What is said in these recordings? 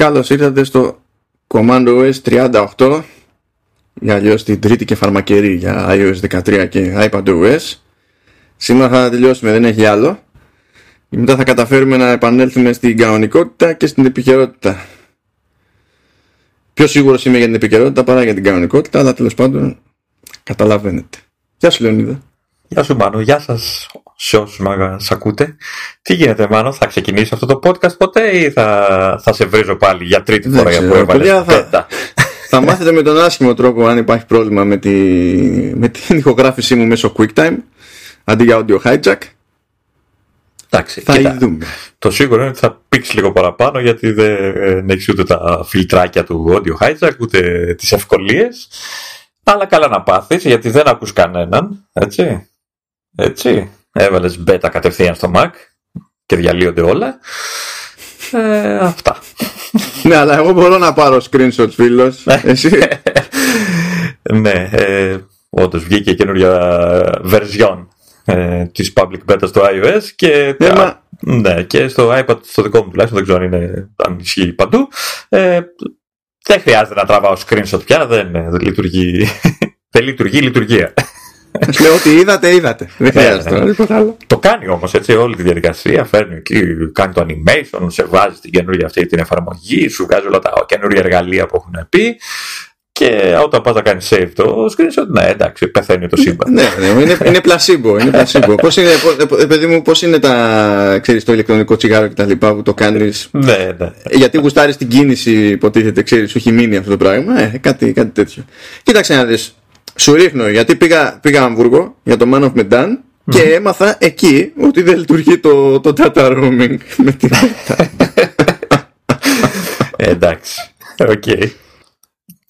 Καλώς ήρθατε στο Command OS 38 για αλλιώς την τρίτη και φαρμακερή για iOS 13 και iPadOS. Σήμερα θα τελειώσουμε, δεν έχει άλλο. Και μετά θα καταφέρουμε να επανέλθουμε στην κανονικότητα και στην επικαιρότητα. Πιο σίγουρος είμαι για την επικαιρότητα παρά για την κανονικότητα, αλλά τέλος πάντων καταλαβαίνετε. Γεια σου Λεωνίδα. Γεια σου Μάνο, γεια σας σε όσους μας ακούτε. Τι γίνεται Μάνο, θα ξεκινήσει αυτό το podcast ποτέ ή θα, θα σε βρίζω πάλι για τρίτη Δεν φορά για ξέρω, που έβαλες παιδιά, θα- πέτα. θα μάθετε με τον άσχημο τρόπο αν υπάρχει πρόβλημα με, τη, με την ηχογράφησή μου μέσω QuickTime αντί για audio hijack. Εντάξει, Θα κοίτα, δούμε. το σίγουρο είναι ότι θα πήξεις λίγο παραπάνω γιατί δεν έχεις ούτε τα φιλτράκια του audio hijack ούτε τις ευκολίες. Αλλά καλά να πάθεις γιατί δεν ακούς κανέναν, έτσι. Έτσι. Έβαλες beta κατευθείαν στο Mac και διαλύονται όλα. Ε, αυτά. Ναι, αλλά εγώ μπορώ να πάρω screenshots, φίλος. Εσύ. ναι, ε, όντως βγήκε καινούρια version ε, της public beta στο iOS και, Ναι, μα- ναι, και στο iPad, στο δικό μου τουλάχιστον, δεν ξέρω αν, είναι, αν ισχύει παντού. Ε, δεν χρειάζεται να τραβάω screenshot πια, δεν, ε, δεν λειτουργεί. δεν λειτουργεί η λειτουργία. Σου λέω ότι είδατε, είδατε. Δεν Ναι, χρειάζεται ναι. τώρα τίποτα άλλο. το κάνει όμως έτσι όλη τη διαδικασία. Φέρνει εκεί, κάνει το animation, σε βάζει την καινούργια αυτή την εφαρμογή, σου βγάζει όλα τα καινούργια εργαλεία που έχουν πει. Και όταν πας να κάνεις save το screenshot, ναι, εντάξει, πεθαίνει το σύμπαν. Ναι, ναι, είναι, είναι πλασίμπο. Είναι πλασίμπο. πώς είναι, πώς, ε, παιδί μου, πώς είναι τα, ξέρεις, το ηλεκτρονικό τσιγάρο και τα λοιπά που το κάνεις; Ναι, ναι. γιατί γουστάρεις την κίνηση υποτίθεται, ξέρεις, σου έχει μείνει αυτό το πράγμα. Ε, κάτι, κάτι τέτοιο. Κοίταξε να δεις. Σου ρίχνω, γιατί πήγα, πήγα Αμβούργο για το Man of Medan και έμαθα εκεί ότι δεν λειτουργεί το, το data roaming με τη Ε, εντάξει. Οκ.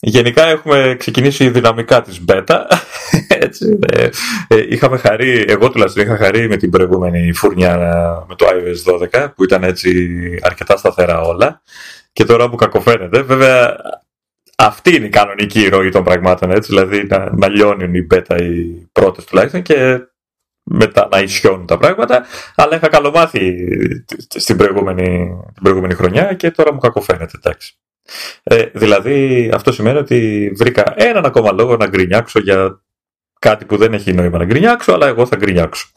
Γενικά έχουμε ξεκινήσει δυναμικά τις beta. Έτσι, ναι. Ε, είχαμε χαρεί, εγώ τουλάχιστον είχα χαρεί με την προηγούμενη φούρνια με το iOS 12 που ήταν έτσι αρκετά σταθερά όλα και τώρα που κακοφαίνεται βέβαια αυτή είναι η κανονική ροή των πραγμάτων έτσι δηλαδή να, να λιώνουν οι beta οι πρώτες τουλάχιστον και μετά να ισιώνουν τα πράγματα αλλά είχα καλομάθει στην προηγούμενη, την προηγούμενη χρονιά και τώρα μου κακοφαίνεται εντάξει. Ε, δηλαδή αυτό σημαίνει ότι βρήκα έναν ακόμα λόγο να γκρινιάξω για κάτι που δεν έχει νόημα να γκρινιάξω, αλλά εγώ θα γκρινιάξω.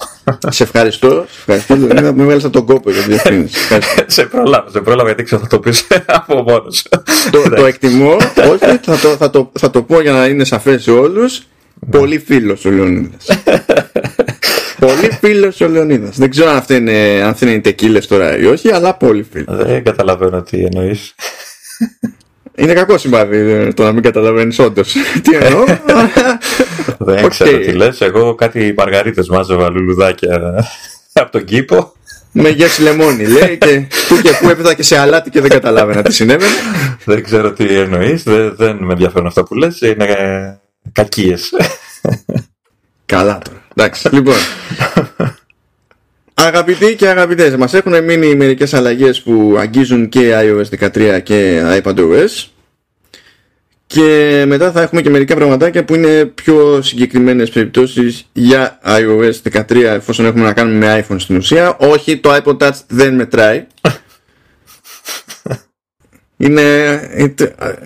Σε ευχαριστώ. Σε ευχαριστώ. Λεωνίδα, Μην βγάλεις από τον κόπο για την διευκρίνηση. Ευχαριστώ. σε πρόλαβα, σε πρόλαβα γιατί ξέρω θα το πεις από μόνος. το, το εκτιμώ. Όχι, θα το, θα, το, θα το πω για να είναι σαφές σε όλους. Πολύ φίλος ο Λεωνίδας. πολύ φίλος ο Λεωνίδας. Δεν ξέρω αν αυτά είναι, αν αυτά είναι τεκίλες τώρα ή όχι, αλλά πολύ φίλος. δεν καταλαβαίνω τι εννοείς. Είναι κακό σημάδι ε, το να μην καταλαβαίνεις όντως. Τι εννοώ; δεν Οκ. ξέρω τι λες. Εγώ κάτι μαργαρίτες μάζευα λουλουδάκια από τον κήπο. με γεύση λεμόνι λέει και που και που έπαιζα και σε αλάτι και δεν καταλάβαινα τι συνέβαινε. δεν ξέρω τι εννοείς. Δεν, δεν με ενδιαφέρουν αυτά που λες. Είναι ε, κακίες. Καλά τώρα. Εντάξει, λοιπόν. Αγαπητοί και αγαπητές, μας έχουν μείνει μερικές αλλαγές που αγγίζουν και iOS 13 και iPadOS και μετά θα έχουμε και μερικά πραγματάκια που είναι πιο συγκεκριμένες περιπτώσεις για iOS 13 εφόσον έχουμε να κάνουμε με iPhone στην ουσία. Όχι, το iPod Touch δεν μετράει. είναι,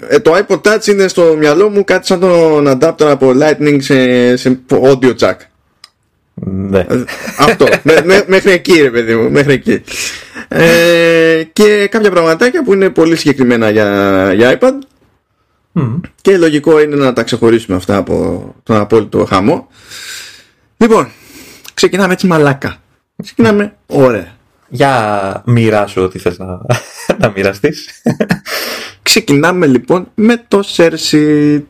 ε, το iPod Touch είναι στο μυαλό μου κάτι σαν τον adapter από Lightning σε, σε audio jack. Ναι. Αυτό. με, με- μέχρι εκεί, ρε παιδί μου. Μέχρι εκεί. Ε, και κάποια πραγματάκια που είναι πολύ συγκεκριμένα για, για iPad. Μμμ. Και λογικό είναι να τα ξεχωρίσουμε αυτά από τον απόλυτο χαμό. Λοιπόν, ξεκινάμε έτσι μαλάκα. Ξεκινάμε ωραία. Για μοιράσου ό,τι θες να, να μοιραστείς. Ξεκινάμε λοιπόν με το ShareSheet.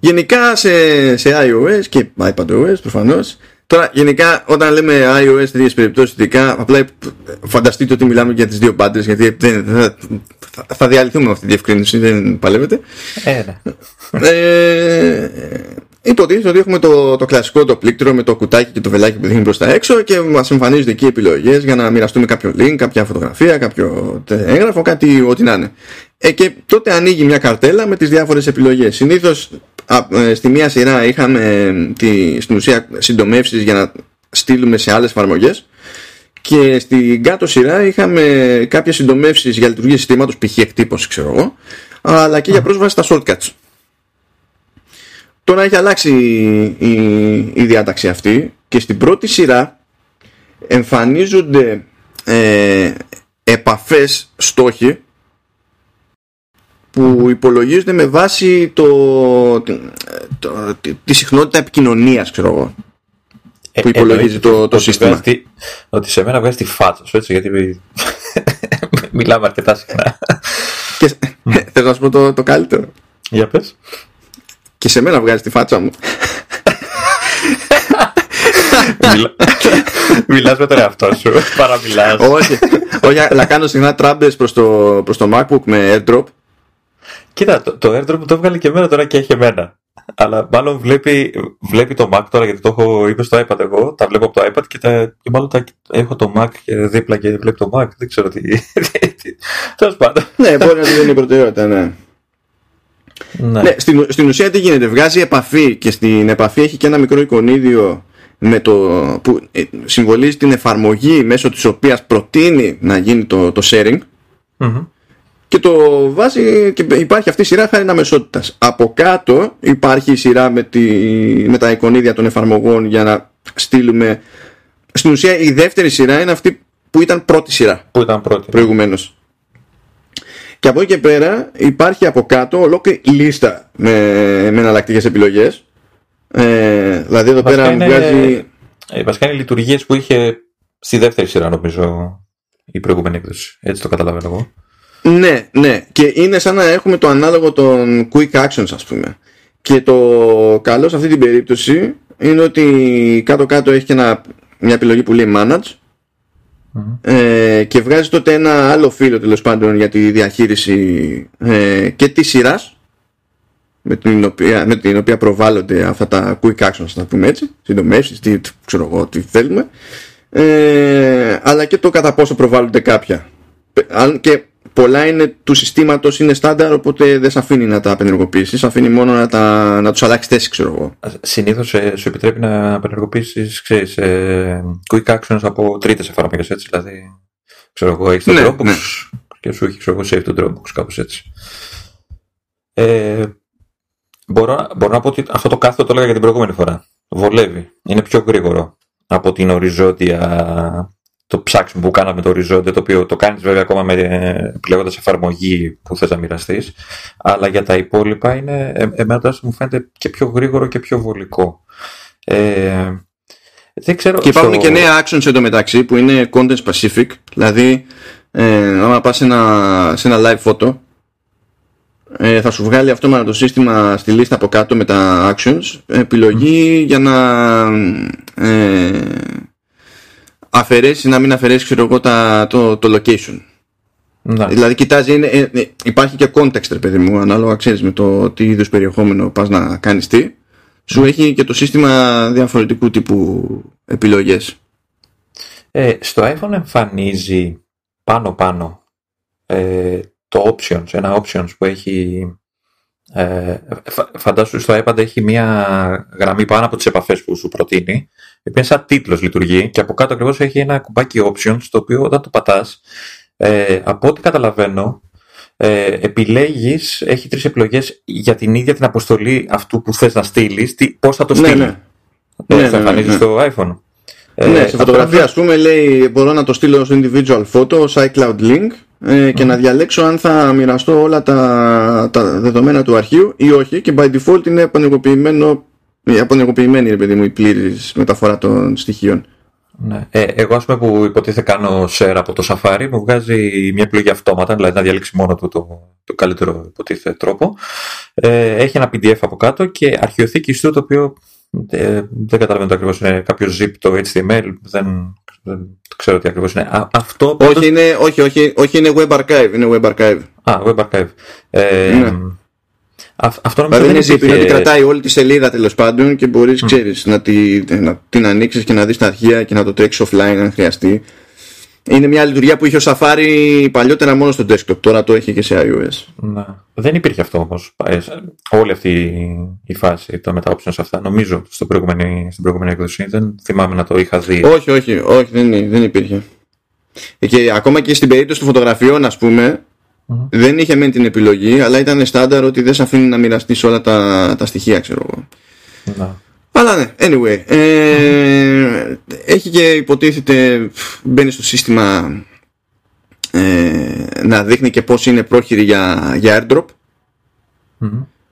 Γενικά σε, σε iOS και iPadOS προφανώς. Τώρα γενικά όταν λέμε iOS τέτοιες περιπτώσεις ειδικά απλά φανταστείτε ότι μιλάμε για τις δύο πάντρες γιατί δεν, θα, θα, θα διαλυθούμε με αυτή τη διευκρίνηση δεν παλεύετε ε, ναι. ε, υποτίθεται ότι έχουμε το, το κλασικό το πλήκτρο με το κουτάκι και το βελάκι που δείχνει προς τα έξω και μας εμφανίζονται εκεί επιλογές για να μοιραστούμε κάποιο link, κάποια φωτογραφία, κάποιο έγγραφο, κάτι ό,τι να είναι. Ε, και τότε ανοίγει μια καρτέλα με τις διάφορες επιλογές. Συνήθως α, ε, στη μία σειρά είχαμε τη, στην ουσία συντομεύσεις για να στείλουμε σε άλλες εφαρμογές και στην κάτω σειρά είχαμε κάποιες συντομεύσεις για λειτουργία συστήματος, π.χ. εκτύπωση ξέρω εγώ, αλλά και για πρόσβαση στα shortcuts. Τώρα έχει αλλάξει η, η, διάταξη αυτή και στην πρώτη σειρά εμφανίζονται ε, επαφές στόχοι που υπολογίζονται με βάση το, το, τη συχνότητα επικοινωνίας ξέρω εγώ ε, που υπολογίζει το, το σύστημα. ότι σε μένα βγάζει τη φάτσα σου έτσι γιατί μιλάμε αρκετά συχνά. Και, θέλω να σου πω το, το καλύτερο; Για πες. Και σε μένα βγάζει τη φάτσα μου. Μιλά... Μιλάς με τον εαυτό σου, παραμιλάς. όχι, όχι, αλλά κάνω συχνά τράμπες προς το, προς το MacBook με AirDrop. Κοίτα, το, το AirDrop το έβγαλε και εμένα τώρα και έχει εμένα. Αλλά μάλλον βλέπει, βλέπει το Mac τώρα γιατί το έχω είπε στο iPad εγώ, τα βλέπω από το iPad και, τα, και μάλλον τα, έχω το Mac και δίπλα και βλέπει το Mac. Δεν ξέρω τι. Τέλος πάντων. Ναι, μπορεί να είναι η προτεραιότητα, ναι. Ναι. ναι στην, στην ουσία τι γίνεται, βγάζει επαφή και στην επαφή έχει και ένα μικρό εικονίδιο με το, που ε, συμβολίζει την εφαρμογή μέσω της οποίας προτείνει να γίνει το, το sharing mm-hmm. και το βάζει και υπάρχει αυτή η σειρά χάρη αμεσότητας. Από κάτω υπάρχει η σειρά με, τη, με τα εικονίδια των εφαρμογών για να στείλουμε στην ουσία η δεύτερη σειρά είναι αυτή που ήταν πρώτη σειρά που ήταν πρώτη προηγουμένως και από εκεί και πέρα υπάρχει από κάτω ολόκληρη λίστα με, με εναλλακτικές επιλογές. Ε, δηλαδή εδώ πέρα μου βγάζει. Ε, βασικά είναι λειτουργίες που είχε στη δεύτερη σειρά, νομίζω, η προηγούμενη έκδοση. Έτσι το καταλαβαίνω εγώ. Ναι, ναι. Και είναι σαν να έχουμε το ανάλογο των quick actions, ας πούμε. Και το καλό σε αυτή την περίπτωση είναι ότι κάτω-κάτω έχει και ένα, μια επιλογή που λέει manage ε, και βγάζει τότε ένα άλλο φύλλο τέλος πάντων για τη διαχείριση ε, και τη σειράς με την, οποία, με την οποία προβάλλονται αυτά τα quick actions να πούμε έτσι συντομεύσεις, τι, ξέρω εγώ, τι θέλουμε. Ε, αλλά και το κατά πόσο προβάλλονται κάποια. Και πολλά είναι του συστήματος είναι στάνταρ, οπότε δεν σε αφήνει να τα απενεργοποιήσεις. αφήνει μόνο να, τα, να τους αλλάξεις θέση, ξέρω εγώ. Συνήθως ε, σου επιτρέπει να απενεργοποιήσεις ε, quick actions από τρίτες εφαρμογές, έτσι. Δηλαδή, ξέρω εγώ, έχεις το ναι, Dropbox ναι. και σου έχει ξέρω εγώ, save το Dropbox, κάπως έτσι. Ε, μπορώ, μπορώ να πω ότι αυτό το κάθετο το έλεγα για την προηγούμενη φορά. Βολεύει. Είναι πιο γρήγορο από την οριζόντια το ψάξιμο που κάναμε το οριζόντιο, το οποίο το κάνεις βέβαια ακόμα με, πλέγοντας εφαρμογή που θες να μοιραστείς, αλλά για τα υπόλοιπα είναι, ε, εμένα μου φαίνεται και πιο γρήγορο και πιο βολικό. Ε, δεν ξέρω, και υπάρχουν και νέα actions εντωμεταξύ που είναι content specific, δηλαδή ε, άμα πας σε ένα, σε ένα live photo ε, θα σου βγάλει αυτόματα το σύστημα στη λίστα από κάτω με τα actions επιλογή για να ε, αφαιρέσει να μην αφαιρέσει ξέρω εγώ το, το location. Να. Δηλαδή κοιτάζει, είναι, ε, ε, υπάρχει και context ρε παιδί μου, ανάλογα ξέρεις με το τι είδους περιεχόμενο πας να κάνεις τι. Σου έχει και το σύστημα διαφορετικού τύπου επιλογές. Ε, στο iPhone εμφανίζει πάνω πάνω ε, το options, ένα options που έχει ε, φαντάσου στο iPad έχει μια γραμμή πάνω από τις επαφές που σου προτείνει η οποία σαν τίτλος λειτουργεί και από κάτω ακριβώς έχει ένα κουμπάκι options το οποίο όταν το πατάς ε, από ό,τι καταλαβαίνω ε, επιλέγεις, έχει τρεις επιλογές για την ίδια την αποστολή αυτού που θες να στείλεις τι, πώς θα το στείλεις. ναι, ναι. ναι, θα ναι, εμφανίζεις στο iPhone. Ναι, σε φωτογραφία, ας πούμε, λέει μπορώ να το στείλω ως individual photo, ως iCloud link ε, και να διαλέξω αν θα μοιραστώ όλα τα, τα δεδομένα του αρχείου ή όχι και by default είναι απενεργοποιημένο απενεργοποιημένη ρε παιδί μου η πλήρης μεταφορά των στοιχείων. Ναι. Ε, εγώ ας πούμε που υποτίθεται κάνω share από το Safari μου βγάζει μια επιλογή αυτόματα, δηλαδή να διαλέξει μόνο του το, το καλύτερο υποτίθεται τρόπο. Ε, έχει ένα PDF από κάτω και αρχιοθήκη στο το οποίο ε, δεν καταλαβαίνω το ακριβώς είναι κάποιο zip το HTML, δεν δεν ξέρω τι ακριβώς είναι. Α, αυτό όχι, είναι, όχι, όχι, όχι, είναι web archive. Είναι web archive. Α, web archive. Ε, ναι. Αυτό νομίζω δηλαδή είναι είναι ότι κρατάει όλη τη σελίδα τέλος πάντων και μπορείς mm. να, τη, να την ανοίξεις και να δεις τα αρχεία και να το τρέξεις offline αν χρειαστεί. Είναι μια λειτουργία που είχε ο Safari παλιότερα μόνο στο desktop, τώρα το έχει και σε iOS. Να. Δεν υπήρχε αυτό όμως. Ε, όλη αυτή η φάση, τα μετά options αυτά, νομίζω στο προηγούμενη, στην προηγούμενη έκδοση. Δεν θυμάμαι να το είχα δει. Όχι, όχι, όχι δεν, δεν υπήρχε. Και ακόμα και στην περίπτωση των φωτογραφιών, ας πούμε, δεν είχε μεν την επιλογή, αλλά ήταν στάνταρ ότι δεν σε αφήνει να μοιραστείς όλα τα, τα στοιχεία, ξέρω εγώ. Να. Αλλά ναι, anyway. Ε, Έχει και υποτίθεται, μπαίνει στο σύστημα ε, να δείχνει και πώς είναι πρόχειρη για, για airdrop.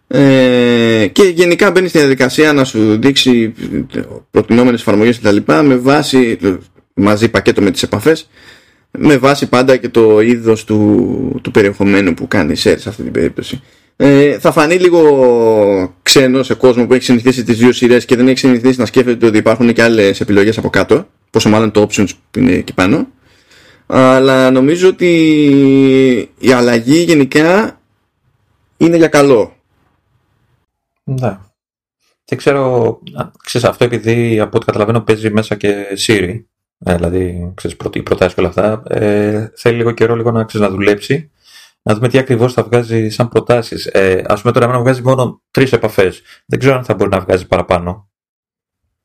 Ε, και γενικά μπαίνει στη διαδικασία να σου δείξει προτινόμενες εφαρμογές κτλ. με βάση, μαζί πακέτο με τις επαφές, με βάση πάντα και το είδος του, του περιεχομένου που κάνει share σε αυτή την περίπτωση. Ε, θα φανεί λίγο ξένο σε κόσμο που έχει συνηθίσει τις δύο σειρές και δεν έχει συνηθίσει να σκέφτεται ότι υπάρχουν και άλλες επιλογές από κάτω, πόσο μάλλον το options που είναι εκεί πάνω. Αλλά νομίζω ότι η αλλαγή γενικά είναι για καλό. Ναι. Δεν ξέρω, ξέρεις, αυτό επειδή από ό,τι καταλαβαίνω παίζει μέσα και Siri, ε, δηλαδή ξέρεις, οι προτάσεις και όλα αυτά, ε, θέλει λίγο καιρό λίγο να, ξέρεις, να δουλέψει, να δούμε τι ακριβώς θα βγάζει σαν προτάσεις. Ε, ας πούμε τώρα εμένα βγάζει μόνο τρεις επαφές. Δεν ξέρω αν θα μπορεί να βγάζει παραπάνω.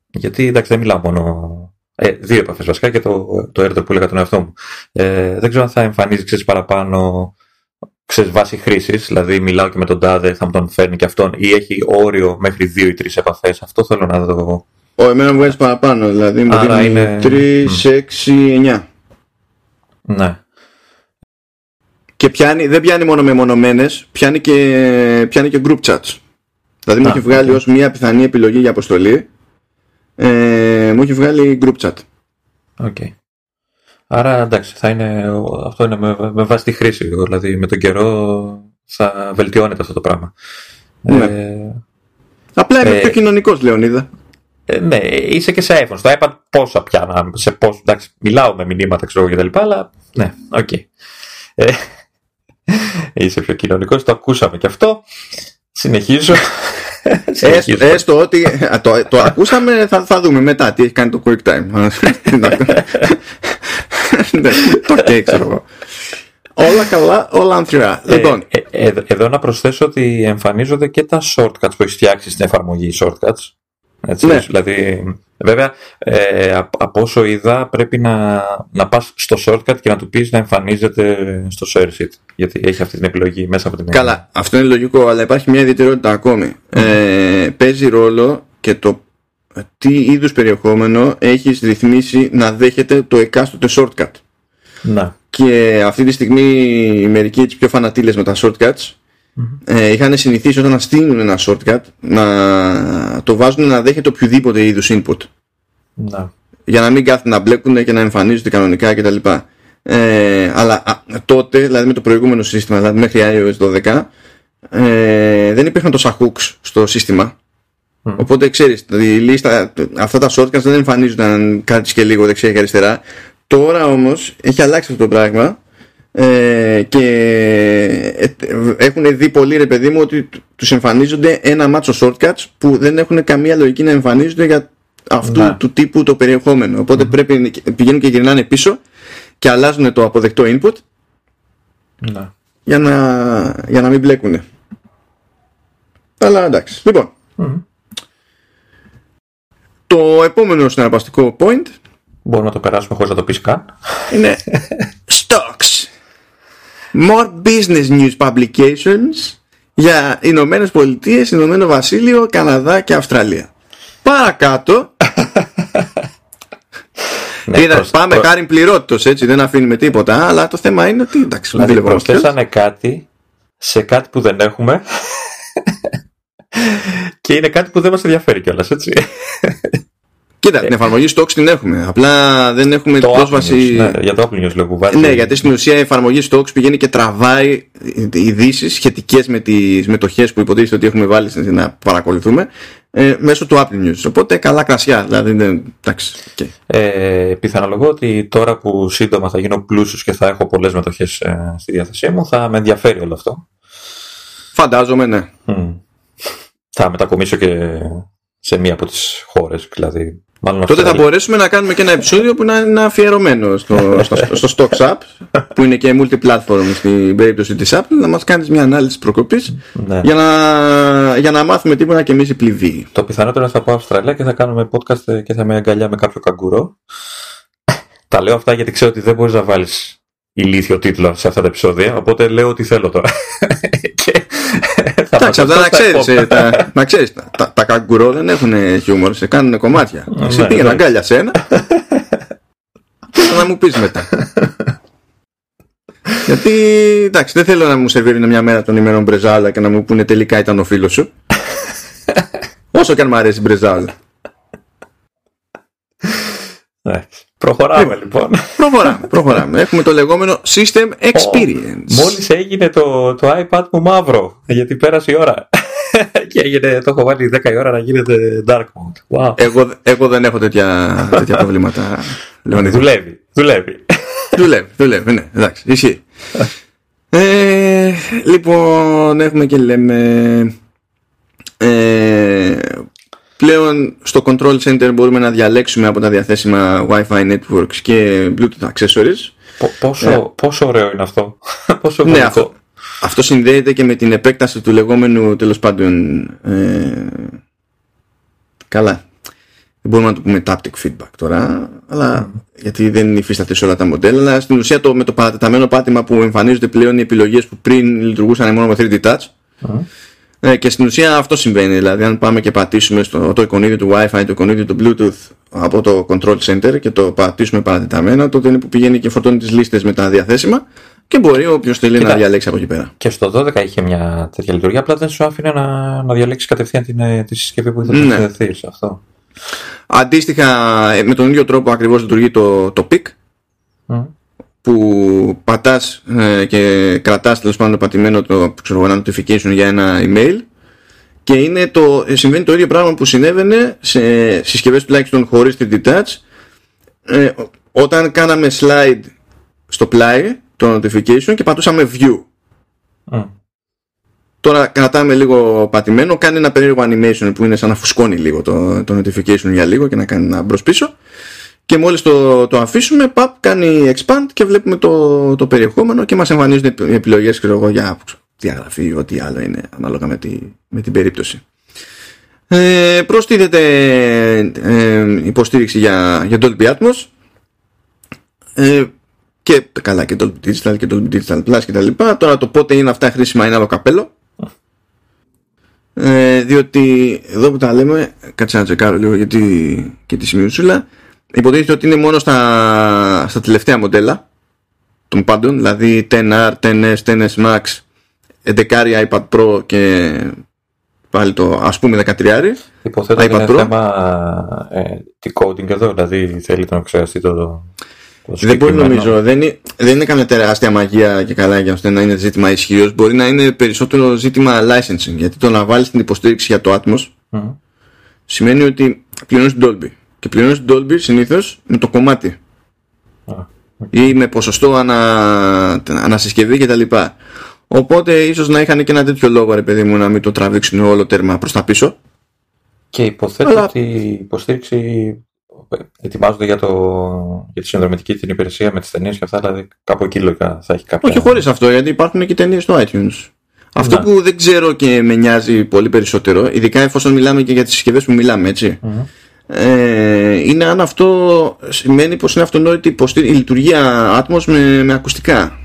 Γιατί εντάξει δεν μιλάω μόνο ε, δύο επαφές βασικά και το, το airdrop που έλεγα τον εαυτό μου. Ε, δεν ξέρω αν θα εμφανίζει ξέρεις, παραπάνω ξέρεις, βάση χρήσης, δηλαδή μιλάω και με τον τάδε, θα μου τον φέρνει και αυτόν, ή έχει όριο μέχρι δύο ή τρεις επαφές. Αυτό θέλω να δω. Ο, εμένα μου βγάζει παραπάνω, δηλαδή μου δίνει είναι... 3, 6, 9. Ναι. Και πιάνει, δεν πιάνει μόνο με μονομένε, πιάνει και, πιάνει και group chats. Δηλαδή μου έχει βγάλει okay. ως μια πιθανή επιλογή για αποστολή ε, μου έχει βγάλει group chat. Οκ. Okay. Άρα εντάξει, θα είναι, αυτό είναι με, με βάση τη χρήση. Δηλαδή με τον καιρό θα βελτιώνεται αυτό το πράγμα. Ναι. Ε, Απλά είμαι ε, πιο κοινωνικός, Λεωνίδα. Ε, ναι, είσαι και σε iPhone. Στο iPad πόσα πια, σε πόσο, εντάξει, μιλάω με μηνύματα ξέρω και τα αλλά ναι, οκ. Okay. Ε, είσαι πιο κοινωνικός, το ακούσαμε και αυτό. Συνεχίζω. έστω, έστω ότι το, το ακούσαμε, θα, θα δούμε μετά τι έχει κάνει το Quick Time. ναι, το και ξέρω Όλα καλά, όλα ανθυρά. Ε, λοιπόν. Ε, ε, εδώ να προσθέσω ότι εμφανίζονται και τα shortcuts που έχει φτιάξει στην εφαρμογή shortcuts. Έτσι, ναι. Δηλαδή, βέβαια, ε, από όσο είδα, πρέπει να, να πας στο shortcut και να του πεις να εμφανίζεται στο share sheet. Γιατί έχει αυτή την επιλογή μέσα από την Καλά, αυτό είναι λογικό, αλλά υπάρχει μια ιδιαιτερότητα ακόμη. Ε, παίζει ρόλο και το τι είδους περιεχόμενο έχεις ρυθμίσει να δέχεται το εκάστοτε shortcut. Να. Και αυτή τη στιγμή οι μερικοί πιο φανατήλες με τα shortcuts ε, είχαν συνηθίσει όταν να στείλουν ένα shortcut να το βάζουν να δέχεται οποιοδήποτε είδους input. Να. Για να μην κάθεται να μπλέκουν και να εμφανίζονται κανονικά κτλ. Ε, αλλά α, τότε, δηλαδή με το προηγούμενο σύστημα, δηλαδή μέχρι iOS 12, ε, δεν υπήρχαν τόσα hooks στο σύστημα. Mm. Οπότε ξέρεις, η λίστα, αυτά τα shortcuts δεν εμφανίζονταν αν κάτσεις και λίγο δεξιά και αριστερά. Τώρα όμως έχει αλλάξει αυτό το πράγμα ε, και ε, έχουν δει πολύ ρε παιδί μου ότι τους εμφανίζονται ένα μάτσο shortcuts που δεν έχουν καμία λογική να εμφανίζονται για αυτού ναι. του τύπου το περιεχόμενο οπότε mm. πρέπει πηγαίνουν και γυρνάνε πίσω και αλλάζουν το αποδεκτό input ναι. για, να, για να μην μπλέκουν αλλά εντάξει λοιπόν mm. το επόμενο συναρπαστικό point Μπορούμε να το περάσουμε χωρίς να το πεις καν. Είναι stocks. More business news publications για Ηνωμένες Πολιτείες, Ηνωμένο Βασίλειο, Καναδά και Αυστραλία. Παρακάτω. ναι, Είδα, προς, πάμε προ... χάρη πληρότητος έτσι, δεν αφήνουμε τίποτα, αλλά το θέμα είναι ότι εντάξει, δηλαδή προσθέσανε κάτι σε κάτι που δεν έχουμε και είναι κάτι που δεν μας ενδιαφέρει κιόλας, έτσι. Κοίτα, την εφαρμογή Stocks την έχουμε. Απλά δεν έχουμε το πρόσβαση. ναι, για το Apple News λόγω Ναι, γιατί στην ουσία η εφαρμογή Stocks πηγαίνει και τραβάει ειδήσεις σχετικές με τις μετοχές που υποτίθεται ότι έχουμε βάλει να παρακολουθούμε ε, μέσω του Apple News. Οπότε καλά κρασιά. Δηλαδή, εντάξει. Okay. Ε, πιθανολογώ ότι τώρα που σύντομα θα γίνω πλούσιος και θα έχω πολλές μετοχές ε, στη διάθεσή μου, θα με ενδιαφέρει όλο αυτό. Φαντάζομαι, ναι. Mm. Θα μετακομίσω και σε μία από τις χώρες, δηλαδή Μάλλον Τότε θα μπορέσουμε να κάνουμε και ένα επεισόδιο που να είναι αφιερωμένο στο, στο, στο Stocks App, που είναι και multi-platform στην περίπτωση της Apple, να μας κάνεις μια ανάλυση προκοπής ναι. για, να, για να μάθουμε τίποτα και εμείς οι πληβοί. Το πιθανότερο είναι θα πάω Αυστραλία και θα κάνουμε podcast και θα με αγκαλιά με κάποιο καγκουρό. Τα λέω αυτά γιατί ξέρω ότι δεν μπορείς να βάλεις ηλίθιο τίτλο σε αυτά τα επεισόδια, οπότε λέω ότι θέλω τώρα. Εντάξει, αυτά να ξέρεις. Ε, τα, να ξέρεις, τα, τα, τα καγκουρό δεν έχουν χιούμορ, σε κάνουν κομμάτια. Ναι, Εσύ πήγαινε αγκάλια σε ένα. να μου πεις μετά. Γιατί εντάξει, δεν θέλω να μου σερβίρουν μια μέρα των ημερών μπρεζάλα και να μου πούνε τελικά ήταν ο φίλος σου. Όσο και αν μου αρέσει η μπρεζάλα. Προχωράμε λοιπόν. Προχωράμε, προχωράμε. Έχουμε το λεγόμενο System Experience. Oh, μόλις έγινε το, το iPad μου μαύρο, γιατί πέρασε η ώρα. και έγινε, το έχω βάλει 10 η ώρα να γίνεται dark mode. Wow. Εγώ, εγώ δεν έχω τέτοια, τέτοια προβλήματα. δουλεύει, δουλεύει. δουλεύει, δουλεύει, ναι, εντάξει, ισχύει. ε, λοιπόν, έχουμε και λέμε ε, Πλέον στο Control Center μπορούμε να διαλέξουμε από τα διαθέσιμα Wi-Fi networks και Bluetooth accessories. πόσο, ε, πόσο ωραίο είναι αυτό. πόσο ναι, αυτό, αυτό συνδέεται και με την επέκταση του λεγόμενου τέλος πάντων. Ε, καλά. Δεν μπορούμε να το πούμε taptic feedback τώρα, αλλά γιατί δεν υφίσταται σε όλα τα μοντέλα. Αλλά στην ουσία το, με το παρατεταμένο πάτημα που εμφανίζονται πλέον οι επιλογές που πριν λειτουργούσαν μόνο με 3D touch. Ε, και στην ουσία αυτό συμβαίνει. Δηλαδή, αν πάμε και πατήσουμε στο, το εικονίδιο του Wi-Fi, το εικονίδιο του Bluetooth από το Control Center και το πατήσουμε παρατεταμένα, τότε είναι που πηγαίνει και φορτώνει τις λίστες με τα διαθέσιμα και μπορεί όποιος θέλει να διαλέξει από εκεί πέρα. Και στο 12 είχε μια τέτοια λειτουργία, απλά δεν σου άφηνε να, να διαλέξεις κατευθείαν την, ε, τη συσκευή που ήθελες να συνδεθείς αυτό. Αντίστοιχα, ε, με τον ίδιο τρόπο ακριβώς λειτουργεί το, το PIC που πατάς ε, και κρατάς τέλος πάντων πατημένο το ξέρω, ένα notification για ένα email και είναι το, ε, συμβαίνει το ίδιο πράγμα που συνέβαινε σε συσκευές τουλάχιστον χωρίς 3D touch ε, όταν κάναμε slide στο πλάι το notification και πατούσαμε view. Τώρα κρατάμε λίγο πατημένο, κάνει ένα περίεργο animation που είναι σαν να φουσκώνει λίγο το, το notification για λίγο και να κάνει ένα μπρος πίσω και μόλις το, το αφήσουμε, παπ, κάνει expand και βλέπουμε το, το περιεχόμενο και μας εμφανίζουν οι επιλογές ξέρω εγώ, για διαγραφή ή ό,τι άλλο είναι ανάλογα με, τη, με την περίπτωση. Ε, προστίθεται ε, υποστήριξη για, για Dolby Atmos ε, και καλά και Dolby Digital και Dolby Digital Plus και τα λοιπά. Τώρα το πότε είναι αυτά χρήσιμα είναι άλλο καπέλο. Ε, διότι εδώ που τα λέμε, κάτσε να τσεκάρω λίγο γιατί και τη σημειώσουλα υποτίθεται ότι είναι μόνο στα, στα τελευταία μοντέλα των πάντων, δηλαδή 10R, 10S, 10S Max, 11 iPad Pro και πάλι το ας πούμε 13 Υποθέτω ότι είναι Pro. θέμα ε, decoding εδώ, δηλαδή θέλει να ξεχαστεί το, το δεν μπορεί νομίζω, δεν είναι, δεν είναι καμία τεράστια μαγεία και καλά για να είναι ζήτημα ισχύως. Μπορεί να είναι περισσότερο ζήτημα licensing. Γιατί το να βάλεις την υποστήριξη για το Atmos mm. σημαίνει ότι πληρώνεις την Dolby και πληρώνεις την Dolby συνήθως με το κομμάτι. Ή με ποσοστό ανα, ανασυσκευή κτλ. Οπότε ίσως να είχαν και ένα τέτοιο λόγο, ρε παιδί μου, να μην το τραβήξουν όλο τέρμα προς τα πίσω. Και υποθέτω Αλλά... ότι η υποστήριξη ετοιμάζονται για, το, για τη συνδρομητική την υπηρεσία με τις ταινίες και αυτά, δηλαδή κάπου εκεί λογικά θα έχει κάποια. Όχι χωρίς αυτό, γιατί υπάρχουν και ταινίες στο iTunes. Αυτό ναι. που δεν ξέρω και με νοιάζει πολύ περισσότερο, ειδικά εφόσον μιλάμε και για τις συσκευές που μιλάμε, ε, είναι αν αυτό σημαίνει πως είναι αυτονόητη η λειτουργία Atmos με, με ακουστικά.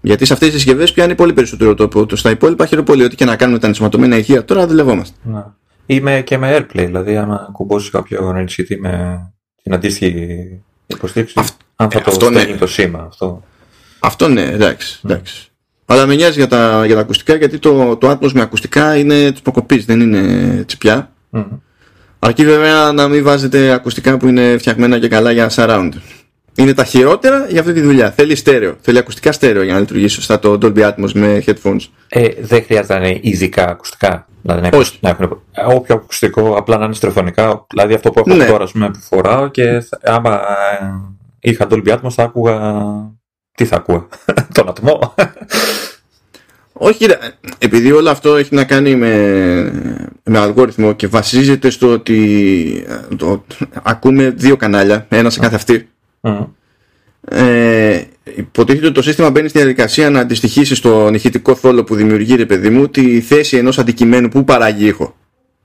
Γιατί σε αυτές τις συσκευές πιάνει πολύ περισσότερο το, το στα υπόλοιπα χειροπολί. Ό,τι και να κάνουμε τα ενσωματωμένα ηχεία τώρα δουλευόμαστε. Ναι. Ή και με AirPlay, δηλαδή αν κουμπώσεις κάποιο NCT με την αντίστοιχη υποστήριξη, αν θα ε, το αυτό ναι. το σήμα. Αυτό, αυτό ναι, εντάξει. Ναι. εντάξει. Αλλά με νοιάζει για τα, για τα ακουστικά γιατί το, το Atmos με ακουστικά είναι τη προκοπή, δεν είναι τσιπιά. Mm. Αρκεί βέβαια να μην βάζετε ακουστικά που είναι φτιαγμένα και καλά για surround. Είναι τα χειρότερα για αυτή τη δουλειά. Θέλει στέρεο. Θέλει ακουστικά στέρεο για να λειτουργήσει σωστά το Dolby Atmos με headphones. Ε, δεν χρειάζεται να είναι ειδικά ακουστικά. Δηλαδή να, Όχι. να έχουν όποιο ακουστικό, απλά να είναι στρεφωνικά. Δηλαδή αυτό που έχω ναι. τώρα πούμε, που φοράω και άμα ε, είχα Dolby Atmos θα άκουγα. Τι θα ακούω, τον ατμό. Όχι, επειδή όλο αυτό έχει να κάνει με, με αλγόριθμο και βασίζεται στο ότι το, ακούμε δύο κανάλια, ένα σε κάθε αυτή. Mm. Ε, υποτίθεται ότι το σύστημα μπαίνει στη διαδικασία να αντιστοιχίσει στον ηχητικό θόλο που δημιουργεί, ρε παιδί μου, τη θέση ενός αντικειμένου που παράγει ήχο.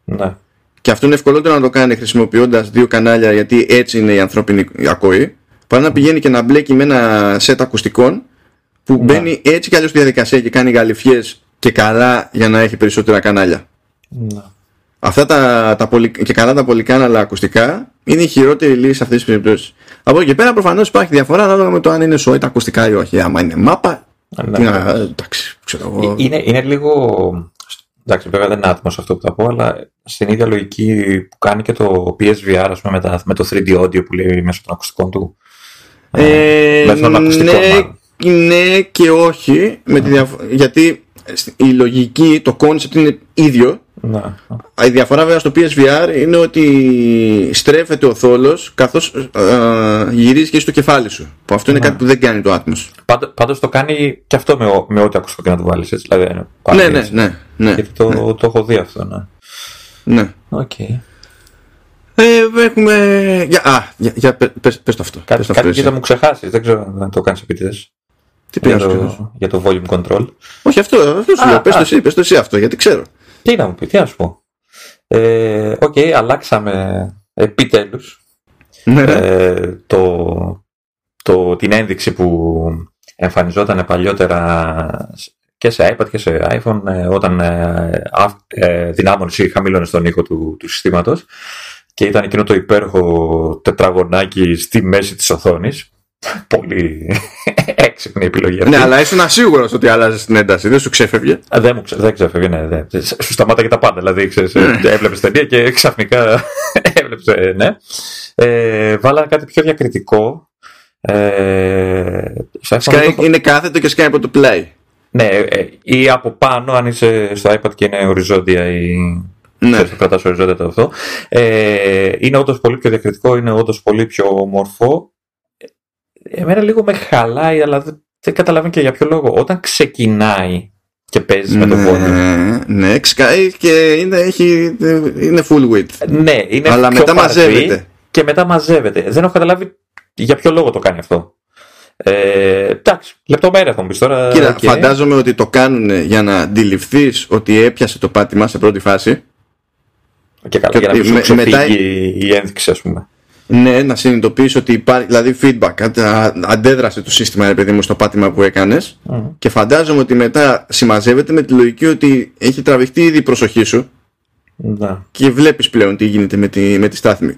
Ναι. και αυτό είναι ευκολότερο να το κάνει χρησιμοποιώντας δύο κανάλια γιατί έτσι είναι η ανθρώπινη ακοή παρά να πηγαίνει και να μπλέκει με ένα σετ ακουστικών που Ναι. μπαίνει έτσι κι αλλιώς στη διαδικασία και κάνει γαλιφιές και καλά για να έχει περισσότερα κανάλια. Ναι. Αυτά τα, τα πολυ, και καλά τα πολυκάναλα ακουστικά είναι η χειρότερη λύση σε αυτές τις περιπτώσεις. Από εκεί και πέρα προφανώς υπάρχει διαφορά ανάλογα με το αν είναι σοϊ τα ακουστικά ή όχι. Άμα είναι μάπα, Ναι, τι να, ναι. εντάξει, ξέρω εγώ. Είναι, είναι λίγο. Εντάξει, βέβαια δεν είναι άτιμο αυτό που θα πω, αλλά στην ίδια λογική που κάνει και το PSVR, ας πούμε, με, τα, με το 3D audio που λέει μέσω των ακουστικών του. Ε, μέσω των ακουστικών, μάλλον. Ναι, ναι και όχι. Με τη διαφο- γιατί η λογική, το concept είναι ίδιο. Ναι. Η διαφορά βέβαια στο PSVR είναι ότι στρέφεται ο θόλος καθώς ε, γυρίζει και στο κεφάλι σου. Που αυτό είναι Ναι. κάτι που δεν κάνει το Atmos. Πάντω πάντως το κάνει και αυτό με, ο- με ό,τι ακουστικό και να του βάλεις. Δηλαδή, είναι πάλι Ναι, ναι, έτσι. ναι. ναι, Γιατί το, το έχω δει αυτό, ναι. ναι. Οκ. Ε, έχουμε... Για, α, για, για, πε- πες, πες το αυτό. Κάτι, πες το κάτι αυτό και θα εσύ. μου ξεχάσεις. Δεν ξέρω αν το κάνεις επίτηδες. Τι Για, πήγα να σου ξεχάσω. το- για το volume control. Όχι αυτό, αυτό σου Α, λέω. Πες το α. εσύ, πες το εσύ αυτό, γιατί ξέρω. Τι να μου πει, τι να σου πω. Ε, Οκ, αλλάξαμε επιτέλους Ναι, ναι. ε, το, το, την ένδειξη που εμφανιζόταν παλιότερα και σε iPad και σε iPhone ε, όταν ε, αυ, ε, δυνάμωνες ή χαμήλωνες τον ήχο του, του συστήματος και ήταν εκείνο το υπέροχο τετραγωνάκι στη μέση της οθόνης. Πολύ έξυπνη επιλογή αυτή. Ναι, αλλά ήσουν ασίγουρος ότι άλλαζες την ένταση, δεν σου ξέφευγε. Α, Δεν μου ξε, δεν ξέφευγε, ναι. Δεν. Σου σταμάταγε τα πάντα. Δηλαδή, ξέρεις, Ναι. έβλεπες ταινία και ξαφνικά έβλεπε, ναι. Ε, βάλανε κάτι πιο διακριτικό. Ε, σε iPhone Σκάει, δεν το- είναι κάθετο και σκάει από το play. Ναι, ε, ή από πάνω, αν είσαι στο iPad και είναι οριζόντια ή. Ναι. Ξέρεις, το κρατάς οριζόντια το αυτό. Ε, είναι όντως πολύ πιο διακριτικό, είναι όντως πολύ πιο όμορφο. Ε, Εμένα λίγο με χαλάει, αλλά δεν, δεν καταλαβαίνω και για ποιο λόγο. Όταν ξεκινάει και παίζεις με το volume. Ναι, ναι, σκάει και είναι, έχει, είναι full width. Ναι, είναι Αλλά πιο μετά φαρδί μαζεύεται. Και μετά μαζεύεται. Δεν έχω καταλάβει για ποιο λόγο το κάνει αυτό. Ε, εντάξει, λεπτομέρεια θα μου πεις τώρα. Κοίτα, οκ. φαντάζομαι ότι το κάνουν για να αντιληφθείς ότι έπιασε το πάτημα σε πρώτη φάση. Και καλά, και για να μην σου με- ξεφύγει μετά- η ένδειξη, ας πούμε. Ναι, να συνειδητοποιήσει ότι υπάρχει, δηλαδή feedback, αντα- αντέδρασε το σύστημα, ρε παιδί μου, στο πάτημα που έκανες. Μμμ. Και φαντάζομαι ότι μετά συμμαζεύεται με τη λογική ότι έχει τραβηχτεί ήδη η προσοχή σου Ναι. και βλέπεις πλέον τι γίνεται με τη, με τη στάθμη.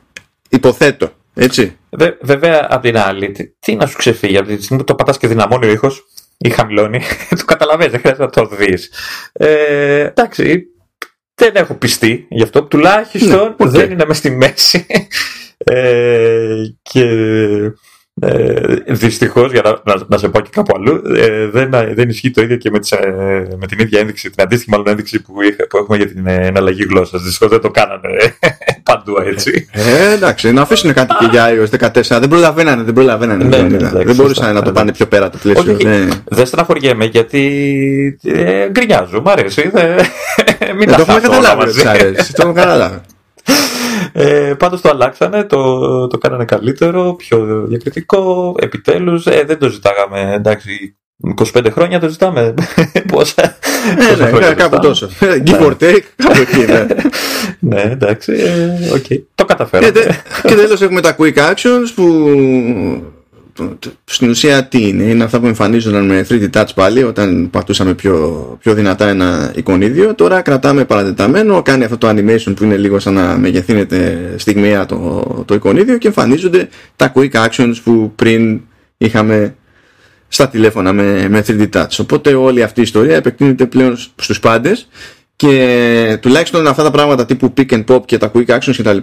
Υποθέτω, έτσι. Βε- βέβαια, απ' την άλλη, τι, τι να σου ξεφύγει; Από τη στιγμή που το πατάς και δυναμώνει ο ήχος ή χαμηλώνει, το καταλαβαίνεις, δεν χρειάζεται να το δεις. Ε, εντάξει, δεν έχω πειστεί γι' αυτό. Τουλάχιστον Ναι, οκ. δεν είναι μες στη μέση. Ε, και ε, δυστυχώς, για να, να, να σε πω και κάπου αλλού, ε, δεν, δεν ισχύει το ίδιο και με, τις, ε, με την ίδια ένδειξη, την αντίστοιχη μάλλον ένδειξη που, είχα, που έχουμε για την ε, εναλλαγή γλώσσας. Δυστυχώς δεν το κάνανε παντού έτσι. Ε, εντάξει, να αφήσουν κάτι και για iOS 14. Δεν προλαβαίνανε, δεν προλαβαίνανε. Ναι, δεν, ναι, είδα. εντάξει, δεν μπορούσαν σωστά, να το ναι. πάνε πιο πέρα το πλαίσιο. Όχι, ναι. Δεν στεναχωριέμαι γιατί ε, γκρινιάζω, μ' αρέσει. Δεν, μην Ε, τα το έχουμε χάσω όλα καταλάβει ότι μαζί. σ' αρέσει. Το έχουμε καταλάβει. Ε, πάντως το αλλάξανε, το, το κάνανε καλύτερο, πιο διακριτικό, επιτέλους. Ε, δεν το ζητάγαμε, εντάξει, 25 χρόνια το ζητάμε. Πόσα, Ε, πόσα ναι, χρόνια κάπου ζητάμε. τόσο. Give or take, κάπου εκεί. ναι. ναι, εντάξει, ε, οκ. Το Και, καταφέραμε. τε- και τέλος έχουμε τα quick actions που το- το- στην ουσία τι είναι, είναι αυτά που εμφανίζονταν με 3D touch πάλι όταν πατούσαμε πιο, πιο δυνατά ένα εικονίδιο. Τώρα κρατάμε παρατεταμένο, κάνει αυτό το animation που είναι λίγο σαν να μεγεθύνεται στιγμιαία το, το εικονίδιο και εμφανίζονται τα quick actions που πριν είχαμε στα τηλέφωνα με, με 3D touch. Οπότε όλη αυτή η ιστορία επεκτείνεται πλέον στους πάντες και τουλάχιστον αυτά τα πράγματα τύπου pick and pop και τα quick actions κτλ.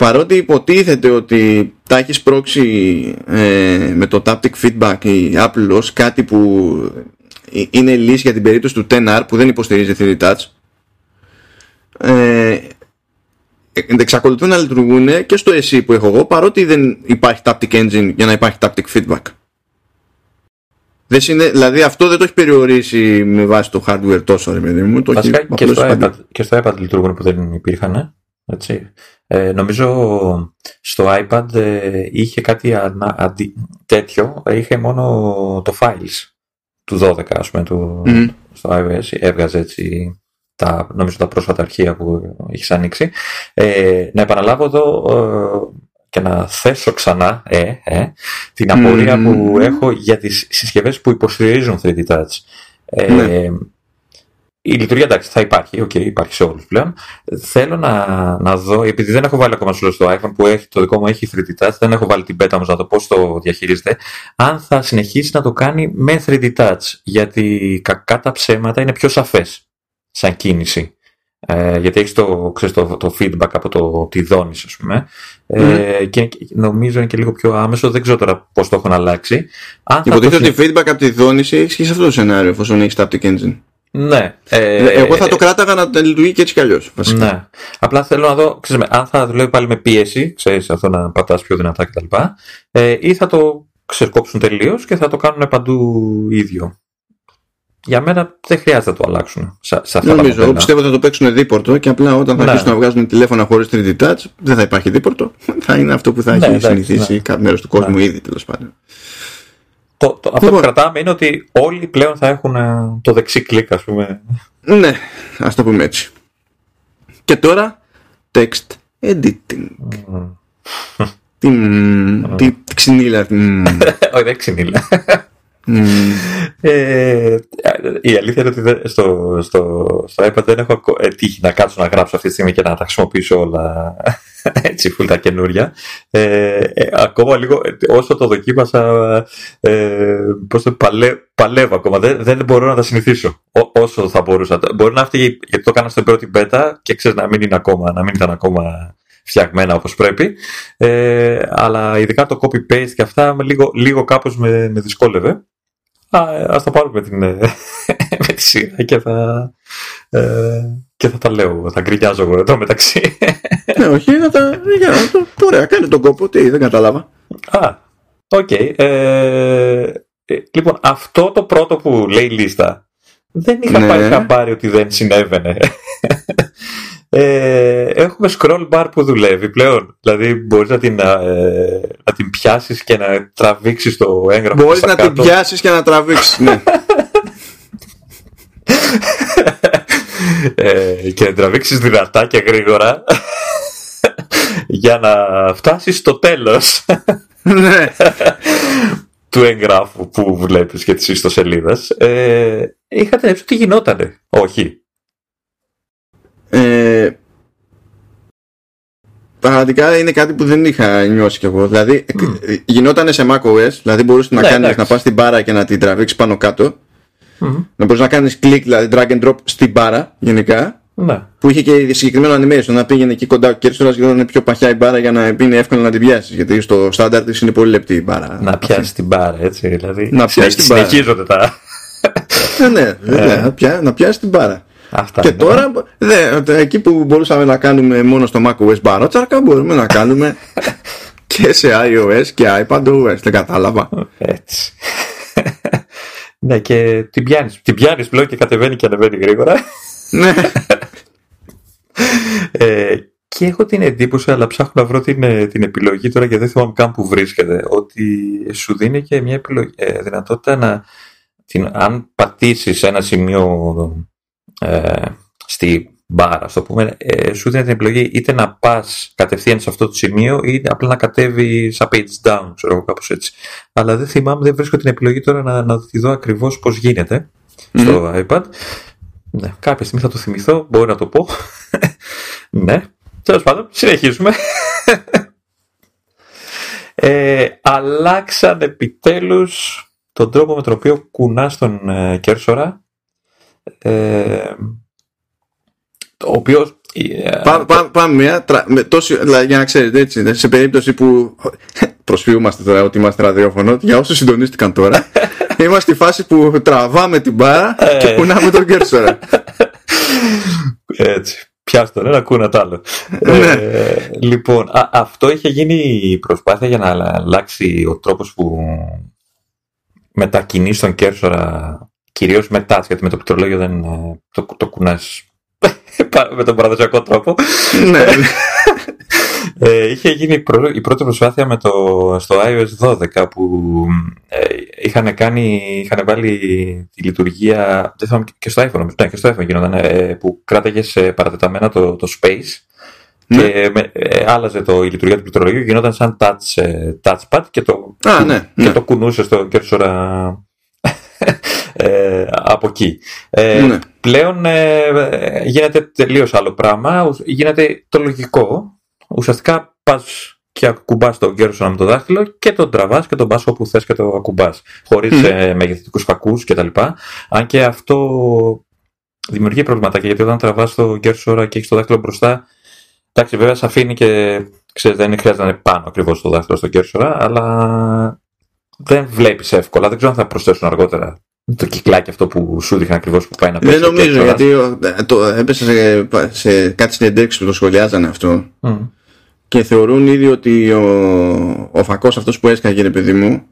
Παρότι υποτίθεται ότι τα έχεις πρόξει ε, με το taptic feedback η Apple ως κάτι που ε, είναι λύση για την περίπτωση του 10R που δεν υποστηρίζει 3D touch ε, ε, εξακολουθούν να λειτουργούν και στο SE που έχω εγώ παρότι δεν υπάρχει taptic engine για να υπάρχει taptic feedback. Δεν είναι, δηλαδή αυτό δεν το έχει περιορίσει με βάση το hardware τόσο ρε παιδί μου. Το έχει Βασικά και απλώς στο, παντού. iPad, και στο iPad λειτουργούν που δεν υπήρχαν. Έτσι. Ε, νομίζω στο iPad ε, είχε κάτι ανα, αντι, τέτοιο, ε, είχε μόνο το files του 12 ας πούμε του, Μμμ. στο iOS, έβγαζε έτσι τα, νομίζω τα πρόσφατα αρχεία που έχεις ανοίξει. Ε, να επαναλάβω εδώ ε, και να θέσω ξανά ε, ε, την απορία που έχω για τις συσκευές που υποστηρίζουν 3D Touch. Ε, ναι. Η λειτουργία εντάξει θα υπάρχει, okay, υπάρχει σε όλους πλέον. Θέλω να, να δω, επειδή δεν έχω βάλει ακόμα στο iPhone που έχει, το δικό μου έχει 3D Touch, δεν έχω βάλει την beta όμως να το πώς το διαχειρίζεται, αν θα συνεχίσει να το κάνει με 3D Touch, γιατί κακά τα ψέματα είναι πιο σαφές σαν κίνηση. Ε, γιατί έχεις το, το, το, feedback από το τι δώνεις, ας πούμε. Ε, και νομίζω είναι και λίγο πιο άμεσο. Δεν ξέρω τώρα πώς το έχουν αλλάξει. Υποτίθεται ότι feedback από τη δόνηση έχεις και σε αυτό το σενάριο, εφόσον έχεις Taptic Engine. Ναι. Ε, Εγώ θα το κράταγα να λειτουργεί και έτσι κι αλλιώς. Ναι. Απλά θέλω να δω, ξέρεις, αν θα δουλεύει πάλι με πίεση, ξέρεις αυτό να πατάς πιο δυνατά κτλ. Ε, ή θα το ξερκόψουν τελείως και θα το κάνουν παντού ίδιο για μένα δεν χρειάζεται να το αλλάξουν. Σε, σε αυτά Νομίζω. Εγώ πιστεύω θα το παίξουν δίπορτο και απλά όταν θα ναι. αρχίσουν να βγάζουν τηλέφωνα χωρίς 3D touch δεν θα υπάρχει δίπορτο. Θα είναι αυτό που θα ναι, έχει συνηθίσει ναι. κάποιο μέρος του κόσμου ναι. ήδη τέλος πάντων. Το, το, αυτό λοιπόν. που κρατάμε είναι ότι όλοι πλέον θα έχουν ε, το δεξί κλικ, ας πούμε. Ναι, ας το πούμε έτσι. Και τώρα text editing. Mm. Τι, τι ξυνήλα. Όχι, δεν ξυνήλα. Ε, η αλήθεια είναι ότι στο, στο, στο iPad δεν έχω ε, τύχει να κάτσω να γράψω αυτή τη στιγμή και να τα χρησιμοποιήσω όλα έτσι φουλ τα καινούρια. Ε, ε, ακόμα λίγο, όσο το δοκίμασα, ε, πώς το παλέ, παλεύω ακόμα. Δεν, δεν μπορώ να τα συνηθίσω όσο θα μπορούσα. Μπορεί να αυτή γιατί το έκανα στην πρώτη πέτα και ξέρεις να μην είναι ακόμα, να μην ήταν ακόμα φτιαγμένα όπως πρέπει. Ε, αλλά ειδικά το copy-paste και αυτά λίγο, λίγο κάπως με, με δυσκόλευε. Α, ας το πάρουμε την, ε, με τη σειρά και θα, ε, και θα τα λέω, θα γκρινιάζω εγώ εδώ μεταξύ. ναι, όχι, να τα, για να το, ωραία, κάνει τον κόπο, τι, δεν κατάλαβα. Α, οκ. Okay, ε, ε, λοιπόν, αυτό το πρώτο που λέει λίστα, δεν είχα ναι. πάρει χαμπάρι ότι δεν συνέβαινε. Ε, έχουμε scroll bar που δουλεύει πλέον. Δηλαδή μπορείς να την, ε, να την πιάσεις και να τραβήξεις το έγγραφο Μπορείς να την πιάσεις και να τραβήξεις, ναι. ε, και να τραβήξεις δυνατά και γρήγορα για να φτάσεις στο τέλος ναι. του εγγράφου που βλέπεις και της ιστοσελίδας. Ε, είχα την ότι γινότανε. Όχι. Ε, πραγματικά είναι κάτι που δεν είχα νιώσει κι εγώ. Δηλαδή, mm. γινόταν σε macOS, δηλαδή μπορούσες να, ναι, κάνεις, να πας στην μπάρα και να την τραβήξεις πάνω κάτω. Mm. Να μπορείς να κάνεις κλικ, δηλαδή drag and drop στην μπάρα γενικά. Ναι. Που είχε και συγκεκριμένο animation να πήγαινε εκεί κοντά και έτσι γινόταν πιο παχιά η μπάρα για να είναι εύκολο να την πιάσεις. Γιατί στο στάνταρ της είναι πολύ λεπτή η μπάρα. Να πιάσεις την μπάρα, έτσι. Δηλαδή. Να πιάσεις την μπάρα. Συνεχίζονται τα. ναι, ναι, ναι, να πιάσεις την μπάρα. Αυτά και τώρα, δε, εκεί που μπορούσαμε να κάνουμε μόνο στο macOS μπαροτσάρκα, μπορούμε να κάνουμε και σε iOS και iPadOS. Δεν κατάλαβα. Έτσι. Ναι, και την πιάνεις. Την πιάνεις πλέον και κατεβαίνει και ανεβαίνει γρήγορα. ναι. ε, και έχω την εντύπωση, αλλά ψάχνω να βρω την, ε, την επιλογή τώρα και δεν θυμάμαι καν που βρίσκεται, ότι σου δίνει και μια επιλογή, ε, δυνατότητα να, την, αν πατήσεις ένα σημείο ε, στη μπάρα, στο πούμε, ε, σου δίνει την επιλογή είτε να πας κατευθείαν σε αυτό το σημείο ή απλά να κατέβει σαν page down, ξέρω εγώ κάπως έτσι. Αλλά δεν θυμάμαι, δεν βρίσκω την επιλογή τώρα να, να τη δω ακριβώς πώς γίνεται στο iPad. Ναι, κάποια στιγμή θα το θυμηθώ, μπορώ να το πω. ναι, τέλος πάντων, συνεχίζουμε. ε, αλλάξαν επιτέλους τον τρόπο με τον οποίο κουνάς τον ε, κέρσορα ε, ο οποίος. Πάμε μια. δηλαδή, για να ξέρετε έτσι, σε περίπτωση που προσφύγουμε τώρα ότι είμαστε ραδιόφωνο, για όσους συντονίστηκαν τώρα, είμαστε στη φάση που τραβάμε την μπάρα και ε. κουνάμε τον κέρσορα. Έτσι. Πιάστο τον ένα, κούνα το άλλο. Ναι. ε, λοιπόν, αυτό είχε γίνει προσπάθεια για να αλλάξει ο τρόπος που μετακινείς τον κέρσορα Κυρίως μετά, γιατί με το πληκτρολόγιο δεν ε, το, το κουνάς με τον παραδοσιακό τρόπο. ναι. Ε, είχε γίνει η πρώτη προσπάθεια με το, στο iOS 12 που ε, είχαν, κάνει, είχαν βάλει τη λειτουργία δεν θυμάμαι, και στο iPhone, ναι, και στο iPhone γινόταν, ε, που κράταγες παρατεταμένα το, το Space ναι. και με, ε, άλλαζε το, η λειτουργία του πληκτρολογίου γινόταν σαν touch, ε, touchpad και το, Α, ναι, και ναι. το κουνούσε στο κέρσορα ε, από εκεί. Ε, Ναι. Πλέον ε, γίνεται τελείως άλλο πράγμα. Γίνεται το λογικό. Ουσιαστικά πας και ακουμπάς τον κέρσονα με το δάχτυλο και τον τραβάς και τον πας όπου θες και το ακουμπάς. Χωρίς Μμμ. ε, μεγεθυντικούς φακούς κτλ. Αν και αυτό δημιουργεί προβληματάκια γιατί όταν τραβάς το κέρσορα και έχεις το δάχτυλο μπροστά. Εντάξει, βέβαια σε αφήνει και ξέρεις, δεν χρειάζεται να είναι πάνω ακριβώς το δάχτυλο στο κέρσορα, αλλά δεν βλέπεις εύκολα. Δεν ξέρω αν θα προσθέσουν αργότερα το κυκλάκι αυτό που σου δείχνει ακριβώς που πάει να πέσει. Δεν ο νομίζω κέρσορας. γιατί ο- ε, το, έπεσε σε, σε κάτι συνεντεύξει που το σχολιάζανε αυτό Μμ. και θεωρούν ήδη ότι ο, ο φακός αυτός που έσκαγε ρε παιδί μου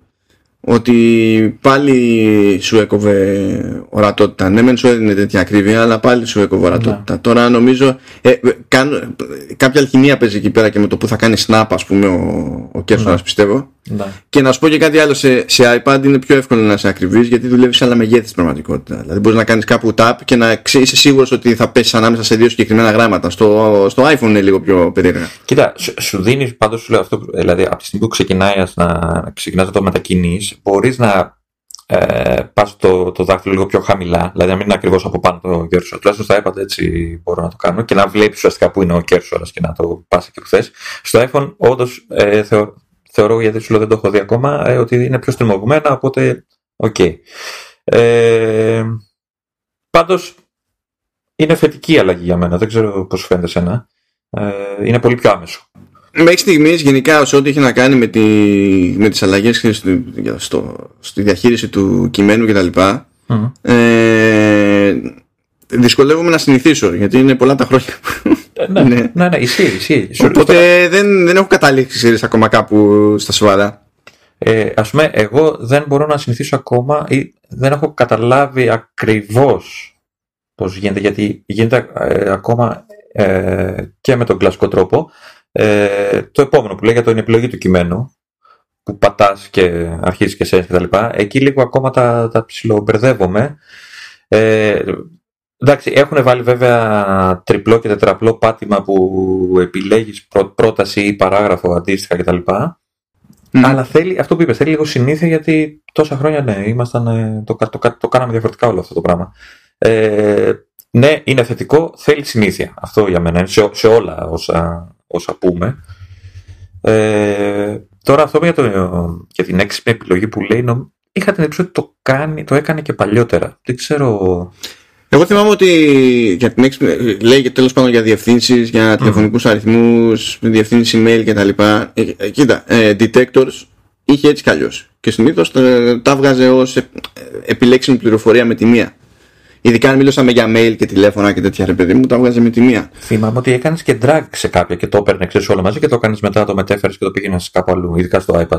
ότι πάλι σου έκοβε ορατότητα. Ναι, μεν σου έδινε τέτοια ακρίβεια, αλλά πάλι σου έκοβε ορατότητα. Τώρα νομίζω. Ε, ε, κάνω- κάποια αλχημία παίζει εκεί πέρα και με το που θα κάνει snap, ας πούμε, ο, ο κέρσονα, πιστεύω. Ναι. Και να σου πω και κάτι άλλο, σε, σε iPad είναι πιο εύκολο να είσαι ακριβή γιατί δουλεύεις σε άλλα μεγέθης στην πραγματικότητα. Δηλαδή μπορείς να κάνεις κάπου tap και να ξε- είσαι σίγουρος ότι θα πέσεις ανάμεσα σε δύο συγκεκριμένα γράμματα. Στο, στο iPhone είναι λίγο πιο περίεργα. Κοίτα, σου, σου δίνεις πάντως σου λέω αυτό, που- δηλαδή από τη στιγμή που ξεκινάει να ξεκινάς να το μετακινείς, μπορείς να ε, πας το, το δάχτυλο λίγο πιο χαμηλά, δηλαδή να μην είναι ακριβώς από πάνω το κέρσορα. Τουλάχιστον στο iPad έτσι μπορώ να το κάνω και να βλέπεις ουσιαστικά που είναι ο κέρσορα και να το πας εκεί που θες. Στο iPhone, όντως ε, θεω, θεωρώ, γιατί σου λέω δεν το έχω δει ακόμα, ε, ότι είναι πιο στριμωγμένα, οπότε οκ. Ε, Πάντως είναι θετική η αλλαγή για μένα. Δεν ξέρω πώς φαίνεται σένα. Ε, είναι πολύ πιο άμεσο. Μέχρι στιγμής, γενικά, σε ό,τι έχει να κάνει με, τη, με τις αλλαγές στο, στη διαχείριση του κειμένου κτλ. Ε, δυσκολεύομαι να συνηθίσω γιατί είναι πολλά τα χρόνια. ναι, Ναι. ναι, ναι, ναι, ισχύει, ισχύει. Σου- Οπότε δεν, δεν έχω καταλήξει ξέρεις, ακόμα κάπου στα σοβαρά. Ε, ας πούμε, εγώ δεν μπορώ να συνηθίσω ακόμα ή δεν έχω καταλάβει ακριβώς πώς γίνεται, γιατί γίνεται ε, ακόμα ε, και με τον κλασικό τρόπο. Ε, το επόμενο που λέει για την επιλογή του κειμένου, που πατάς και αρχίζεις και σένεις κτλ. Εκεί λίγο ακόμα τα, τα ψιλομπερδεύομαι. Ε, εντάξει, έχουν βάλει βέβαια τριπλό και τετραπλό πάτημα που επιλέγεις πρό- πρόταση ή παράγραφο αντίστοιχα κτλ. Μμ. Αλλά θέλει, αυτό που είπες, θέλει λίγο συνήθεια γιατί τόσα χρόνια ναι, ήμασταν, ε, το, κα- το, κα- το κάναμε διαφορετικά όλο αυτό το πράγμα. Ε, ναι, είναι θετικό, θέλει συνήθεια. Αυτό για μένα είναι σε, σε όλα όσα, όσα πούμε. Ε, τώρα αυτό για, το, για την έξυπνη επιλογή που λέει, νομ, είχα την εντύπωση ότι το, κάνει, το έκανε και παλιότερα. Δεν ξέρω. Εγώ θυμάμαι ότι για την έξυπνη, λέει και τέλος πάντων για διευθύνσεις, για τηλεφωνικούς αριθμούς, διευθύνσεις email κτλ. Ε, ε, κοίτα, ε, detectors είχε έτσι κι αλλιώς. Και συνήθως τα, τα βγάζε ως ε, επιλέξιμη πληροφορία με τη μία. Ειδικά αν μιλούσαμε για mail και τηλέφωνα και τέτοια ρε παιδί μου, τα βγάζε με τη μία. Θυμάμαι ότι έκανες και drag σε κάποια και το έπαιρνε ξέρεις, όλο μαζί και το έκανες μετά, το μετέφερες και το πήγαινες κάπου αλλού, ειδικά στο iPad.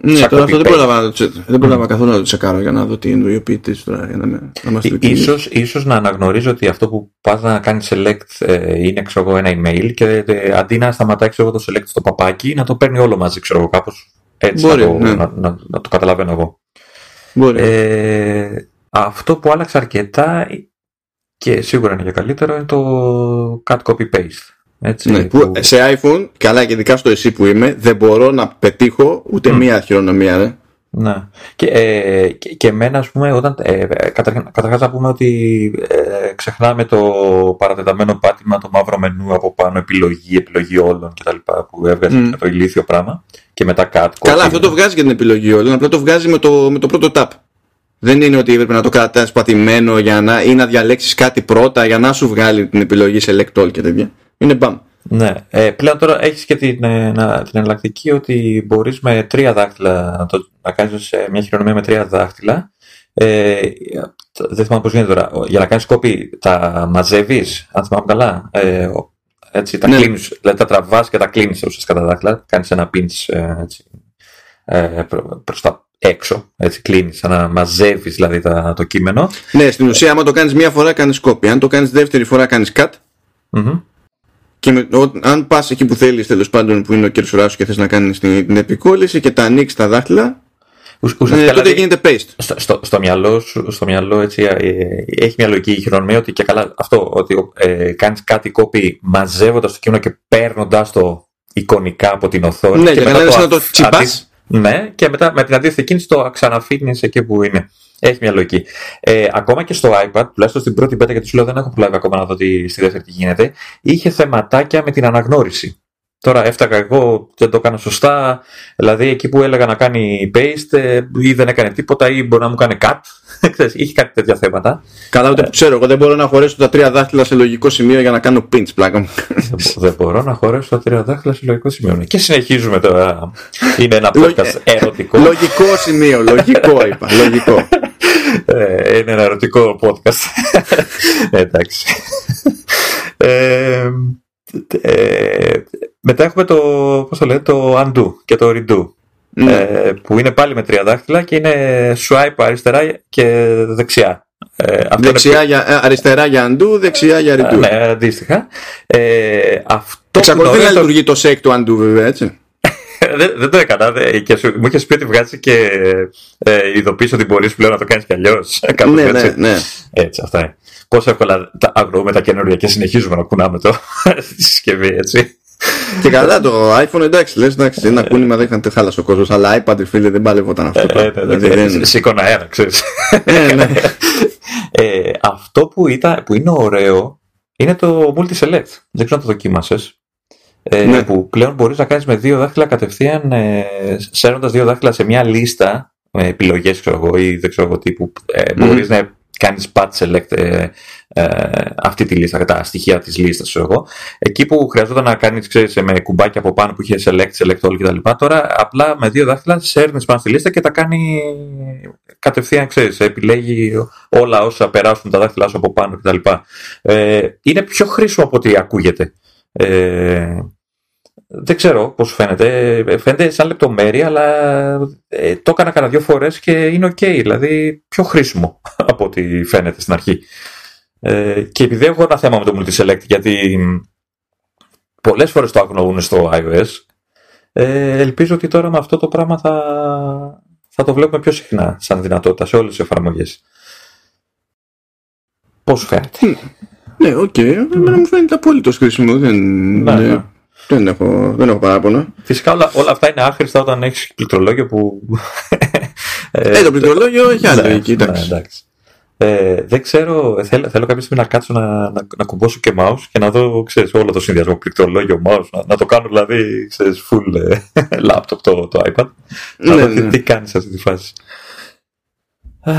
Ναι, Σαν τώρα αυτό δεν copy-paste. πρόλαβα, να το τσε- δεν πρόλαβα καθόλου να το τσεκάρω για να δω τι εννοεί ο ποιητής τώρα, για να, με, να μας το Ί- εξηγήσει. Ίσως, ίσως να αναγνωρίζω ότι αυτό που πας να κάνεις select ε, είναι ξέρω εγώ, ένα email και ε, αντί να σταματάει ξέρω, εγώ, το select στο παπάκι να το παίρνει όλο μαζί ξέρω εγώ κάπως έτσι Μπορεί, να, το, ναι. να, να, να το καταλαβαίνω εγώ. Μπορεί. Ε, αυτό που άλλαξε αρκετά και σίγουρα είναι για καλύτερο είναι το cut copy paste. Έτσι, Ναι, που σε iPhone, καλά και ειδικά στο εσύ που είμαι, δεν μπορώ να πετύχω ούτε Μμ. μία χειρονομία, ρε. Ναι. Και, ε, και, και εμένα, ας πούμε, όταν, ε, καταρχά- καταρχάς να πούμε ότι ε, ξεχνάμε το παρατεταμένο πάτημα, το μαύρο μενού από πάνω, επιλογή, επιλογή όλων κτλ. που έβγαζε Μμ. το ηλίθιο πράγμα και μετά cut. Καλά, copy. αυτό το βγάζει για την επιλογή όλων, απλά το βγάζει με το, με το πρώτο tap. Δεν είναι ότι έπρεπε να το κρατάς πατημένο για να, ή να διαλέξεις κάτι πρώτα για να σου βγάλει την επιλογή select all και τέτοια. Είναι μπαμ. Ναι. Ε, πλέον τώρα έχεις και την, ε, να- την εναλλακτική ότι μπορείς με τρία δάχτυλα να, το, να κάνεις ε, μια χειρονομία με τρία δάχτυλα. Ε, δεν θυμάμαι πώς γίνεται τώρα. Για να κάνεις κόπη τα μαζεύεις, αν θυμάμαι καλά. Ε, ο- έτσι, τα Ναι. κλείνεις, δηλαδή τα τραβάς και τα κλείνεις ουσιαστικά τα δάχτυλα. Κάνεις ένα pinch ε, έτσι, ε, προ, προς τα έξω. Έτσι κλείνεις, σαν να μαζεύεις δηλαδή τα, το κείμενο. Ναι, στην ουσία, άμα το κάνεις μία φορά κάνεις copy. Αν το κάνεις δεύτερη φορά κάνεις cut. Μμμ. και με, ο, αν πας εκεί που θέλεις, τέλος πάντων, που είναι ο κερσουρά σου και θες να κάνεις την, την επικόλληση και τα ανοίξεις τα δάχτυλα, Ουσιαστικά, ε, τότε δηλαδή, γίνεται paste. στο, στο, στο, μυαλό, σου- στο μυαλό έτσι, ε, έχει μια λογική η χειρονομία ότι και καλά αυτό, ότι ε, κάνεις κάτι copy μαζεύοντας το κείμενο και παίρνοντας το εικονικά από την οθόνη. Ναι, και για να μετά είναι σαν να το αφ- τσιμπάς. Αντί- Ναι, και μετά με την αντίθετη κίνηση το ξαναφύγνεις εκεί που είναι. Έχει μια λογική. Ε, ακόμα και στο iPad, τουλάχιστον στην πρώτη beta, γιατί σου λέω δεν έχω προλάβει ακόμα να δω τι, στη δεύτερη τι γίνεται, είχε θεματάκια με την αναγνώριση. Τώρα έφταγα εγώ, δεν το έκανα σωστά. Δηλαδή εκεί που έλεγα να κάνει paste ε, ή δεν έκανε τίποτα ή μπορεί να μου κάνει cut. Ξέρεις, είχε κάτι τέτοια θέματα. Καλά, ούτε που ξέρω. Εγώ δεν μπορώ να χωρέσω τα τρία δάχτυλα σε λογικό σημείο για να κάνω pinch πλάκα μου. δεν, μπο- δεν μπορώ να χωρέσω τα τρία δάχτυλα σε λογικό σημείο. Ναι. Και συνεχίζουμε τώρα. Είναι ένα Λο- podcast ερωτικό. λογικό σημείο, λογικό είπα. Λογικό. Ε, είναι ένα ερωτικό podcast. Εντάξει. Ε, ε, μετά έχουμε το, πώς το λένε, το undo και το redo. Ναι. Ε, που είναι πάλι με τρία δάχτυλα και είναι swipe αριστερά και δεξιά. Ε, αυτό είναι Δεξιά για, ε, αριστερά για undo, δεξιά για πιο- redo. Ναι, αντίστοιχα. Ε, αυτό που Εξακολουθεί είναι να ωραίο- λειτουργεί το shake του undo βέβαια, έτσι. δεν, δεν το έκανα. δε- και σου, μου είχες πει ότι βγάζει και ε, ειδοποίηση ότι μπορεί πλέον να το κάνεις κι αλλιώς. ναι, ναι, ναι. Έτσι, αυτά είναι. Πόσο εύκολα τα αγνοούμε τα καινούργια και συνεχίζουμε να κουνάμε το στη συσκευή, έτσι. Και καλά το iPhone εντάξει, λες εντάξει, ένα κούνημα δεν είχαν χάλασε ο κόσμος, αλλά iPad φίλε δεν παλεύονταν αυτό. το Ε, πράγμα. ναι, Δηλαδή, ναι, δεν- Σήκωνα αέρα, ξέρεις. Ε, ναι. Ε, αυτό που, ήταν, που είναι ωραίο είναι το multi-select. Δεν ξέρω αν το δοκίμασες. Ε, Ναι. Που πλέον μπορείς να κάνεις με δύο δάχτυλα κατευθείαν, ε, σέρνοντας δύο δάχτυλα σε μια λίστα με επιλογές ξέρω εγώ, ή δεν ξέρω εγώ τι που ε, Μμμ. μπορείς να κάνεις pat select ε, ε, αυτή τη λίστα, τα στοιχεία της λίστας ξέρω εγώ. Εκεί που χρειαζόταν να κάνεις ξέρεις, με κουμπάκια από πάνω που είχε select, select all κτλ. Τώρα απλά με δύο δάχτυλα σέρνεις πάνω στη λίστα και τα κάνει κατευθείαν, ξέρεις, επιλέγει όλα όσα περάσουν τα δάχτυλά σου από πάνω κτλ. Ε, είναι πιο χρήσιμο από ό,τι ακούγεται. Ε, δεν ξέρω πώς φαίνεται. Ε, Φαίνεται σαν λεπτομέρεια, αλλά ε, το έκανα κανένα δύο φορές και είναι ok. Δηλαδή πιο χρήσιμο από ό,τι φαίνεται στην αρχή. Ε, και επειδή έχω ένα θέμα με το multi-select, γιατί μ, πολλές φορές το αγνοούν στο iOS, ε, ελπίζω ότι τώρα με αυτό το πράγμα θα, θα το βλέπουμε πιο συχνά σαν δυνατότητα σε όλες τις εφαρμογές. Πώς φαίνεται; Ναι, οκ. Εμένα μου φαίνεται απολύτως χρήσιμο. Δεν, Ναι, ναι, ναι. Δεν, έχω, δεν έχω παράπονα. Φυσικά όλα, όλα αυτά είναι άχρηστα όταν έχεις πληκτρολόγιο που... Ε, το πληκτρολόγιο έχει άλλη ναι, λογική, ναι, εντάξει. εντάξει. Ε, δεν ξέρω, ε, θέλω, θέλω κάποια στιγμή να κάτσω να, να, να κουμπώσω και mouse και να δω, ξέρεις, όλο το συνδυασμό πληκτρολόγιο mouse, να, να το κάνω δηλαδή, ξέρεις, full ε, laptop το, το iPad. Να Ναι, δω τι, ναι. τι κάνει σε αυτή τη φάση. Α,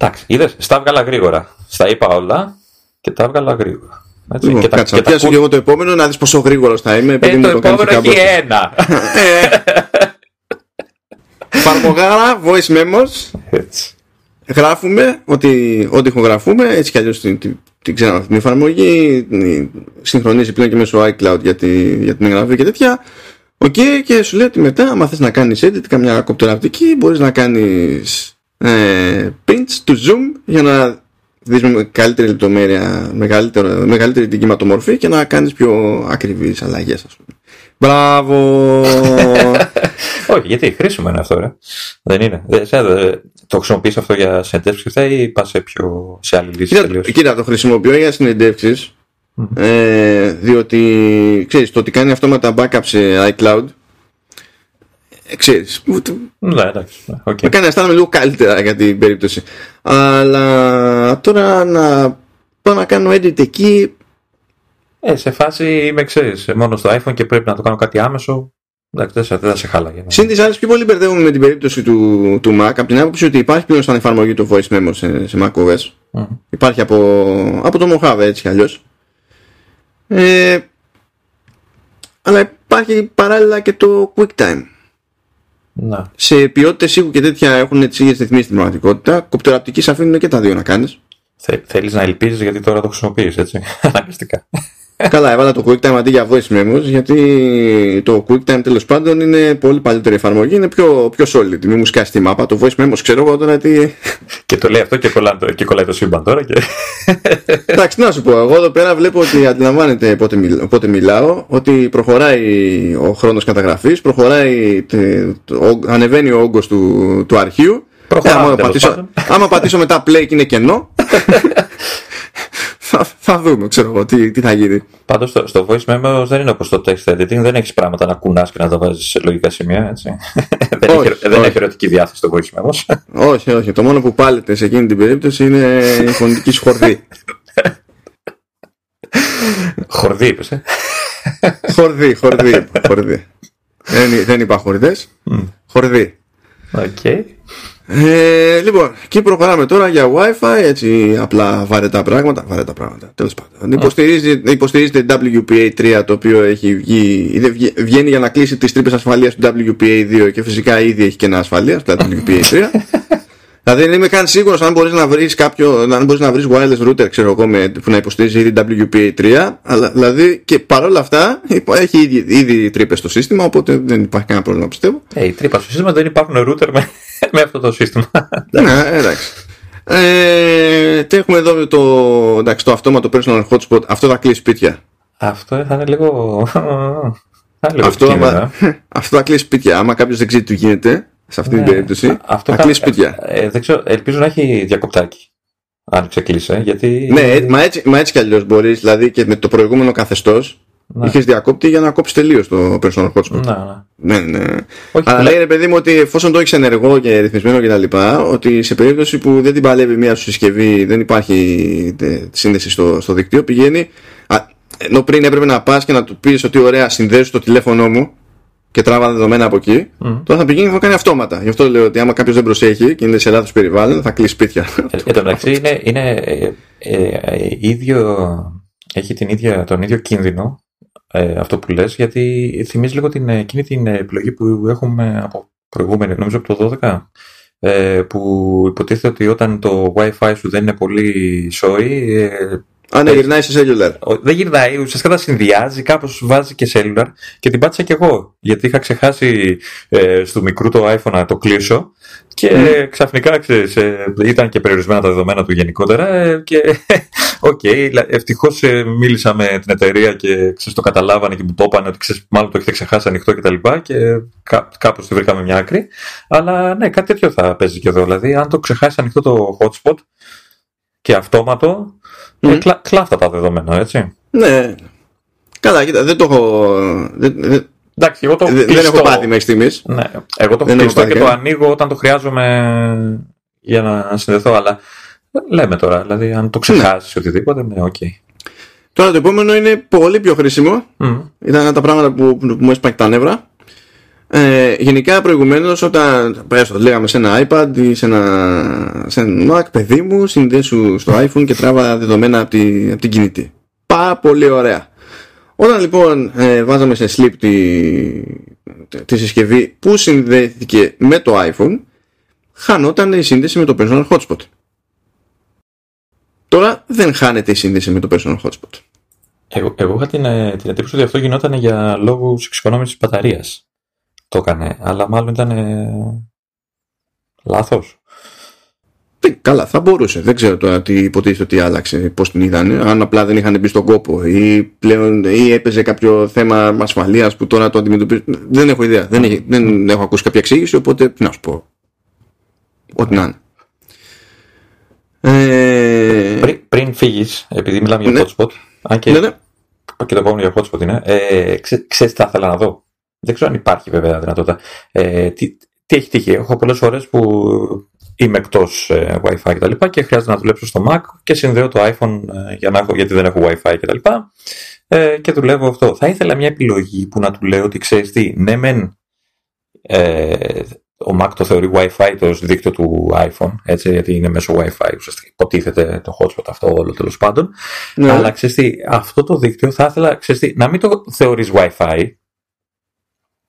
Εντάξει, είδες, στα έβγαλα γρήγορα. Στα είπα όλα και τα έβγαλα γρήγορα. Έτσι, Λοιπόν, και τα, κάτσε, και να τα πιάσω κου- και εγώ το επόμενο να δεις πόσο γρήγορο θα είμαι. επειδή Ε, μου το κάνεις επόμενο και έχει κάμπος. ένα. Φαρμογάρα, voice memos. Έτσι. Γράφουμε ότι ό,τι ηχογραφούμε, έτσι κι αλλιώς την, την, την ξέραμε αυτή την εφαρμογή. την Συγχρονίζει πλέον και μέσω iCloud για, τη, για την εγγραφή και τέτοια. Οκ, και σου λέει ότι μετά, άμα θες να κάνεις edit, καμιά κοπτοραπτική, μπορείς να κάνεις ε, pinch to zoom για να δεις με καλύτερη λεπτομέρεια, μεγαλύτερο, μεγαλύτερη την κυματομορφή και να κάνεις πιο ακριβείς αλλαγές, ας πούμε. Μπράβο! Όχι, γιατί χρήσιμο είναι αυτό, ρε. Δεν είναι. Δεν, σε- δε- το χρησιμοποιείς αυτό για συνεντεύξεις και αυτά ή πας σε, πιο, σε άλλη λύση Κοίτα, τελείως; κοίτα, το χρησιμοποιώ για συνεντεύξεις Μμμ. ε, διότι ξέρεις το ότι κάνει αυτόματα backup σε iCloud ε, ξέρεις μου- το- Ναι, εντάξει. ναι, οκ. με κάνει να αισθάνομαι λίγο καλύτερα για την περίπτωση αλλά τώρα να πάω να κάνω edit εκεί Ε, σε φάση είμαι, ξέρεις, μόνο στο iPhone και πρέπει να το κάνω κάτι άμεσο. Εντάξει, δεν, σε- δεν θα σε χάλαγε. ναι. Συν τις άλλες πιο πολύ μπερδεύομαι με την περίπτωση του, του Mac από την άποψη ότι υπάρχει πλέον σαν εφαρμογή το voice memo σε, σε macOS Μμ. υπάρχει από, από το Mojave έτσι κι αλλιώς ε, αλλά υπάρχει παράλληλα και το QuickTime Ναι. σε ποιότητες ήχου και τέτοια έχουν τις ίδιες ρυθμίσεις στην πραγματικότητα. Κοπτεραπτική σε αφήνουν και τα δύο να κάνεις. Θε, θέλεις να ελπίζεις γιατί τώρα το χρησιμοποιείς, έτσι. Αναγκαστικά. Καλά, έβαλα το QuickTime αντί για voice memos γιατί το QuickTime τέλος πάντων είναι πολύ παλιότερη εφαρμογή, είναι πιο, πιο solid. Μην μου σκάσει τη μάπα. Το voice memos ξέρω εγώ τώρα τι. και το λέει αυτό και κολλάει, και κολλάει το σύμπαν τώρα. Και... Εντάξει, να σου πω. Εγώ εδώ πέρα βλέπω ότι αντιλαμβάνεται πότε, μιλ, πότε μιλάω, ότι προχωράει ο χρόνος καταγραφής, προχωράει, ανεβαίνει ο όγκος του, του αρχείου. Ε, άμα, πατήσω, άμα πατήσω μετά play και είναι κενό θα, θα δούμε, ξέρω εγώ, τι, τι θα γίνει. Πάντως στο, στο voice memo δεν είναι όπως το text editing, δεν έχεις πράγματα να κουνάς και να τα βάζεις σε λογικά σημεία. Έτσι. δεν, όχι, έχει, δεν έχει ερωτική διάθεση το voice memo. όχι, όχι. Το μόνο που πάλετε σε εκείνη την περίπτωση είναι η φωνητική σχορδή. χορδί, είπες. Ε; χορδί, χορδί. χορδί. δεν, δεν είπα χορδές. Mm. Χορδί. Okay. Ε, λοιπόν, και προχωράμε τώρα για Wi-Fi, έτσι απλά βαρετά πράγματα. Βαρετά πράγματα, τέλος πάντων. Υποστηρίζει, υποστηρίζεται WPA3 το οποίο έχει βγει, βγαίνει για να κλείσει τις τρύπες ασφαλείας του WPA2 και φυσικά ήδη έχει και ένα ασφαλεία, το WPA3. δηλαδή δεν είμαι καν σίγουρος αν μπορείς να βρεις κάποιο, αν μπορείς να βρεις wireless router, ξέρω εγώ, με, που να υποστηρίζει ήδη WPA3, αλλά δηλαδή και παρόλα αυτά έχει ήδη, ήδη τρύπες στο σύστημα, οπότε δεν υπάρχει κανένα πρόβλημα πιστεύω. Ε, hey, τρύπα στο σύστημα δεν υπάρχουν router με με αυτό το σύστημα. ναι, εντάξει. Ε, τι έχουμε εδώ το, εντάξει, το αυτόματο personal hotspot. Αυτό θα κλείσει σπίτια. Αυτό θα είναι λίγο. αυτό, άμα, αυτό θα κλείσει σπίτια. Άμα κάποιος δεν ξέρει τι γίνεται, σε αυτή ναι, την περίπτωση, αυτό θα κλείσει σπίτια. Ε, δεν ξέρω, ελπίζω να έχει διακοπτάκι. Αν ξεκλείσει, γιατί. Ναι, μα έτσι, μα έτσι κι αλλιώς μπορείς, δηλαδή και με το προηγούμενο καθεστώς, ναι. Είχες διακόπτη για να κόψεις τελείως το personal hotspot. Ναι, ναι. ναι, ναι. Αλλά λέει ρε παιδί μου ότι εφόσον το έχεις ενεργό και ρυθμισμένο κτλ., ότι σε περίπτωση που δεν την παλεύει μία σου συσκευή, δεν υπάρχει σύνδεση στο, στο δίκτυο, πηγαίνει. Α, ενώ πριν έπρεπε να πας και να του πεις ότι ωραία, συνδέσου το τηλέφωνό μου και τράβα δεδομένα από εκεί, mm. τώρα θα πηγαίνει και θα κάνει αυτόματα. Γι' αυτό λέω ότι άμα κάποιος δεν προσέχει και είναι σε λάθος περιβάλλον, θα κλείσει σπίτια. Ε, εν τω μεταξύ είναι, είναι ε, ε, ε, ίδιο, έχει την ίδια, τον ίδιο κίνδυνο ε, αυτό που λες, γιατί θυμίζει λίγο την, εκείνη την επιλογή που έχουμε από προηγούμενη, νομίζω από το 12, ε, που υποτίθεται ότι όταν το Wi-Fi σου δεν είναι πολύ σόι, ε, Α, ναι, γυρνάει σε cellular. Δεν γυρνάει, ουσιαστικά τα συνδυάζει, κάπως βάζει και cellular και την πάτησα κι εγώ. Γιατί είχα ξεχάσει ε, στο μικρού το iPhone να το κλείσω και mm. ξαφνικά ξέρεις, ε, ήταν και περιορισμένα τα δεδομένα του γενικότερα. Ε, και οκ, okay, ευτυχώς ε, μίλησα με την εταιρεία και ξέρεις, το καταλάβανε και μου το είπαν ότι ξέρεις, μάλλον το έχετε ξεχάσει ανοιχτό κτλ. Και, και κά, κάπως τη βρήκαμε μια άκρη. Αλλά ναι, κάτι τέτοιο θα παίζει και εδώ. Δηλαδή, αν το ξεχάσει ανοιχτό το hotspot και αυτόματο, Mm. Ε, κλα, κλάφτα τα δεδομένα, έτσι. Ναι. Καλά, κοίτα, δεν το έχω. Δεν, δεν... Εντάξει, εγώ το δεν, δεν έχω πάθει μέχρι στιγμής. Ναι. Εγώ το κλειστό και το ανοίγω όταν το χρειάζομαι για να συνδεθώ, αλλά λέμε τώρα, δηλαδή αν το ξεχάσεις ναι. οτιδήποτε, ναι, οκ. Okay. Τώρα το επόμενο είναι πολύ πιο χρήσιμο. Mm. Ήταν ένα τα πράγματα που, που μου έσπαγε τα νεύρα. Ε, γενικά προηγουμένως, όταν το λέγαμε σε ένα iPad ή σε ένα, σε ένα Mac, παιδί μου, συνδέσου στο iPhone και τράβα δεδομένα από, τη, από την κινητή. Πάρα πολύ ωραία. Όταν λοιπόν ε, βάζαμε σε sleep τη, τη συσκευή που συνδέθηκε με το iPhone, χανόταν η σύνδεση με το personal hotspot. Τώρα δεν χάνεται η σύνδεση με το personal hotspot. Εγώ, εγώ είχα την, ε, την εντύπωση ότι αυτό γινόταν για λόγους εξοικονόμησης μπαταρίας το έκανε, αλλά μάλλον ήταν ε, λάθος. Καλά, θα μπορούσε. Δεν ξέρω τώρα τι υποτίθεται ότι άλλαξε, πώς την είδανε. Αν απλά δεν είχαν μπει στον κόπο ή πλέον ή έπαιζε κάποιο θέμα ασφαλείας που τώρα το αντιμετωπίζει. Δεν έχω ιδέα. Δεν, έχει, δεν έχω ακούσει κάποια εξήγηση, οπότε τι να σου πω. Ό,τι να είναι. Ε... Πριν, πριν φύγεις, επειδή μιλάμε για ναι. hotspot, αν και, ναι, ναι. και το επόμενο για hotspot είναι, ε, ξέρεις τι θα ήθελα να δω; Δεν ξέρω αν υπάρχει βέβαια δυνατότητα. Ε, τι, τι έχει τύχει; Έχω πολλές φορές που είμαι εκτός ε, WiFi κτλ. Και, και χρειάζεται να δουλέψω στο Mac και συνδέω το iPhone ε, για να έχω, γιατί δεν έχω WiFi κτλ. Και, ε, και δουλεύω αυτό. Θα ήθελα μια επιλογή που να του λέω ότι ξέρεις τι, ναι, μεν ε, ο Mac το θεωρεί Wi-Fi το δίκτυο του iPhone, έτσι, γιατί είναι μέσω Wi-Fi, ουσιαστικά υποτίθεται το hotspot αυτό όλο τέλος πάντων. Ναι. Αλλά ξέρεις τι, αυτό το δίκτυο θα ήθελα ξέρεις τι, να μην το θεωρείς Wi-Fi,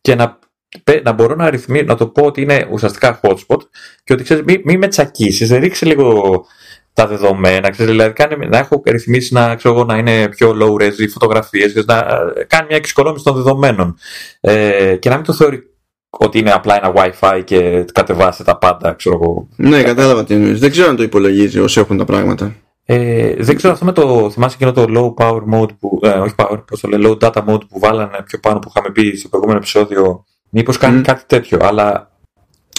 και να, να μπορώ να να το πω ότι είναι ουσιαστικά hotspot και ότι ξέρεις, μην μη με τσακίσεις, ρίξει λίγο τα δεδομένα, ξέρεις, δηλαδή κάνει, να έχω ρυθμίσει να, ξέρω, να είναι πιο low res οι φωτογραφίες, να ε, κάνει μια εξοικονόμηση των δεδομένων ε, και να μην το θεωρεί ότι είναι απλά ένα Wi-Fi και κατεβάστε τα πάντα, ξέρω εγώ. Ναι, κατάλαβα τι εννοείς. Δεν ξέρω αν το υπολογίζει όσο έχουν τα πράγματα. Ε, δεν ξέρω αυτό με το. Θυμάσαι εκείνο το low power mode που. Ε, όχι power, πώς το λέει, low data mode που βάλανε πιο πάνω που είχαμε πει στο προηγούμενο επεισόδιο. Μήπως κάνει κάτι τέτοιο. Αλλά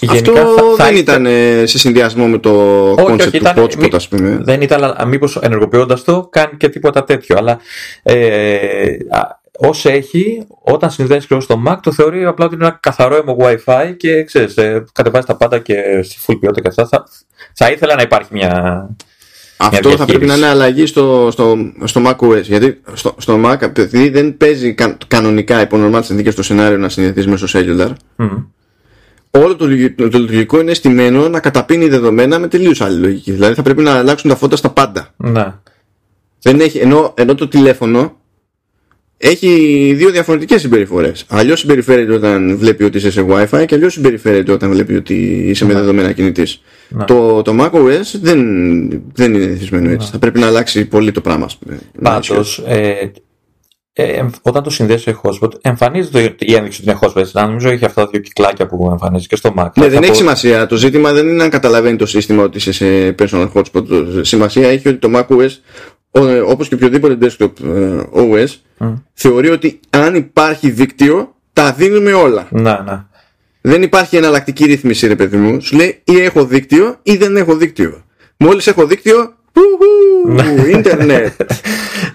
αυτό θα, θα δεν ήταν ε, σε συνδυασμό με το concept του hotspot, ας πούμε. Δεν ήταν, αλλά μήπως ενεργοποιώντας το κάνει και τίποτα τέτοιο. Αλλά ε, όσο έχει, όταν συνδέσει στο Mac, το θεωρεί απλά ότι είναι ένα καθαρό αιμο Wi-Fi και ξέρεις, ε, κατεβάζει τα πάντα και στη full ποιότητα και αυτά. Θα, θα ήθελα να υπάρχει μια. Αυτό θα πρέπει να είναι αλλαγή στο, στο, στο OS. Γιατί στο, στο Mac, επειδή δεν παίζει κα, κανονικά υπό νορμάλ συνθήκε το σενάριο να συνδεθείς μέσω cellular, mm όλο το, το, λειτουργικό είναι στημένο να καταπίνει δεδομένα με τελείως άλλη λογική. Δηλαδή θα πρέπει να αλλάξουν τα φώτα στα πάντα. Ναι. Δεν έχει, ενώ, ενώ το τηλέφωνο έχει δύο διαφορετικές συμπεριφορές. Αλλιώς συμπεριφέρεται όταν βλέπει ότι είσαι σε WiFi και αλλιώς συμπεριφέρεται όταν βλέπει ότι είσαι με ναι. δεδομένα κινητής. Ναι. Το, το macOS δεν, δεν είναι θυσμένο έτσι. Ναι. Θα πρέπει να αλλάξει πολύ το πράγμα. Πάντως, ε, όταν το συνδέσει σε hotspot, εμφανίζεται η ένδειξη ότι είναι hotspot. Να νομίζω έχει αυτά τα δύο κυκλάκια που εμφανίζει και στο Mac. Ναι, δεν έχει σημασία. Το ζήτημα δεν είναι αν καταλαβαίνει το σύστημα ότι είσαι σε personal hotspot. Σημασία έχει ότι το macOS, όπως και οποιοδήποτε desktop ε, OS, θεωρεί ότι αν υπάρχει δίκτυο, τα δίνουμε όλα. Να, να. Δεν υπάρχει εναλλακτική ρύθμιση, ρε παιδί μου. Σου λέει ή έχω δίκτυο ή δεν έχω δίκτυο. Μόλις έχω δίκτυο, Ιντερνετ.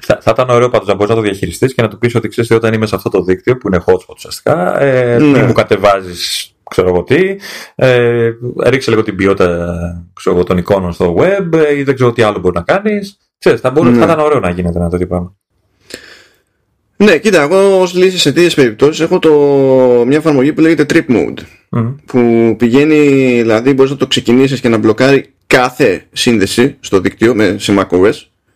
θα, θα ήταν ωραίο πάντως να μπορείς να το διαχειριστείς και να του πεις ότι ξέρεις όταν είμαι σε αυτό το δίκτυο που είναι hotspot ουσιαστικά, ε, ναι. μου κατεβάζεις ξέρω εγώ τι, ε, ρίξε λίγο την ποιότητα ξέρω, των εικόνων στο web ε, ή δεν ξέρω τι άλλο μπορεί να κάνεις. Ξέρεις, θα, μπορούσε, ναι. θα ήταν ωραίο να γίνεται ένα τέτοιο πράγμα. Ναι, κοίτα, εγώ ως λύση σε τέτοιες περιπτώσεις έχω το, μια εφαρμογή που λέγεται Trip Mode. Mm. Που πηγαίνει, δηλαδή μπορείς να το ξεκινήσεις και να μπλοκάρει κάθε σύνδεση στο δίκτυο με, σε macOS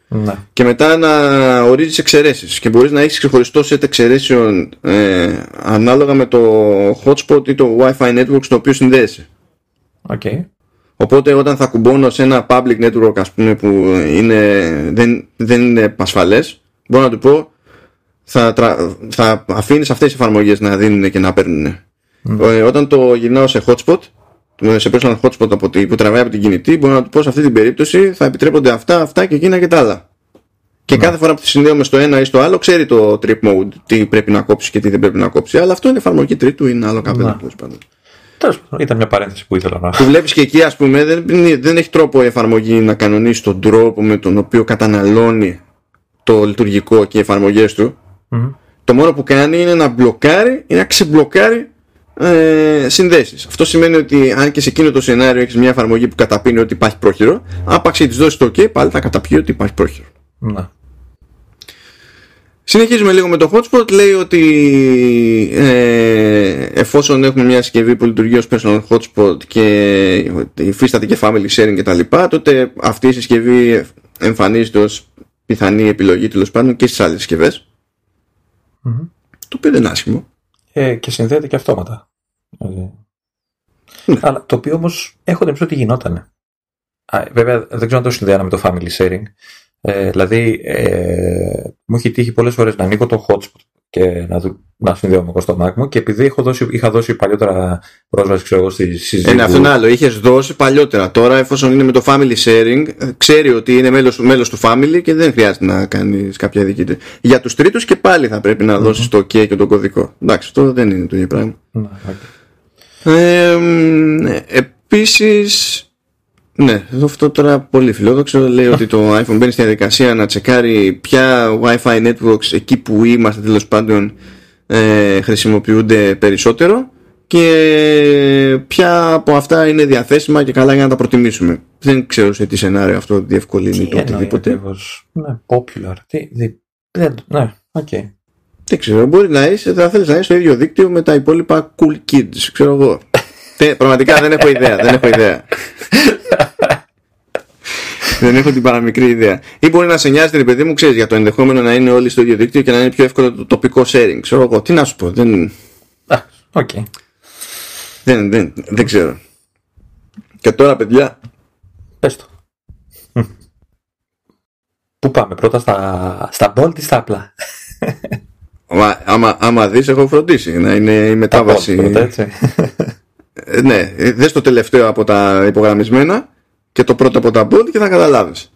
ναι. και μετά να ορίζεις εξαιρέσεις. Και μπορείς να έχεις ξεχωριστό set εξαιρέσεων ε, ανάλογα με το hotspot ή το WiFi network στο οποίο συνδέεσαι. Okay. Οπότε όταν θα κουμπώνω σε ένα public network ας πούμε, που είναι, δεν, δεν είναι ασφαλές μπορώ να του πω θα, θα αφήνεις αυτές τις εφαρμογές να δίνουν και να παίρνουν. Mm. Όταν το γυρνάω σε hotspot σε personal hotspot από τη, που τραβάει από την κινητή, μπορώ να του πω σε αυτή την περίπτωση θα επιτρέπονται αυτά, αυτά και εκείνα και τα άλλα. Και ναι. κάθε φορά που τη συνδέουμε στο ένα ή στο άλλο, ξέρει το trip mode τι πρέπει να κόψει και τι δεν πρέπει να κόψει. Αλλά αυτό είναι εφαρμογή τρίτου, είναι άλλο κάποιο ναι. τέλος Ήταν μια παρένθεση που ήθελα να. Που βλέπεις και εκεί, ας πούμε, δεν, δεν έχει τρόπο η εφαρμογή να κανονίσει τον τρόπο με τον οποίο καταναλώνει το λειτουργικό και οι εφαρμογές του. Mm-hmm. Το μόνο που κάνει είναι να μπλοκάρει ή να ξεμπλοκάρει ε, συνδέσεις. Αυτό σημαίνει ότι αν και σε εκείνο το σενάριο έχεις μια εφαρμογή που καταπίνει ότι υπάρχει πρόχειρο, άπαξ της δώσεις το OK, πάλι θα καταπιεί ότι υπάρχει πρόχειρο. Να. Συνεχίζουμε λίγο με το hotspot. Λέει ότι ε, εφόσον έχουμε μια συσκευή που λειτουργεί ως personal hotspot και υφίσταται και family sharing κτλ. τότε αυτή η συσκευή εμφανίζεται ως πιθανή επιλογή τέλος πάντων και στις άλλες συσκευές. Mm-hmm. Το οποίο δεν είναι άσχημο. Ε, και συνδέεται και αυτόματα. Ναι. Αλλά το οποίο όμως έχω την ότι γινόταν. βέβαια δεν ξέρω αν το συνδέανε με το family sharing. Ε, δηλαδή ε, μου έχει τύχει πολλές φορές να ανοίγω το hotspot και να, να συνδέομαι εγώ στο Mac μου και επειδή έχω δώσει, είχα δώσει παλιότερα πρόσβαση ξέρω εγώ στη συζήτηση. Είναι αυτό είναι άλλο. Είχες δώσει παλιότερα. Τώρα εφόσον είναι με το family sharing ξέρει ότι είναι μέλος, μέλος του family και δεν χρειάζεται να κάνεις κάποια δική του. Για τους τρίτους και πάλι θα πρέπει να δώσεις mm-hmm. το OK και τον κωδικό. Εντάξει, αυτό δεν είναι το ίδιο πράγμα. Mm-hmm. Ε, επίσης ναι, αυτό τώρα πολύ φιλόδοξο λέει ότι το iPhone μπαίνει στη διαδικασία να τσεκάρει ποια Wi-Fi networks εκεί που είμαστε τέλος πάντων ε, χρησιμοποιούνται περισσότερο και ποια από αυτά είναι διαθέσιμα και καλά για να τα προτιμήσουμε. Δεν ξέρω σε τι σενάριο αυτό διευκολύνει το οτιδήποτε. Ναι, popular. Τι, δεν, ναι, okay. Δεν ξέρω, μπορεί να είσαι, θα θέλεις να είσαι στο ίδιο δίκτυο με τα υπόλοιπα cool kids, ξέρω εγώ. Πραγματικά δεν έχω ιδέα, δεν έχω ιδέα. δεν έχω την παραμικρή ιδέα. Ή μπορεί να σε νοιάζει, ρε παιδί μου, ξέρεις για το ενδεχόμενο να είναι όλοι στο ίδιο δίκτυο και να είναι πιο εύκολο το τοπικό sharing. Ξέρω εγώ, τι να σου πω. Δεν. οκ. Δεν, δεν, δεν ξέρω. Και τώρα, παιδιά. Πες το. Πού πάμε πρώτα στα, στα Bolt ή στα απλά; Άμα, άμα, άμα δεις έχω φροντίσει να είναι η μετάβαση. Πρώτα, έτσι. Ε, ναι, δες το τελευταίο από τα υπογραμμισμένα και το πρώτο από τα Bolt και θα καταλάβεις.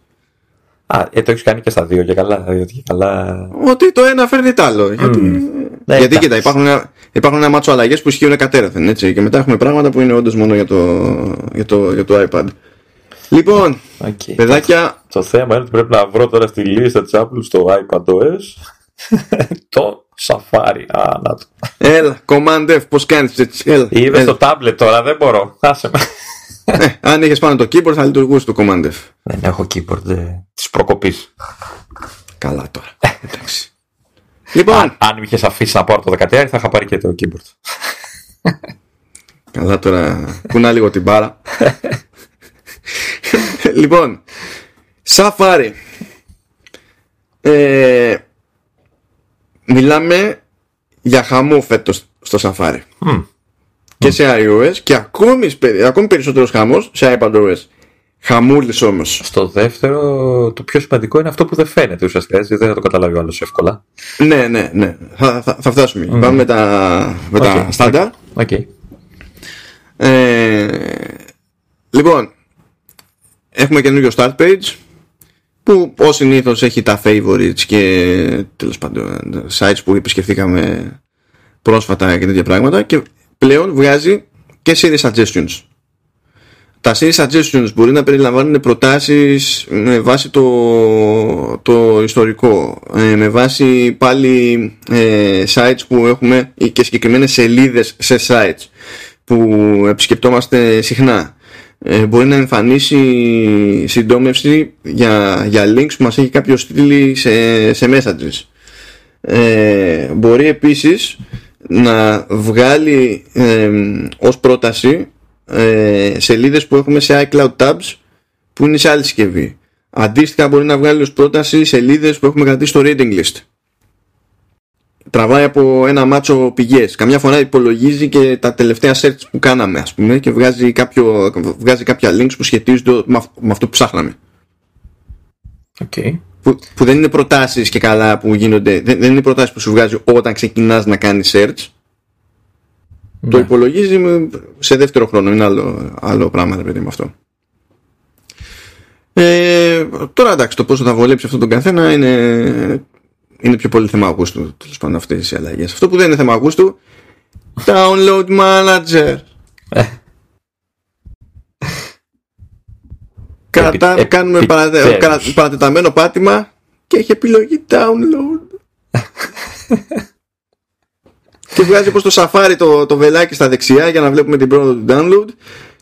Α, ε, το έχεις κάνει και στα δύο και καλά. Γιατί καλά... Ότι το ένα φέρνει το άλλο. Γιατί, Ναι, γιατί εντάξει. κοίτα, υπάρχουν, ένα- υπάρχουν ένα μάτσο αλλαγές που ισχύουν κατέρωθεν. Έτσι, και μετά έχουμε πράγματα που είναι όντως μόνο για το, για, το, για το iPad. Λοιπόν, Οκ. παιδάκια, Το θέμα είναι ότι πρέπει να βρω τώρα στη λίστα της Apple στο iPadOS το Safari. Α, να το. έλα, Command F, πώς κάνεις έτσι. Έλα, Είμαι έλα. στο tablet τώρα, δεν μπορώ. Άσε με. Ε, αν είχες πάνω το keyboard θα λειτουργούσε το Command F. Δεν έχω keyboard ε, της προκοπής. Καλά τώρα. Εντάξει. Λοιπόν, Αν, αν με είχες αφήσει να πάρω το 13 θα είχα πάρει και το keyboard. καλά τώρα. Κουνά λίγο την μπάρα. λοιπόν, Safari. Ε, μιλάμε για χαμό φέτος στο Safari. Μμ. Και σε iOS και ακόμη, σπε- ακόμη περισσότερος χαμός σε iPadOS. Χαμούλης όμως. Στο δεύτερο, το πιο σημαντικό είναι αυτό που δεν φαίνεται ουσιαστικά. Έτσι, δεν θα το καταλάβει ο άλλος εύκολα. Ναι, ναι, ναι. Θα, θα, θα φτάσουμε. Πάμε με τα, με τα Οκ. στάνταρ. Οκ. Ε, λοιπόν, έχουμε καινούριο start page που ως συνήθως έχει τα favorites και τέλος πάντων sites που επισκεφθήκαμε πρόσφατα και τέτοια πράγματα και πλέον βγάζει και Siri suggestions. Τα Siri suggestions μπορεί να περιλαμβάνουν προτάσεις με βάση το, το ιστορικό, ε, με βάση πάλι ε, sites που έχουμε ή και συγκεκριμένες σελίδες σε sites που επισκεπτόμαστε συχνά. Ε, μπορεί να εμφανίσει συντόμευση για, για links που μας έχει κάποιος στείλει σε, σε messages. Ε, μπορεί επίσης να βγάλει ε, ως πρόταση ε, σελίδες που έχουμε σε iCloud tabs που είναι σε άλλη συσκευή. Αντίστοιχα μπορεί να βγάλει ως πρόταση σελίδες που έχουμε κρατήσει στο reading list. Τραβάει από ένα μάτσο πηγές. Καμιά φορά υπολογίζει και τα τελευταία search που κάναμε ας πούμε και βγάζει, κάποιο, βγάζει κάποια links που σχετίζονται με αυ- με αυτό που ψάχναμε. Οκ. Που, που δεν είναι προτάσεις και καλά που γίνονται, δεν, δεν είναι προτάσεις που σου βγάζει όταν ξεκινάς να κάνεις search. Το Ναι. υπολογίζει με- σε δεύτερο χρόνο. Είναι άλλο, άλλο πράγμα, ρε παιδί με αυτό. Ε, τώρα εντάξει, το πόσο θα βολέψει αυτό τον καθένα είναι, είναι πιο πολύ θέμα Αυγούστου. Τέλος πάντων, αυτές οι αλλαγές. Αυτό που δεν είναι θέμα Αυγούστου, download manager. Ε. Κατά, Επι- κάνουμε επι- παρατε, τέλος. καρα- παρατεταμένο πάτημα και έχει επιλογή download. και βγάζει πως το σαφάρι το, το βελάκι στα δεξιά για να βλέπουμε την πρόοδο του download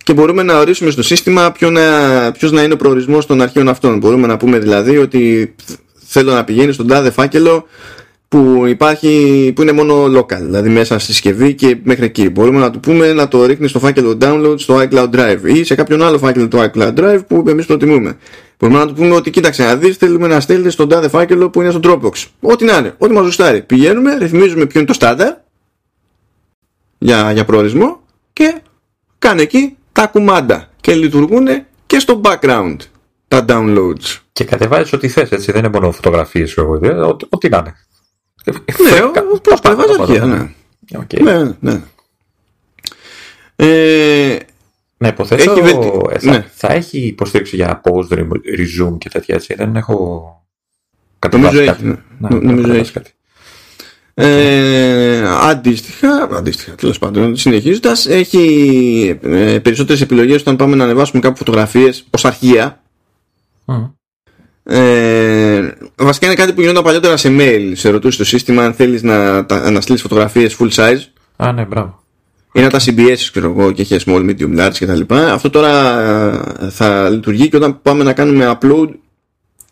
και μπορούμε να ορίσουμε στο σύστημα ποιο να, ποιος να είναι ο προορισμός των αρχείων αυτών. Μπορούμε να πούμε δηλαδή ότι θέλω να πηγαίνει στον τάδε φάκελο που υπάρχει, που είναι μόνο local, δηλαδή μέσα στη συσκευή και μέχρι εκεί. Μπορούμε να του πούμε να το ρίχνει στο φάκελο download στο iCloud Drive ή σε κάποιον άλλο φάκελο του iCloud Drive που εμείς προτιμούμε. Μπορούμε να του πούμε ότι κοίταξε να δεις, θέλουμε να στέλνετε στον τάδε φάκελο που είναι στο Dropbox. Ό,τι να είναι, ό,τι μας γουστάρει. Πηγαίνουμε, ρυθμίζουμε ποιο είναι το στάνταρ για, για προορισμό και κάνε εκεί τα κουμάντα και λειτουργούν και στο background τα downloads. Και κατεβάζεις ό,τι θες, έτσι. Δεν είναι μόνο φωτογραφίες εγώ. ε, Ό,τι, ό,τι να είναι. Ναι, Κα- όπως τα κατεβάζεις πάντα, αρχεία, τα πάντα. ναι. Οκ. Ναι, ναι. Ε, Να υποθέσω. Έχει βελτι- ε, θα, ναι. θα έχει υποστήριξη για pause re- resume και τέτοια έτσι. Δεν έχω. Νομίζω κατεβάσει έχει, κάτι. ναι. Ναι, Νο- δεν νομίζω έχω έχει. κατεβάσει κάτι. Ε, αντίστοιχα, αντίστοιχα τέλος πάντων, συνεχίζοντας, έχει ε, περισσότερες επιλογές όταν πάμε να ανεβάσουμε κάπου φωτογραφίες ως αρχεία. Μμ. Ε, βασικά είναι κάτι που γινόταν παλιότερα σε mail. Σε ρωτούσε το σύστημα αν θέλεις να, τα- να στείλεις φωτογραφίες full size Α, ναι, μπράβο. ή να τα CBS, ξέρω εγώ, και είχε small, medium, large κτλ. Αυτό τώρα ε, θα λειτουργεί και όταν πάμε να κάνουμε upload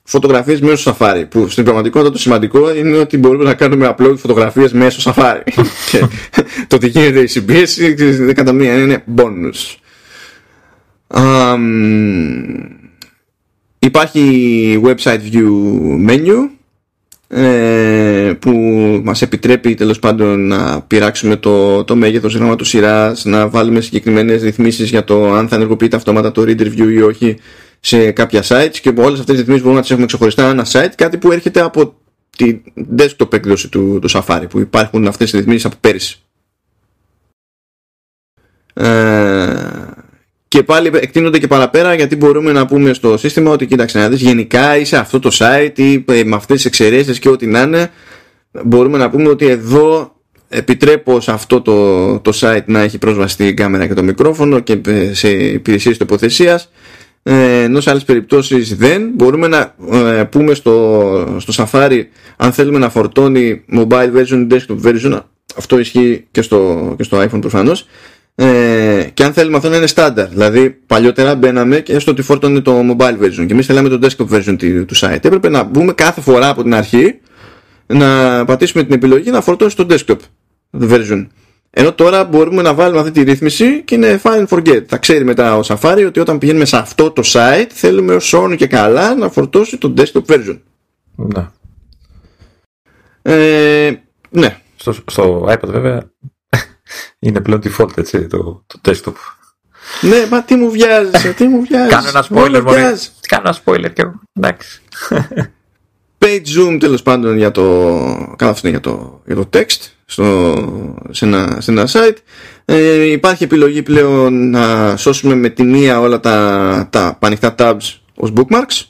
φωτογραφίες μέσω Safari. Που στην πραγματικότητα το σημαντικό είναι ότι μπορούμε να κάνουμε upload φωτογραφίες μέσω Safari. και το ότι γίνεται η CBS δεν κατά μία είναι bonus. Αμ, υπάρχει website view menu ε, που μας επιτρέπει τέλος πάντων να πειράξουμε το, το μέγεθος γραμματος σειράς, να βάλουμε συγκεκριμένες ρυθμίσεις για το αν θα ενεργοποιείται αυτόματα το reader view ή όχι σε κάποια sites και όλες αυτές τις ρυθμίσεις μπορούμε να τις έχουμε ξεχωριστά ένα site, κάτι που έρχεται από τη desktop έκδοση του, του Safari που υπάρχουν αυτές οι ρυθμίσεις από πέρυσι. Ε, και πάλι εκτείνονται και παραπέρα γιατί μπορούμε να πούμε στο σύστημα ότι κοίταξε να δεις γενικά είσαι αυτό το site ή ε, με αυτές τις εξαιρέσεις και ό,τι να είναι μπορούμε να πούμε ότι εδώ επιτρέπω σε αυτό το, το site να έχει πρόσβαση στην κάμερα και το μικρόφωνο και ε, σε υπηρεσίες τοποθεσίας. Ε, ενώ σε άλλες περιπτώσεις δεν. Μπορούμε να ε, πούμε στο, στο Safari αν θέλουμε να φορτώνει mobile version desktop version αυτό ισχύει και στο, και στο iPhone προφανώς ε, και αν θέλουμε αυτό να είναι στάνταρ δηλαδή παλιότερα μπαίναμε και έστω ότι φόρτωνε το mobile version και εμείς θέλαμε το desktop version του, του site έπρεπε να μπούμε κάθε φορά από την αρχή να πατήσουμε την επιλογή να φορτώσει το desktop version. Ενώ τώρα μπορούμε να βάλουμε αυτή τη ρύθμιση και είναι fine forget. Θα ξέρει μετά ο Safari ότι όταν πηγαίνουμε σε αυτό το site θέλουμε ως όνο και καλά να φορτώσει το desktop version. Ναι. Ε, ναι. Στο, στο iPad βέβαια είναι πλέον default έτσι το, το desktop. Ναι, μα τι μου βιάζει, τι μου βιάζει. Κάνω ένα spoiler, μπορεί. Κάνω ένα spoiler και εντάξει. Page zoom τέλος πάντων για το, καλά αυτό για το, για το text στο, σε, ένα, σε ένα site. Ε, υπάρχει επιλογή πλέον να σώσουμε με τη μία όλα τα, τα πανοιχτά tabs ως bookmarks.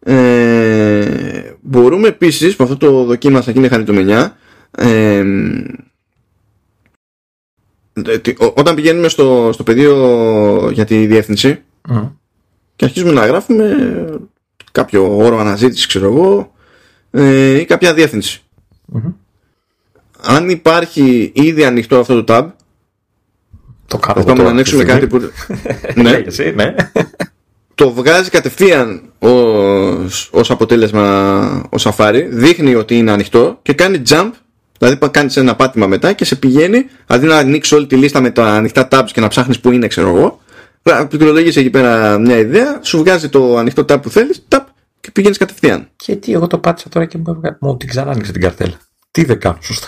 Ε, μπορούμε επίσης, που αυτό το δοκίμασα και είναι χαριτομενιά, ε, όταν πηγαίνουμε στο, στο πεδίο για τη διεύθυνση και αρχίζουμε να γράφουμε κάποιο όρο αναζήτησης ξέρω εγώ ε, ή κάποια αν υπάρχει ήδη ανοιχτό αυτό το tab το κάνω να ανοίξουμε κάτι που ναι. ναι. το βγάζει κατευθείαν ως, ως αποτέλεσμα ο Safari δείχνει ότι είναι ανοιχτό και κάνει jump δηλαδή κάνεις ένα πάτημα μετά και σε πηγαίνει αντί να ανοίξεις όλη τη λίστα με τα ανοιχτά tabs και να ψάχνεις που είναι ξέρω εγώ πληκτρολογείς εκεί πέρα μια ιδέα σου βγάζει το ανοιχτό tab που θέλεις tab, και πηγαίνεις κατευθείαν και τι εγώ το πάτησα τώρα και μου, μου την ξανά άνοιξε την καρτέλα τι δεν κάνω σωστά.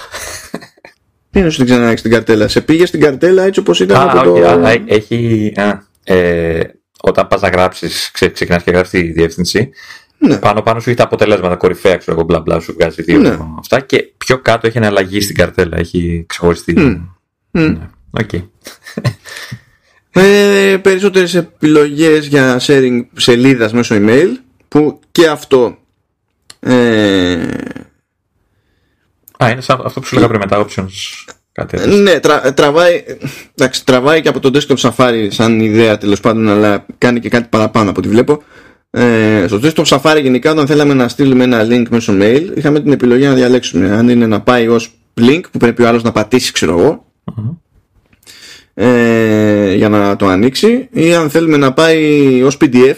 Τι είναι σου την ξανά την καρτέλα; Σε πήγε στην καρτέλα έτσι όπως ήταν. Α, από το... α, έχει. Α, ε, όταν πας να γράψεις, ξε, ξεκινάς και γράφεις τη διεύθυνση. Ναι. Πάνω πάνω σου έχει τα αποτελέσματα κορυφαία, ξέρω εγώ, μπλα μπλα, σου βγάζει δύο ναι. αυτά. Και πιο κάτω έχει αλλαγή στην καρτέλα. Έχει ξεχωριστεί. Mm. Ναι. Okay. ε, περισσότερες επιλογές για sharing σελίδας μέσω email που και αυτό ε, Α, είναι σαν αυτό που σου λέγα πριν με τα options. Κάτι ναι, τρα, τραβάει, εντάξει, τραβάει και από το desktop Safari σαν ιδέα τέλος πάντων, αλλά κάνει και κάτι παραπάνω από ό,τι βλέπω. Ε, στο desktop Safari γενικά όταν θέλαμε να στείλουμε ένα link μέσω mail είχαμε την επιλογή να διαλέξουμε αν είναι να πάει ως link που πρέπει ο άλλος να πατήσει ξέρω εγώ ε, για να το ανοίξει ή αν θέλουμε να πάει ως PDF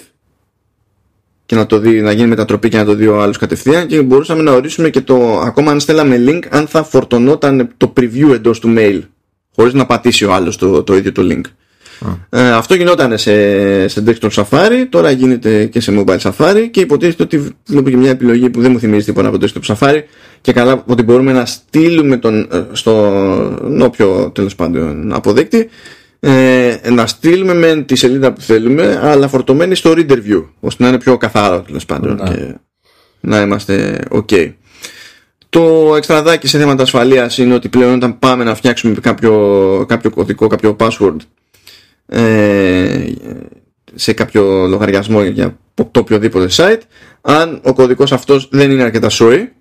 και να, το δει, να γίνει μετατροπή και να το δει ο άλλος κατευθείαν και μπορούσαμε να ορίσουμε και το ακόμα αν στέλναμε link αν θα φορτωνόταν το preview εντός του mail χωρίς να πατήσει ο άλλος το, το ίδιο το link. Ε, αυτό γινόταν σε, σε desktop Safari, τώρα γίνεται και σε mobile Safari και υποτίθεται ότι βλέπω και μια επιλογή που δεν μου θυμίζει τίποτα από το desktop Safari και καλά ότι μπορούμε να στείλουμε τον, ε, στον όποιο τέλος πάντων αποδέκτη ε, να στείλουμε με τη σελίδα που θέλουμε αλλά φορτωμένη στο reader view ώστε να είναι πιο καθαρό τέλος πάντων ναι. και να είμαστε ok το εξτραδάκι σε θέματα ασφαλείας είναι ότι πλέον όταν πάμε να φτιάξουμε κάποιο, κάποιο κωδικό, κάποιο password ε, σε κάποιο λογαριασμό για το οποιοδήποτε site. Αν ο κωδικός αυτός δεν είναι αρκετά σόι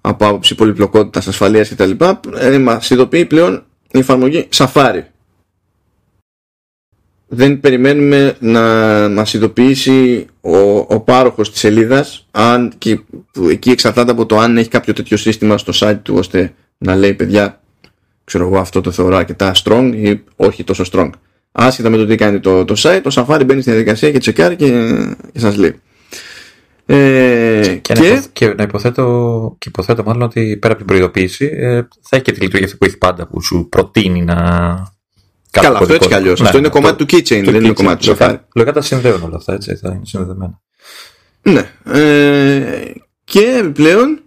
από άποψη πολυπλοκότητας ασφαλείας κτλ ε, μας ειδοποιεί πλέον η εφαρμογή Safari. Δεν περιμένουμε να μας ειδοποιήσει ο, ο πάροχος της σελίδας αν, και εκεί εξαρτάται από το αν έχει κάποιο τέτοιο σύστημα στο site του ώστε να λέει παιδιά ξέρω εγώ αυτό το θεωρώ αρκετά strong ή όχι τόσο strong άσχετα με το τι κάνει το, το site το Safari μπαίνει στη διαδικασία και τσεκάρει και, και σας λέει ε, και, και... Να και, να υποθέτω, και υποθέτω μάλλον ότι πέρα από την προειδοποίηση ε, θα έχει και τη λειτουργία αυτή που έχει πάντα που σου προτείνει να Καλά, αυτό έτσι κι αλλιώς. αυτό είναι κομμάτι του keychain, δεν είναι κομμάτι του Safari. Λογικά τα συνδέουν όλα αυτά, έτσι, θα είναι συνδεδεμένα. Ναι. Ε, και επιπλέον,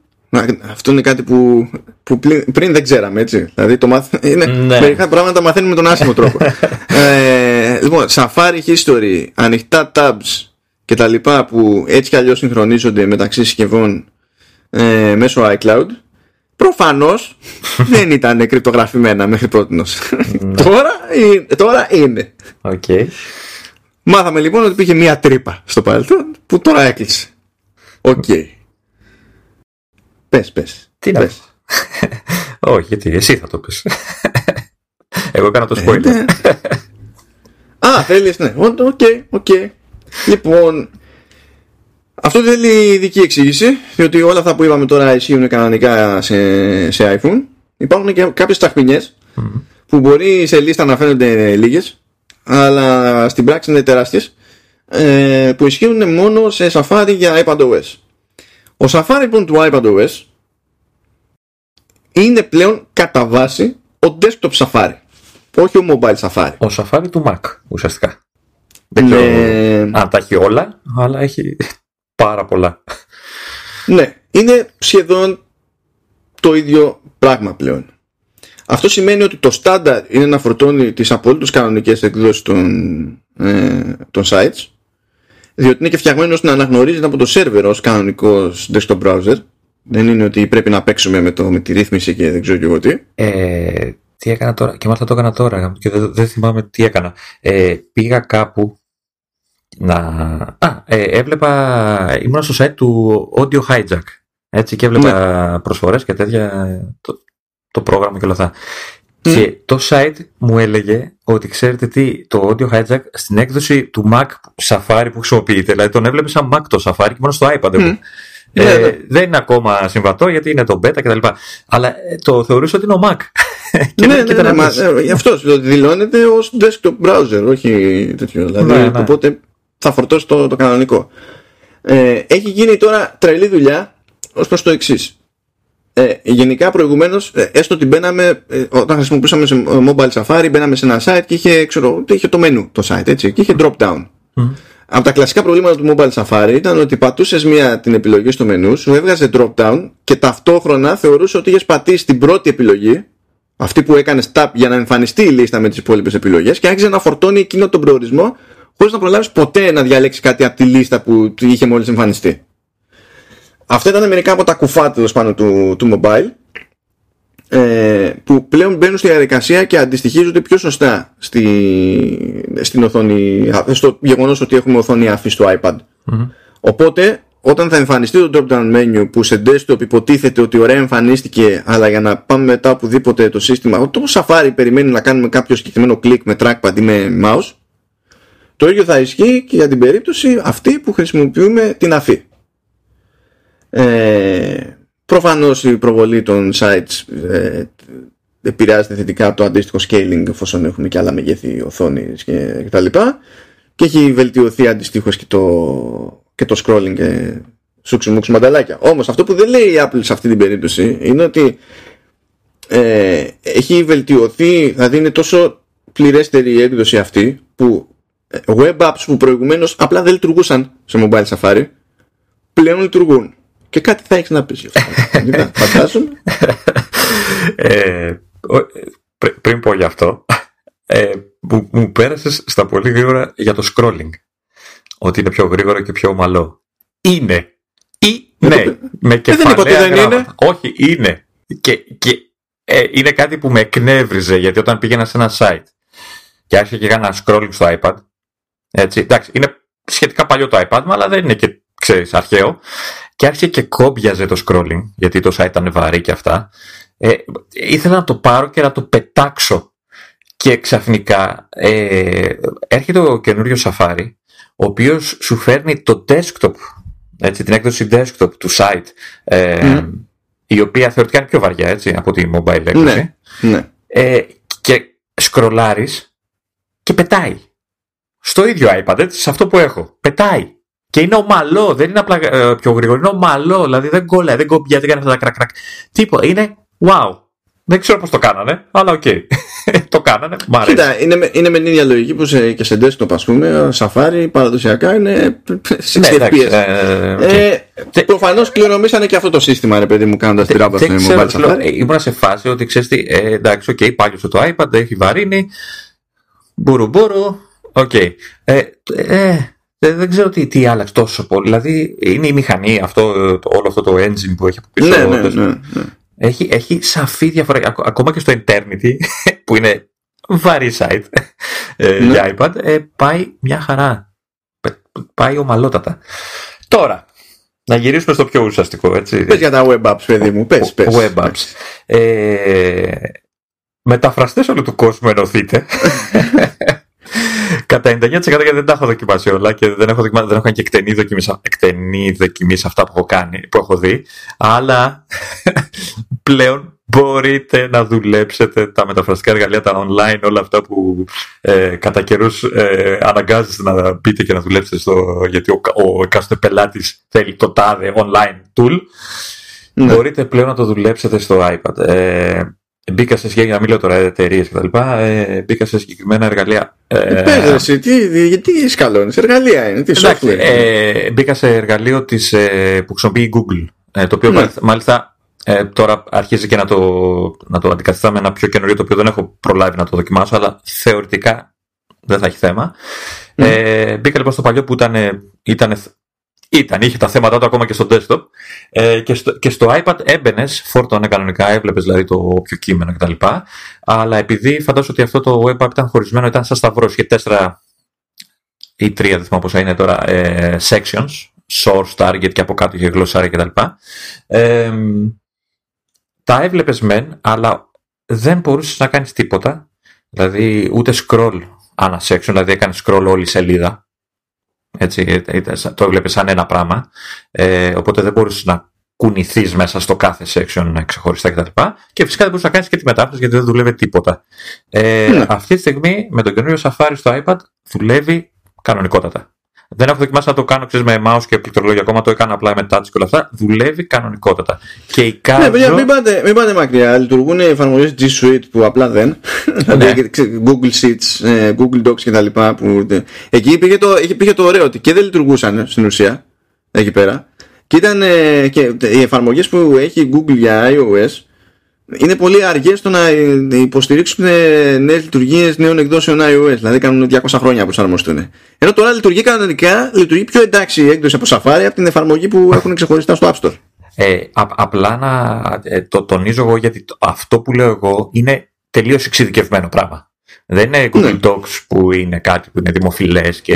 αυτό είναι κάτι που, που πριν δεν ξέραμε, έτσι. Δηλαδή, το μαθ... είναι, ναι. μερικά πράγματα μαθαίνουμε με τον άσχημο τρόπο. ε, λοιπόν, Safari History, ανοιχτά tabs και τα λοιπά που έτσι κι αλλιώς συγχρονίζονται μεταξύ συσκευών ε, μέσω iCloud προφανώς δεν ήταν κρυπτογραφημένα μέχρι πρότινος ναι. τώρα, τώρα είναι. Okay. Μάθαμε λοιπόν ότι υπήρχε μία τρύπα στο παρελθόν που τώρα έκλεισε. Οκ. Okay. Πες, πες. Τι να πες. Όχι, γιατί εσύ θα το πεις. Εγώ έκανα το spoiler. Ναι. Α, θέλεις, ναι. Οκ, οκ. Λοιπόν, αυτό δεν θέλει ειδική εξήγηση, διότι όλα αυτά που είπαμε τώρα ισχύουν κανονικά σε, σε iPhone. Υπάρχουν και κάποιες ταχμινιές που μπορεί σε λίστα να φαίνονται λίγες, αλλά στην πράξη είναι τεράστιες, ε, που ισχύουν μόνο σε Safari για iPadOS. Ο Safari λοιπόν του iPadOS είναι πλέον κατά βάση ο desktop Safari, όχι ο mobile Safari. Ο Safari του Mac ουσιαστικά. Δεν ξέρω ναι. αν τα έχει όλα, αλλά έχει πάρα πολλά. Ναι, είναι σχεδόν το ίδιο πράγμα πλέον. Αυτό σημαίνει ότι το στάνταρ είναι να φορτώνει τις απολύτως κανονικές εκδόσεις των, ε, των sites διότι είναι και φτιαγμένος να αναγνωρίζει από το σερβερ ως κανονικός desktop browser δεν είναι ότι πρέπει να παίξουμε με, το, με τη ρύθμιση και δεν ξέρω και εγώ τι. Ε, τι έκανα τώρα, και μάλιστα το έκανα τώρα και δεν, δεν θυμάμαι τι έκανα. Ε, πήγα κάπου να... Α, ε, έβλεπα, ήμουν στο site του Audio Hijack, έτσι, και έβλεπα ναι. προσφορές και τέτοια, το, το πρόγραμμα και όλα αυτά. Και το site μου έλεγε ότι ξέρετε τι, το Audio Hijack στην έκδοση του Mac Safari που χρησιμοποιείται, δηλαδή τον έβλεπε σαν Mac το Safari και μόνο στο iPad. Mm. Ε, ναι, ναι. Δεν είναι ακόμα συμβατό γιατί είναι το beta κτλ. Αλλά ε, το θεωρούσα ότι είναι ο Mac. και ναι, ναι, ναι, ναι, ε, γι' αυτό δηλώνεται ως desktop browser, όχι τέτοιο. Δηλαδή, ναι, ναι. οπότε θα φορτώσει το, το κανονικό. Ε, έχει γίνει τώρα τρελή δουλειά ως προς το εξής. Ε, γενικά προηγουμένως, ε, έστω ότι μπαίναμε, ε, όταν χρησιμοποιούσαμε σε mobile safari, μπαίναμε σε ένα site και είχε, ξέρω, είχε το menu το site, έτσι, και είχε drop down. Mm. Από τα κλασικά προβλήματα του mobile safari ήταν ότι πατούσες μία την επιλογή στο μενού, σου έβγαζε drop down και ταυτόχρονα θεωρούσε ότι είχες πατήσει την πρώτη επιλογή, αυτή που έκανες tap για να εμφανιστεί η λίστα με τις υπόλοιπες επιλογές και άρχισε να φορτώνει εκείνο τον προορισμό χωρίς να προλάβεις ποτέ να διαλέξεις κάτι από τη λίστα που είχε μόλις εμφανιστεί. Αυτά ήταν μερικά από τα κουφά τέλος πάνω του, του mobile ε, που πλέον μπαίνουν στη διαδικασία και αντιστοιχίζονται πιο σωστά στη, στην οθόνη, στο γεγονός ότι έχουμε οθόνη αφή στο iPad. Οπότε όταν θα εμφανιστεί το drop down menu που σε desktop υποτίθεται ότι ωραία εμφανίστηκε αλλά για να πάμε μετά οπουδήποτε το σύστημα το Safari περιμένει να κάνουμε κάποιο συγκεκριμένο κλικ με trackpad ή με mouse το ίδιο θα ισχύει και για την περίπτωση αυτή που χρησιμοποιούμε την αφή. Ε, προφανώς η προβολή των sites ε, επηρεάζεται θετικά από το αντίστοιχο scaling εφόσον έχουν και άλλα μεγέθη οθόνη και, τα λοιπά και έχει βελτιωθεί αντιστοίχως και το, και το scrolling και σούξου μουξου μανταλάκια. Όμως αυτό που δεν λέει η Apple σε αυτή την περίπτωση είναι ότι ε, έχει βελτιωθεί, δηλαδή είναι τόσο πληρέστερη η έκδοση αυτή που ε, web apps που προηγουμένως απλά δεν λειτουργούσαν σε mobile Safari πλέον λειτουργούν. Και κάτι θα έχεις να πεις. Φαντάζομαι. ε, πριν πω γι' αυτό, ε, μου, μου πέρασες στα πολύ γρήγορα για το scrolling. Ότι είναι πιο γρήγορο και πιο ομαλό. Είναι. Ή ναι. με κεφαλαία δεν είναι. Όχι, είναι. Και, και ε, είναι κάτι που με εκνεύριζε γιατί όταν πήγαινα σε ένα site και άρχισε και έκανα scrolling στο iPad. Έτσι, εντάξει, είναι σχετικά παλιό το iPad, αλλά δεν είναι και ξέρεις, αρχαίο και άρχισε και κόμπιαζε το scrolling, γιατί το site ήταν βαρύ και αυτά. Ε, ήθελα να το πάρω και να το πετάξω. Και ξαφνικά ε, έρχεται ο καινούριο Safari, ο οποίος σου φέρνει το desktop, έτσι, την έκδοση desktop του site, ε, η οποία θεωρητικά είναι πιο βαριά έτσι, από τη mobile έκδοση. Ναι, ναι. Ε, και σκρολάρεις και πετάει. Στο ίδιο iPad, έτσι, σε αυτό που έχω. Πετάει. Και είναι ομαλό, δεν είναι απλά ε, πιο γρήγορο, είναι ομαλό, δηλαδή δεν κολλάει, δεν κομπιά, δεν κάνει αυτά τα κρακ κρακ. Τίποτα, είναι wow. Δεν ξέρω πώς το κάνανε, αλλά οκ. Okay. το κάνανε, μ' αρέσει. Κοίτα, είναι, με, είναι με την ίδια λογική που σε, και σε desktop, ας πούμε, Safari παραδοσιακά είναι σε ναι, FPS. Ε, ε, Προφανώς κληρονομήσανε και αυτό το σύστημα, ρε παιδί μου, κάνοντας την ράπα στο mobile Safari. Ήμουν σε φάση ότι ξέρεις τι, ε, εντάξει, οκ, okay, πάλι στο το iPad, έχει βαρύνει, μπουρου Οκ. Ε, ε, δεν ξέρω τι, τι άλλαξε τόσο πολύ. Δηλαδή είναι η μηχανή, αυτό, όλο αυτό το engine που έχει από πίσω. Ναι, ναι, ναι, ναι. Έχει, έχει σαφή διαφορά. Ακόμα και στο Eternity, που είναι βαρύ site ε, Ναι. για iPad, ε, πάει μια χαρά. Πάει ομαλότατα. Τώρα, να γυρίσουμε στο πιο ουσιαστικό, έτσι. Πες για τα web apps, παιδί μου. Πες, πες. Web apps. Ε, μεταφραστές όλου του κόσμου ενωθείτε. Κατά 99% γιατί δεν τα έχω δοκιμάσει όλα και δεν έχω, δοκιμάσει, δεν έχω κάνει και εκτενή δοκιμή, εκτενή δοκιμή σε αυτά που έχω κάνει, που έχω δει. Αλλά πλέον μπορείτε να δουλέψετε τα μεταφραστικά εργαλεία, τα online, όλα αυτά που ε, κατά καιρούς ε, αναγκάζεστε να μπείτε και να δουλέψετε στο, γιατί ο, ο εκάστοτε πελάτης θέλει το τάδε online tool. Ναι. Μπορείτε πλέον να το δουλέψετε στο iPad. Ε, μπήκα σε για να μην λέω τώρα εταιρείες κτλ. Ε, μπήκα σε συγκεκριμένα εργαλεία. Ε, Πες ρε, εσύ, τι, γιατί σκαλώνεις, εργαλεία είναι, τι εντάξει, software. είναι; ε, μπήκα σε εργαλείο της, ε, που χρησιμοποιεί η Google. Ε, το οποίο Ναι. μάλιστα- μάλιστα ε, τώρα αρχίζει και να το, να το αντικαθιστά με ένα πιο καινούριο το οποίο δεν έχω προλάβει να το δοκιμάσω, αλλά θεωρητικά δεν θα έχει θέμα. Ναι. Ε, μπήκα λοιπόν στο παλιό που ήταν, ήταν, ήταν, είχε τα θέματα του ακόμα και στο desktop ε, και, στο, και στο iPad έμπαινες, φόρτωνε κανονικά, έβλεπες δηλαδή το όποιο κείμενο κτλ. Αλλά επειδή φαντάζομαι ότι αυτό το web app ήταν χωρισμένο, ήταν σαν σταυρός, είχε τέσσερα ή τρία, δεν θυμάμαι πόσα είναι τώρα, ε, sections, source, target και από κάτω είχε γλωσσάρια κτλ. Ε, τα έβλεπες μεν, αλλά δεν μπορούσες να κάνεις τίποτα. Δηλαδή ούτε scroll ανά section, δηλαδή έκανες scroll όλη η σελίδα. Έτσι, ήταν σαν- το έβλεπες σαν ένα πράγμα. Ε, οπότε δεν μπορούσες να κουνηθείς μέσα στο κάθε section ξεχωριστά κτλ. Και φυσικά δεν μπορούσες να κάνεις και τη μετάφραση γιατί δεν δουλεύει τίποτα. Ε, Ναι. Αυτή τη στιγμή με το καινούριο Safari στο iPad δουλεύει κανονικότατα. Δεν έχω δοκιμάσει να το κάνω ξέρεις, με mouse και πληκτρολόγια ακόμα, το έκανα απλά με touch και όλα αυτά. Δουλεύει κανονικότατα. Και η Ναι, παιδιά, Kazoo- μην πάτε, μην πάτε μακριά. Λειτουργούν οι εφαρμογές G Suite που απλά δεν. Ναι. δηλαδή ξε- Google Sheets, ε, Google Docs κτλ. Που... Εκεί πήγε το, εκεί πήγε το ωραίο ότι και δεν λειτουργούσαν στην ουσία εκεί πέρα. Και ήταν ε, και οι εφαρμογές που έχει η Google για iOS είναι πολύ αργές στο να ε, υποστηρίξουν ε, νέες λειτουργίες νέων εκδόσεων iOS. Δηλαδή κάνουν 200 χρόνια να προσαρμοστούν. Ενώ τώρα λειτουργεί κανονικά, λειτουργεί πιο εντάξει η έκδοση από Safari από την εφαρμογή που έχουν ξεχωριστά στο App Store. Ε, α- απλά να ε, το τονίζω εγώ γιατί το- αυτό που λέω εγώ είναι τελείως εξειδικευμένο πράγμα. Δεν είναι Google Ναι. Docs που είναι κάτι που είναι δημοφιλές και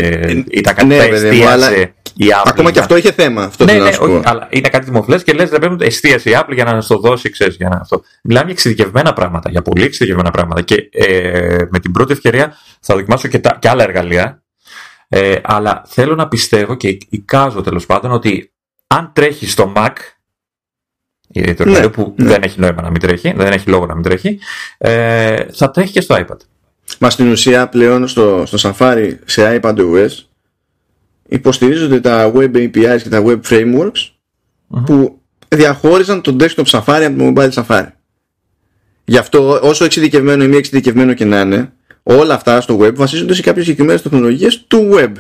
ήταν κάτι ναι, που παιδί μου, εστίασε αλλά η Apple. Ακόμα και για- αυτό είχε θέμα. Αυτό Ναι, θέλω ναι, να σου όχι, πω. αλλά είναι κάτι δημοφιλές και λες, ρε παιδί μου, εστίασε η Apple για να στο δώσει, ξέρεις, για να αυτό. Μιλάμε για εξειδικευμένα πράγματα, για πολύ εξειδικευμένα πράγματα. Και ε, με την πρώτη ευκαιρία θα δοκιμάσω και, τα, και άλλα εργαλεία. Ε, αλλά θέλω να πιστεύω και εικάζω τέλος πάντων ότι αν τρέχει στο Mac, ε, το Ναι, εργαλείο που ναι. δεν έχει νόημα να μην τρέχει, δεν έχει λόγο να μην τρέχει, ε, θα τρέχει και στο iPad. Μα στην ουσία πλέον στο, στο Safari σε iPadOS υποστηρίζονται τα Web APIs και τα Web Frameworks που διαχώριζαν το desktop Safari από το mobile Safari. Γι' αυτό όσο εξειδικευμένο ή μη εξειδικευμένο και να είναι, όλα αυτά στο web βασίζονται σε κάποιες συγκεκριμένες τεχνολογίες του web.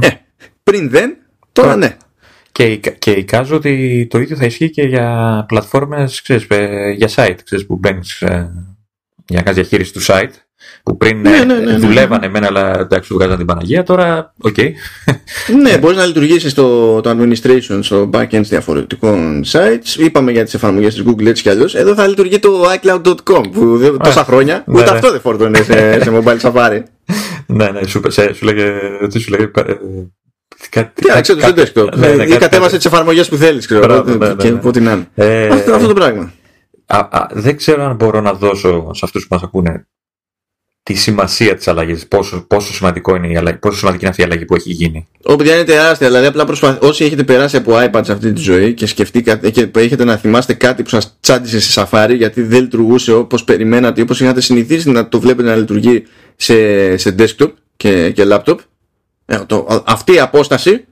Ε, πριν δεν, τώρα Τώρα- ναι. Και, εικ- και εικάζω ότι το ίδιο θα ισχύει και για πλατφόρμες, ξέρεις, ε, για site, ξέρεις, που μπαίνεις ε, για να κάνεις διαχείριση του site, που πριν Ναι, ε, ναι, ναι, ναι, δουλεύανε εμένα, αλλά εντάξει, σου βγάζαν την Παναγία, τώρα, οκ. Ναι, μπορείς να λειτουργήσεις το, το administration στο backend διαφορετικών sites. Είπαμε για τις εφαρμογές της Google έτσι κι αλλιώς. Εδώ θα λειτουργεί το iCloud.com που δεν- τόσα χρόνια ναι, ούτε ναι. αυτό δεν φόρτωνε σε, σε mobile Safari. ναι, ναι, σου, σε, σου λέγε, τι σου λέγε, ε, κάτι, Τι άλλαξε το στο desktop. ναι, ναι, ή κάτι- κατέβασε τις εφαρμογές που θέλεις, ξέρω Μπράβο, εγώ, ναι, ναι, και ναι. ό,τι να είναι. Ε, Αυτό, αυτό το πράγμα. α, α, δεν ξέρω αν μπορώ να δώσω σε αυτούς που μας ακούνε τη σημασία της αλλαγής, πόσο, πόσο, σημαντικό είναι η αλλαγή, πόσο σημαντική είναι αυτή η αλλαγή που έχει γίνει. Όποια είναι τεράστια, δηλαδή απλά προσπαθ... όσοι έχετε περάσει από iPad σε αυτή τη ζωή και σκεφτήκατε και έχετε να θυμάστε κάτι που σας τσάντισε σε Safari γιατί δεν λειτουργούσε όπως περιμένατε ή όπως είχατε συνηθίσει να το βλέπετε να λειτουργεί σε, σε desktop και, και laptop ε, το, αυτή η απόσταση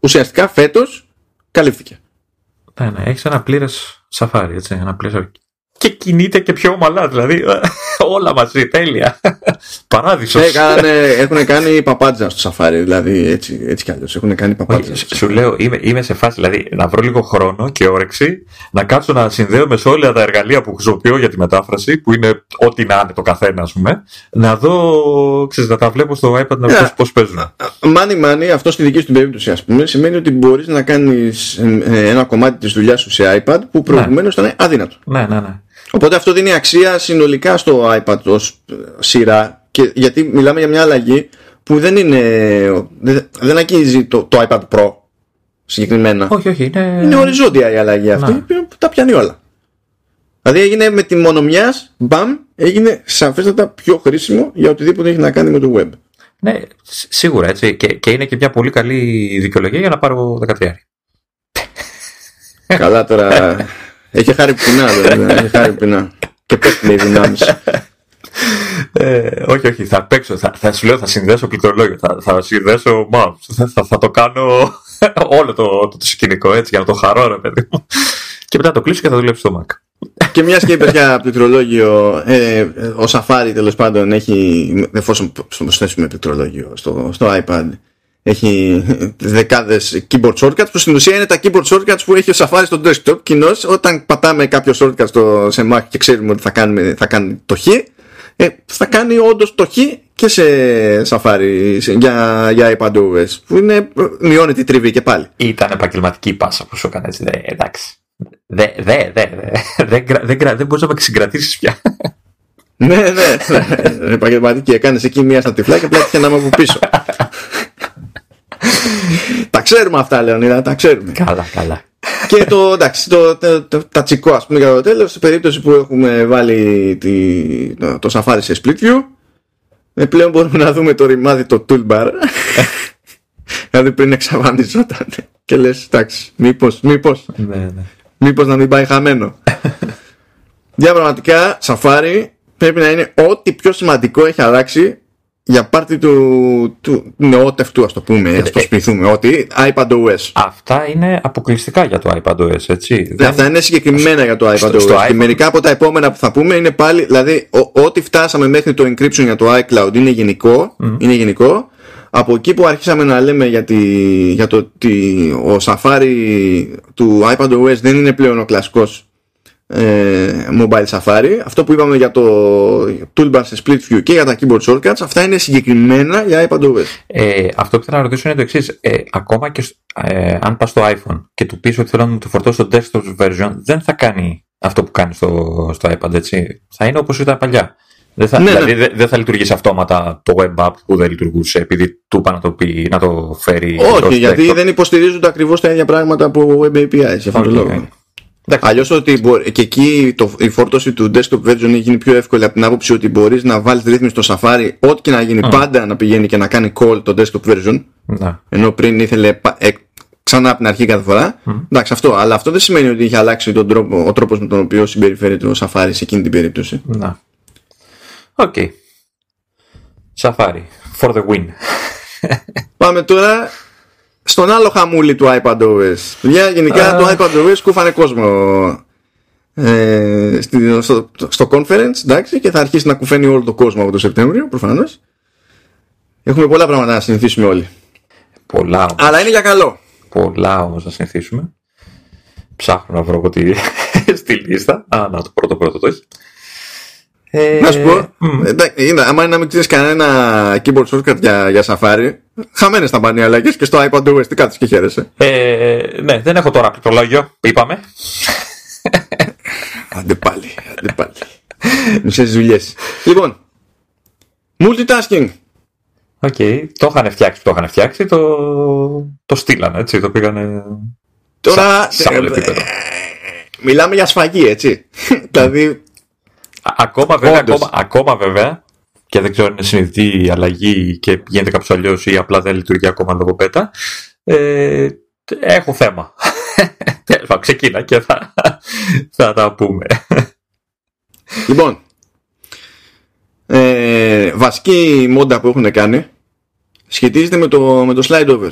ουσιαστικά φέτος καλύφθηκε. Ναι, ναι, έχεις ένα πλήρες σαφάρι, έτσι, ένα πλήρες και κινείται και πιο ομαλά. Δηλαδή όλα μαζί, τέλεια. Παράδεισος. Ναι, έχουν κάνει παπάντζα στο σαφάρι, δηλαδή έτσι, έτσι κι αλλιώς. Έχουν κάνει παπάντζα. Σου λέω, είμαι, είμαι σε φάση δηλαδή να βρω λίγο χρόνο και όρεξη να κάτσω να συνδέω σε όλα τα εργαλεία που χρησιμοποιώ για τη μετάφραση, που είναι ό,τι να είναι το καθένα, ας πούμε, να δω, ξέρεις, να τα βλέπω στο iPad να yeah. πώς παίζουν. Money money, αυτό στη δική σου περίπτωση, ας πούμε, σημαίνει ότι μπορείς να κάνεις ε, ένα κομμάτι της δουλειάς σου σε iPad που προηγουμένως ναι. ήταν αδύνατο. Ναι, ναι, ναι. Οπότε αυτό δίνει αξία συνολικά στο iPad ως σειρά και γιατί μιλάμε για μια αλλαγή που δεν είναι δεν αγγίζει το, το iPad Pro συγκεκριμένα. Όχι, όχι. Είναι, είναι οριζόντια η αλλαγή αυτή που τα πιάνει όλα. Δηλαδή έγινε με τη μονομιάς, μπαμ, έγινε σαφέστατα πιο χρήσιμο για οτιδήποτε έχει να κάνει με το web. Ναι, σίγουρα έτσι. Και, και είναι και μια πολύ καλή δικαιολογία για να πάρω 13. Καλά τώρα. Έχει χάρη πεινά, δηλαδή. Έχει χάρη πεινά. Και πέφτει οι δυνάμεις. Ε, όχι, όχι, θα παίξω. Θα, θα σου λέω, θα συνδέσω πληκτρολόγιο. Θα, θα συνδέσω Θα, θα, θα, το κάνω όλο το, το, το, σκηνικό έτσι για να το χαρώ, ρε παιδί μου. Και μετά το κλείσω και θα δουλέψει στο Mac. Και μιας και είπε για πληκτρολόγιο, ε, ο Safari τέλος πάντων έχει, εφόσον προσθέσουμε πληκτρολόγιο στο, στο iPad, έχει δεκάδες keyboard shortcuts που στην ουσία είναι τα keyboard shortcuts που έχει ο Safari στο desktop. Κοινώς, όταν πατάμε κάποιο shortcut στο, σε Mac και ξέρουμε ότι θα, κάνουμε, θα κάνει το χ, ε, θα κάνει όντως το χ και σε Safari για, για iPadOS. Που είναι, μειώνει τη τριβή και πάλι. Ήταν επαγγελματική πάσα που σου έκανε έτσι. Δε, εντάξει. Δεν δε, δε, δε, δε, δεν μπορεί να με συγκρατήσεις πια. ναι, ναι, ναι. Επαγγελματική. Έκανες εκεί μία στα τυφλά και πλέον να είμαι από πίσω τα ξέρουμε αυτά, Λεωνίδα, τα ξέρουμε. Καλά, καλά. και το, εντάξει, το, το, το, τατσικό, ας πούμε, για το τέλος, σε περίπτωση που έχουμε βάλει τη, το, το Safari σε split view, ε, πλέον μπορούμε να δούμε το ρημάδι, το toolbar. δηλαδή πριν εξαφανιζόταν. Και λες, εντάξει, μήπως, μήπως, ναι, ναι. μήπως να μην πάει χαμένο. Για πραγματικά, Safari πρέπει να είναι ό,τι πιο σημαντικό έχει αλλάξει για πάρτι του, του νεότευτου, ας το πούμε, ας το σπιθούμε, ότι iPadOS. Αυτά είναι αποκλειστικά για το iPadOS, έτσι. Δεν... Αυτά είναι συγκεκριμένα για το iPadOS. Στο, και μερικά από τα επόμενα που θα πούμε είναι πάλι, δηλαδή, ό,τι φτάσαμε μέχρι το encryption για το iCloud είναι γενικό, είναι γενικό. Από εκεί που αρχίσαμε να λέμε για, τη, για το ότι ο Safari του iPadOS δεν είναι πλέον ο κλασικός ε, mobile Safari. Αυτό που είπαμε για το toolbar σε split view και για τα keyboard shortcuts, αυτά είναι συγκεκριμένα για iPadOS. Ε, αυτό που θέλω να ρωτήσω είναι το εξής. Ε, ακόμα και ε, αν πας στο iPhone και του πεις ότι θέλω να μου το φορτώσω στο desktop version, δεν θα κάνει αυτό που κάνει στο, στο iPad, έτσι. Θα είναι όπως ήταν παλιά. Δεν θα, ναι, δηλαδή ναι. δεν θα λειτουργήσει αυτόματα το web app που δεν λειτουργούσε επειδή του είπα να το, πει, να το φέρει. Όχι, γιατί δεν υποστηρίζονται ακριβώς τα ίδια πράγματα από web API. Σε αυτόν τον λόγο. Αλλιώς ότι και εκεί το, η φόρτωση του desktop version έχει γίνει πιο εύκολη από την άποψη ότι μπορείς να βάλεις ρύθμιση στο Safari, ό,τι και να γίνει, πάντα να πηγαίνει και να κάνει call το desktop version. Να. Ενώ πριν ήθελε ε, ξανά από την αρχή κάθε φορά. Εντάξει, αυτό. Αλλά αυτό δεν σημαίνει ότι είχε αλλάξει τον τρόπο, ο τρόπος με τον οποίο συμπεριφέρεται ο Safari σε εκείνη την περίπτωση. Να. Οκ. Okay. Safari. For the win. Πάμε τώρα στον άλλο χαμούλι του iPadOS. Δουλειά γενικά το iPadOS κούφανε κόσμο ε, στο, στο conference εντάξει, και θα αρχίσει να κουφαίνει όλο το κόσμο από το Σεπτέμβριο προφανώς. Έχουμε πολλά πράγματα να συνηθίσουμε όλοι. Πολλά όμως. Αλλά είναι για καλό. Πολλά όμως να συνηθίσουμε. Ψάχνω να βρω εγώ τη, στη λίστα. Α, να το πρώτο πρώτο το έχει. Ε, να σου πω, mm. είναι, άμα είναι να μην ξέρεις κανένα keyboard shortcut για, για Safari, χαμένες θα πάνε οι αλλαγές και στο iPad τι κάτσε και χαίρεσαι. Ε, ναι, δεν έχω τώρα πληκτρολόγιο, είπαμε. Άντε πάλι, άντε πάλι. Μισέ δουλειέ. Λοιπόν, multitasking. Οκ, okay. το είχαν φτιάξει, το είχαν φτιάξει, το, το στείλανε, έτσι, το πήγανε Τώρα, Σα, ε, ε, μιλάμε για σφαγή, έτσι. δηλαδή, Ακόμα βέβαια, ακόμα, ακόμα βέβαια, και δεν ξέρω αν είναι συνειδητή η αλλαγή και γίνεται κάποιος αλλιώς ή απλά δεν λειτουργεί ακόμα λόγω πέτα. Ε, έχω θέμα. Ξεκίνα και θα, θα τα πούμε. Λοιπόν, ε, βασική μόντα που έχουν κάνει σχετίζεται με το, με το slide over.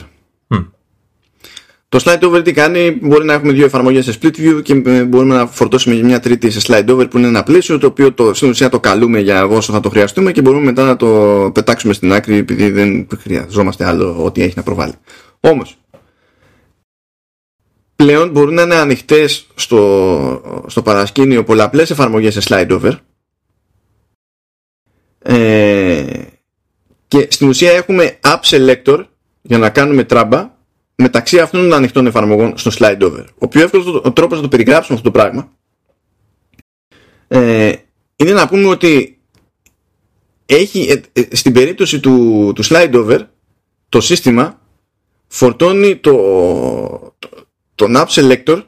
Το slide over τι κάνει, μπορεί να έχουμε δύο εφαρμογές σε split view και μπορούμε να φορτώσουμε μια τρίτη σε slide over που είναι ένα πλαίσιο το οποίο το, στην ουσία το καλούμε για όσο θα το χρειαστούμε και μπορούμε μετά να το πετάξουμε στην άκρη επειδή δεν χρειαζόμαστε άλλο ό,τι έχει να προβάλλει. Όμως, πλέον μπορούν να είναι ανοιχτές στο, στο παρασκήνιο πολλαπλές εφαρμογές σε slide over ε, και στην ουσία έχουμε app selector για να κάνουμε τράμπα μεταξύ αυτών των ανοιχτών εφαρμογών στο slide over. Ο πιο εύκολος ο τρόπος να το περιγράψουμε αυτό το πράγμα ε, είναι να πούμε ότι έχει, ε, ε, στην περίπτωση του, του slide over το σύστημα φορτώνει το, το, τον app selector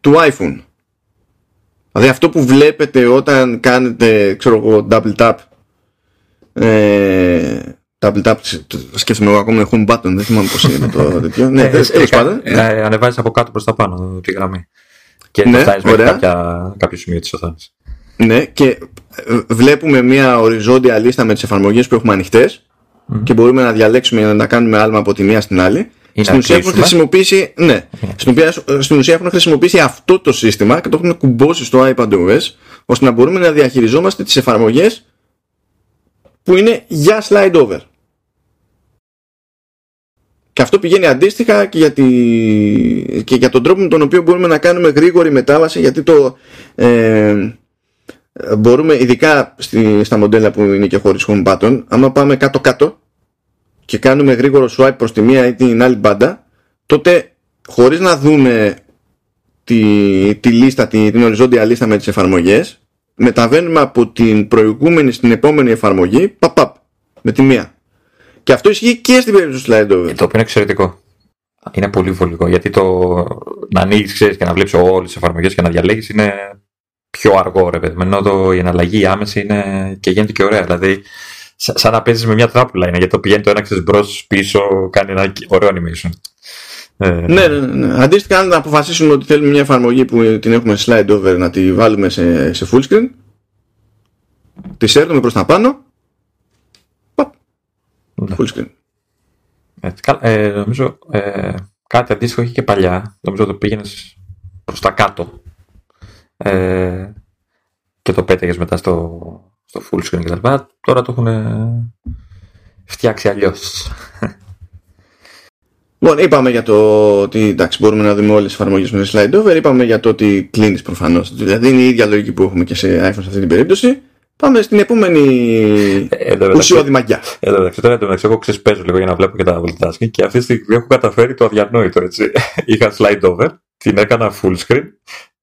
του iPhone. Δηλαδή αυτό που βλέπετε όταν κάνετε ξέρω εγώ double tap ε, double tap σκέφτομαι εγώ ακόμα home button δεν θυμάμαι πως είναι το τέτοιο. Ναι, τέλος πάντων ανεβάζεις από κάτω προς τα πάνω τη γραμμή. Και ναι, φτάνεις μέχρι κάποια, κάποιο σημείο της οθόνης. Ναι και βλέπουμε μια οριζόντια λίστα με τις εφαρμογές που έχουμε ανοιχτές mm. και μπορούμε να διαλέξουμε να τα κάνουμε άλμα από τη μία στην άλλη. Στην ουσία, έχουν χρησιμοποιήσει, ναι, στην, ουσία, στην ουσία έχουν χρησιμοποιήσει αυτό το σύστημα και το έχουν κουμπώσει στο iPadOS ώστε να μπορούμε να διαχειριζόμαστε τις εφαρμογές που είναι για slide over. Και αυτό πηγαίνει αντίστοιχα και για, τη... και για τον τρόπο με τον οποίο μπορούμε να κάνουμε γρήγορη μετάβαση γιατί το ε, μπορούμε ειδικά στη, στα μοντέλα που είναι και χωρίς home button άμα πάμε κάτω κάτω και κάνουμε γρήγορο swipe προς τη μία ή την άλλη μπάντα τότε χωρίς να δούμε τη, τη λίστα, τη, την οριζόντια λίστα με τις εφαρμογές μεταβαίνουμε από την προηγούμενη στην επόμενη εφαρμογή παπ, παπ με τη μία και αυτό ισχύει και στην περίπτωση του slide over. Το οποίο είναι εξαιρετικό. Είναι πολύ βολικό γιατί το να ανοίξει και να βλέπεις όλες τις εφαρμογές και να διαλέγεις είναι πιο αργό ρε παιδί. Ενώ το, η εναλλαγή άμεση είναι και γίνεται και ωραία. Δηλαδή, σαν να παίζεις με μια τράπουλα είναι γιατί το πηγαίνει το ένα ξέρεις μπρος πίσω, κάνει ένα ωραίο animation. Ε, ναι, ναι, ναι. Αντίστοιχα, αν αποφασίσουμε ότι θέλουμε μια εφαρμογή που την έχουμε slide over να τη βάλουμε σε, σε full screen, τη σέρνουμε προς τα πάνω ναι. Full screen. Έτσι, ε, νομίζω ε, κάτι αντίστοιχο είχε και παλιά. Νομίζω το πήγαινες προς τα κάτω. Ε, και το πέταγες μετά στο, στο full screen κτλ. Τώρα το έχουν φτιάξει αλλιώς. Λοιπόν, είπαμε για το ότι εντάξει, μπορούμε να δούμε όλες τις εφαρμογές με slide over. Είπαμε για το ότι κλείνεις προφανώς. Δηλαδή είναι η ίδια λογική που έχουμε και σε iPhone σε αυτή την περίπτωση. Πάμε στην επόμενη ε, ουσιώδη μαγιά. Εδώ εντάξει, τώρα μεταξύ εγώ ξεσπέζω λίγο για να βλέπω και τα multitasking και αυτή τη στιγμή έχω καταφέρει το αδιανόητο έτσι. Είχα slide over, την έκανα full screen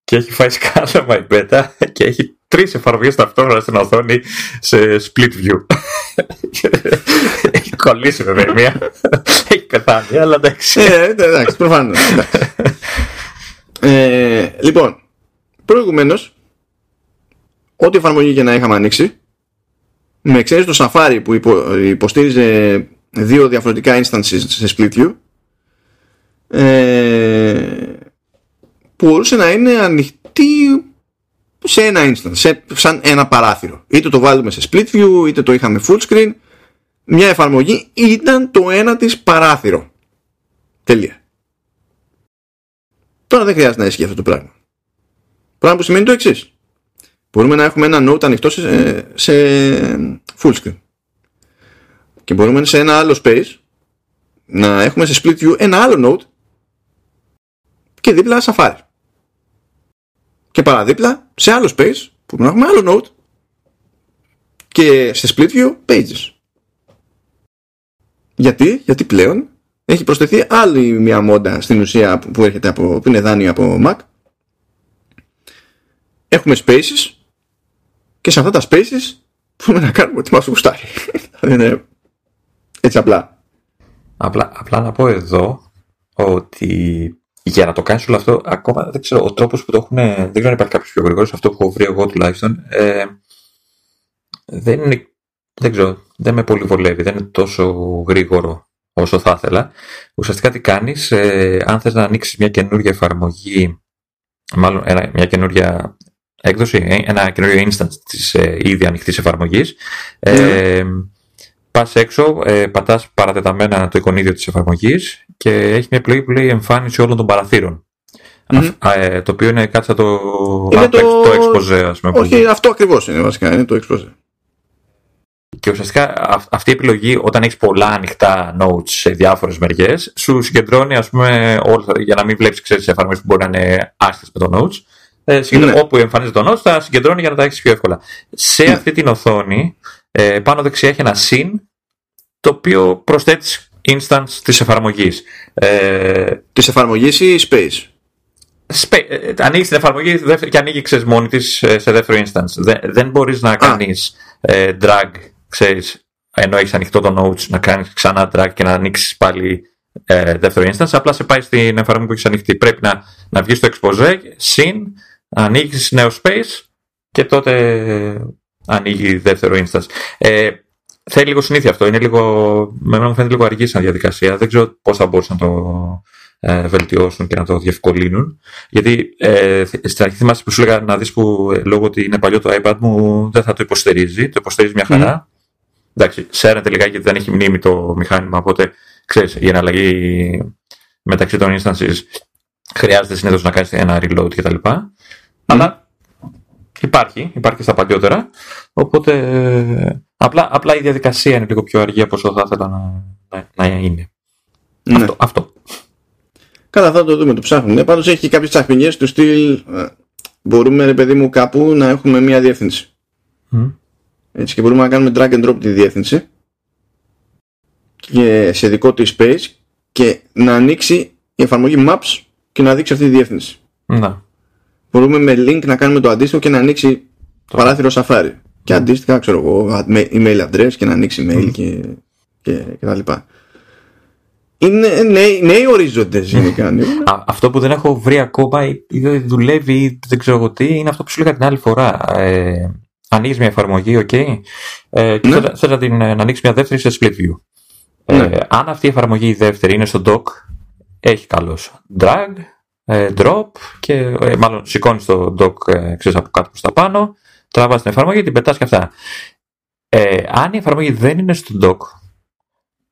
και έχει φάει σκάλαμα η beta και έχει τρεις εφαρμογές ταυτόχρονα στην οθόνη σε split view. έχει κολλήσει βέβαια μία. έχει πεθάνει, αλλά εντάξει. Ε, εντάξει, προφανώς. ε, λοιπόν, προηγουμένως ό,τι εφαρμογή και να είχαμε ανοίξει με εξαίρεση το Safari που υποστήριζε δύο διαφορετικά instances σε split view ε, που μπορούσε να είναι ανοιχτή σε ένα instance, σε, σαν ένα παράθυρο. Είτε το βάλουμε σε split view, είτε το είχαμε full screen. Μια εφαρμογή ήταν το ένα της παράθυρο. Τελεία. Τώρα δεν χρειάζεται να ισχύει αυτό το πράγμα. Πράγμα που σημαίνει το εξής μπορούμε να έχουμε ένα note ανοιχτό σε, σε full screen. Και μπορούμε σε ένα άλλο space να έχουμε σε split view ένα άλλο note και δίπλα Safari. Και παραδίπλα σε άλλο space που να έχουμε άλλο note και σε split view pages. Γιατί, γιατί πλέον έχει προσθεθεί άλλη μια μόντα στην ουσία που έρχεται από, που είναι δάνειο από Mac. Έχουμε spaces και σε αυτά τα spaces μπορούμε να κάνουμε ό,τι μας γουστάρει. είναι έτσι απλά. απλά. Απλά να πω εδώ ότι για να το κάνεις όλο αυτό, ακόμα δεν ξέρω, ο τρόπος που το έχουν, δεν ξέρω αν υπάρχει κάποιος πιο γρήγορος, αυτό που έχω βρει εγώ τουλάχιστον, ε, δεν είναι, δεν ξέρω, δεν με πολύ βολεύει, δεν είναι τόσο γρήγορο όσο θα ήθελα. Ουσιαστικά τι κάνεις, ε, αν θες να ανοίξεις μια καινούργια εφαρμογή, μάλλον ένα, μια καινούργια έκδοση, ε, ένα καινούριο instance της ε, ήδη ανοιχτής εφαρμογής. Ε, ναι. πας έξω, ε, πατάς παρατεταμένα το εικονίδιο της εφαρμογής και έχει μια επιλογή που λέει εμφάνιση όλων των παραθύρων. Ε, το οποίο είναι κάτι σαν το, είναι το... το expose, ας πούμε. Όχι, αυτό ακριβώς είναι βασικά, είναι το expose. Και ουσιαστικά αυτή η επιλογή, όταν έχεις πολλά ανοιχτά notes σε διάφορες μεριές, σου συγκεντρώνει, ας πούμε, όλο, για να μην βλέπεις τις εφαρμογές που μπορεί να είναι άσχετες με το notes. Ε, ναι. Όπου εμφανίζεται το notes, θα συγκεντρώνει για να τα έχεις πιο εύκολα. Σε ναι. αυτή την οθόνη, ε, πάνω δεξιά έχει ένα syn, το οποίο προσθέτεις instance της εφαρμογής. Ε, της εφαρμογής ή space; Space, ε, ανοίγεις την εφαρμογή και ανοίγει ξέρεις, μόνη της ε, σε δεύτερο instance. Δεν, δεν μπορείς να κάνεις ε, drag ξέρεις, ενώ έχεις ανοιχτό το notes, να κάνεις ξανά drag και να ανοίξεις πάλι ε, δεύτερο instance, απλά σε πάει στην εφαρμογή που έχεις ανοιχτή. Πρέπει να, να βγεις στο expose, συν, ανοίξεις νέο space και τότε ανοίγει δεύτερο instance. Ε, θέλει λίγο συνήθεια αυτό. Είναι λίγο, με μου φαίνεται λίγο αργή σαν διαδικασία. Δεν ξέρω πώς θα μπορούσαν να το ε, βελτιώσουν και να το διευκολύνουν. Γιατί ε, στην αρχή θυμάσαι που σου έλεγα να δεις που ε, λόγω ότι είναι παλιό το iPad μου δεν θα το υποστηρίζει. Το υποστηρίζει μια χαρά. Εντάξει, σέρνεται λιγάκι γιατί δεν έχει μνήμη το μηχάνημα, οπότε ξέρεις, η εναλλαγή μεταξύ των instances χρειάζεται συνήθως να κάνεις ένα reload κτλ. Mm. Αλλά υπάρχει, υπάρχει στα παλιότερα. Οπότε απλά, απλά η διαδικασία είναι λίγο πιο αργή από όσο θα ήθελα να, να, να είναι. Ναι. Αυτό, αυτό. Καλά, θα το δούμε, το ψάχνουμε. Πάντως έχει και κάποιες τσαχπινιέ του στυλ. Ε, μπορούμε, ρε παιδί μου, κάπου να έχουμε μία διεύθυνση. Έτσι και μπορούμε να κάνουμε drag and drop τη διεύθυνση και σε δικό του space και να ανοίξει η εφαρμογή Maps και να δείξει αυτή τη διεύθυνση. Να. Μπορούμε με link να κάνουμε το αντίστοιχο και να ανοίξει το παράθυρο Safari. Και αντίστοιχα, ξέρω εγώ, email address και να ανοίξει email και, και, και τα λοιπά. Είναι νέοι, νέοι ορίζοντες γενικά. Ναι. αυτό που δεν έχω βρει ακόμα ή δεν δουλεύει ή δεν ξέρω εγώ τι είναι αυτό που σου έλεγα την άλλη φορά. Ε, ανοίγεις μια εφαρμογή, OK, ε, και ναι. θες να, την, να ανοίξεις μια δεύτερη σε split view. Ε, ναι. αν αυτή η εφαρμογή η δεύτερη είναι στο dock, έχει καλώς drag, ε, drop και ε, μάλλον σηκώνεις το dock ε, ξέρεις, από κάτω προς τα πάνω, τραβάς την εφαρμογή, την πετάς και αυτά. Ε, αν η εφαρμογή δεν είναι στο dock,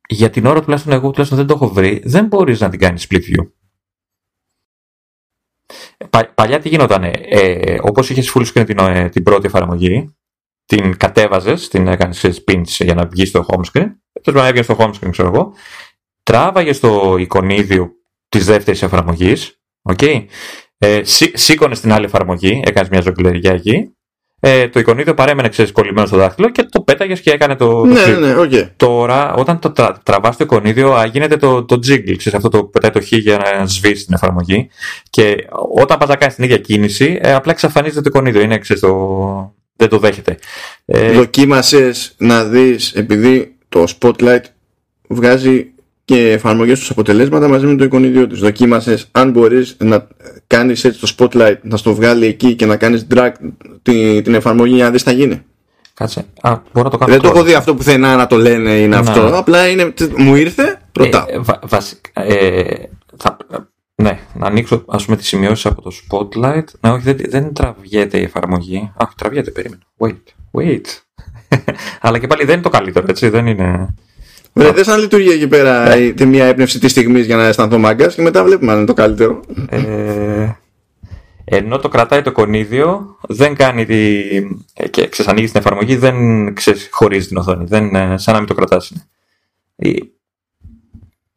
για την ώρα τουλάχιστον εγώ τουλάχιστον δεν το έχω βρει, δεν μπορείς να την κάνεις split view. Πα, παλιά τι γινόταν, ε, όπως είχες full screen την, ε, την πρώτη εφαρμογή, την κατέβαζες, την έκανες pinch για να βγεις στο home screen, Τώρα να έβγαινες στο home screen, ξέρω εγώ, τράβαγες το εικονίδιο της δεύτερης εφαρμογής, okay, ε, σήκωνες στην άλλη εφαρμογή, έκανες μια ζωγκλεριά εκεί ε, το εικονίδιο παρέμενε ξέρεις, κολλημένο στο δάχτυλο και το πέταγες και έκανε το. Ναι, ναι, ναι, okay. Τώρα, όταν το τρα, τραβάς το εικονίδιο, γίνεται το, το jiggle. Ξέρεις, αυτό το πετάει το χ για να σβήσει την εφαρμογή. Και όταν πας να κάνεις την ίδια κίνηση, ε, απλά εξαφανίζεται το εικονίδιο. Είναι, ξέρεις, το... Δεν το δέχεται. Ε, Δοκίμασες να δεις, επειδή το Spotlight βγάζει και εφαρμογές τους αποτελέσματα μαζί με το εικονίδιο τους. Δοκίμασες αν μπορείς να κάνεις έτσι το spotlight, να στο βγάλει εκεί και να κάνεις drag την, την εφαρμογή για να δεις τι θα γίνει. Κάτσε. Α, μπορώ να το κάνω. Δεν το έχω δει αυτό που θέλει να το λένε είναι αυτό. Απλά είναι, μου ήρθε, ρωτάω. Ε, βα, βασικά, ε, θα, ναι, να ανοίξω ας πούμε τις σημειώσεις από το Spotlight. Ναι, όχι, δεν, δεν τραβιέται η εφαρμογή. Αχ, τραβιέται, περίμενα. Wait, wait. Αλλά και πάλι δεν είναι το καλύτερο, έτσι, δεν είναι... Δεν σαν λειτουργεί εκεί πέρα ναι. μια έπνευση της στιγμής για να αισθανθώ μάγκας και μετά βλέπουμε αν είναι το καλύτερο. Ε, ενώ το κρατάει το κονίδιο, δεν κάνει τη. Ε, και ξεσανοίγει την εφαρμογή, δεν ξεχωρίζει την οθόνη. Δεν, ε, σαν να μην το κρατάς.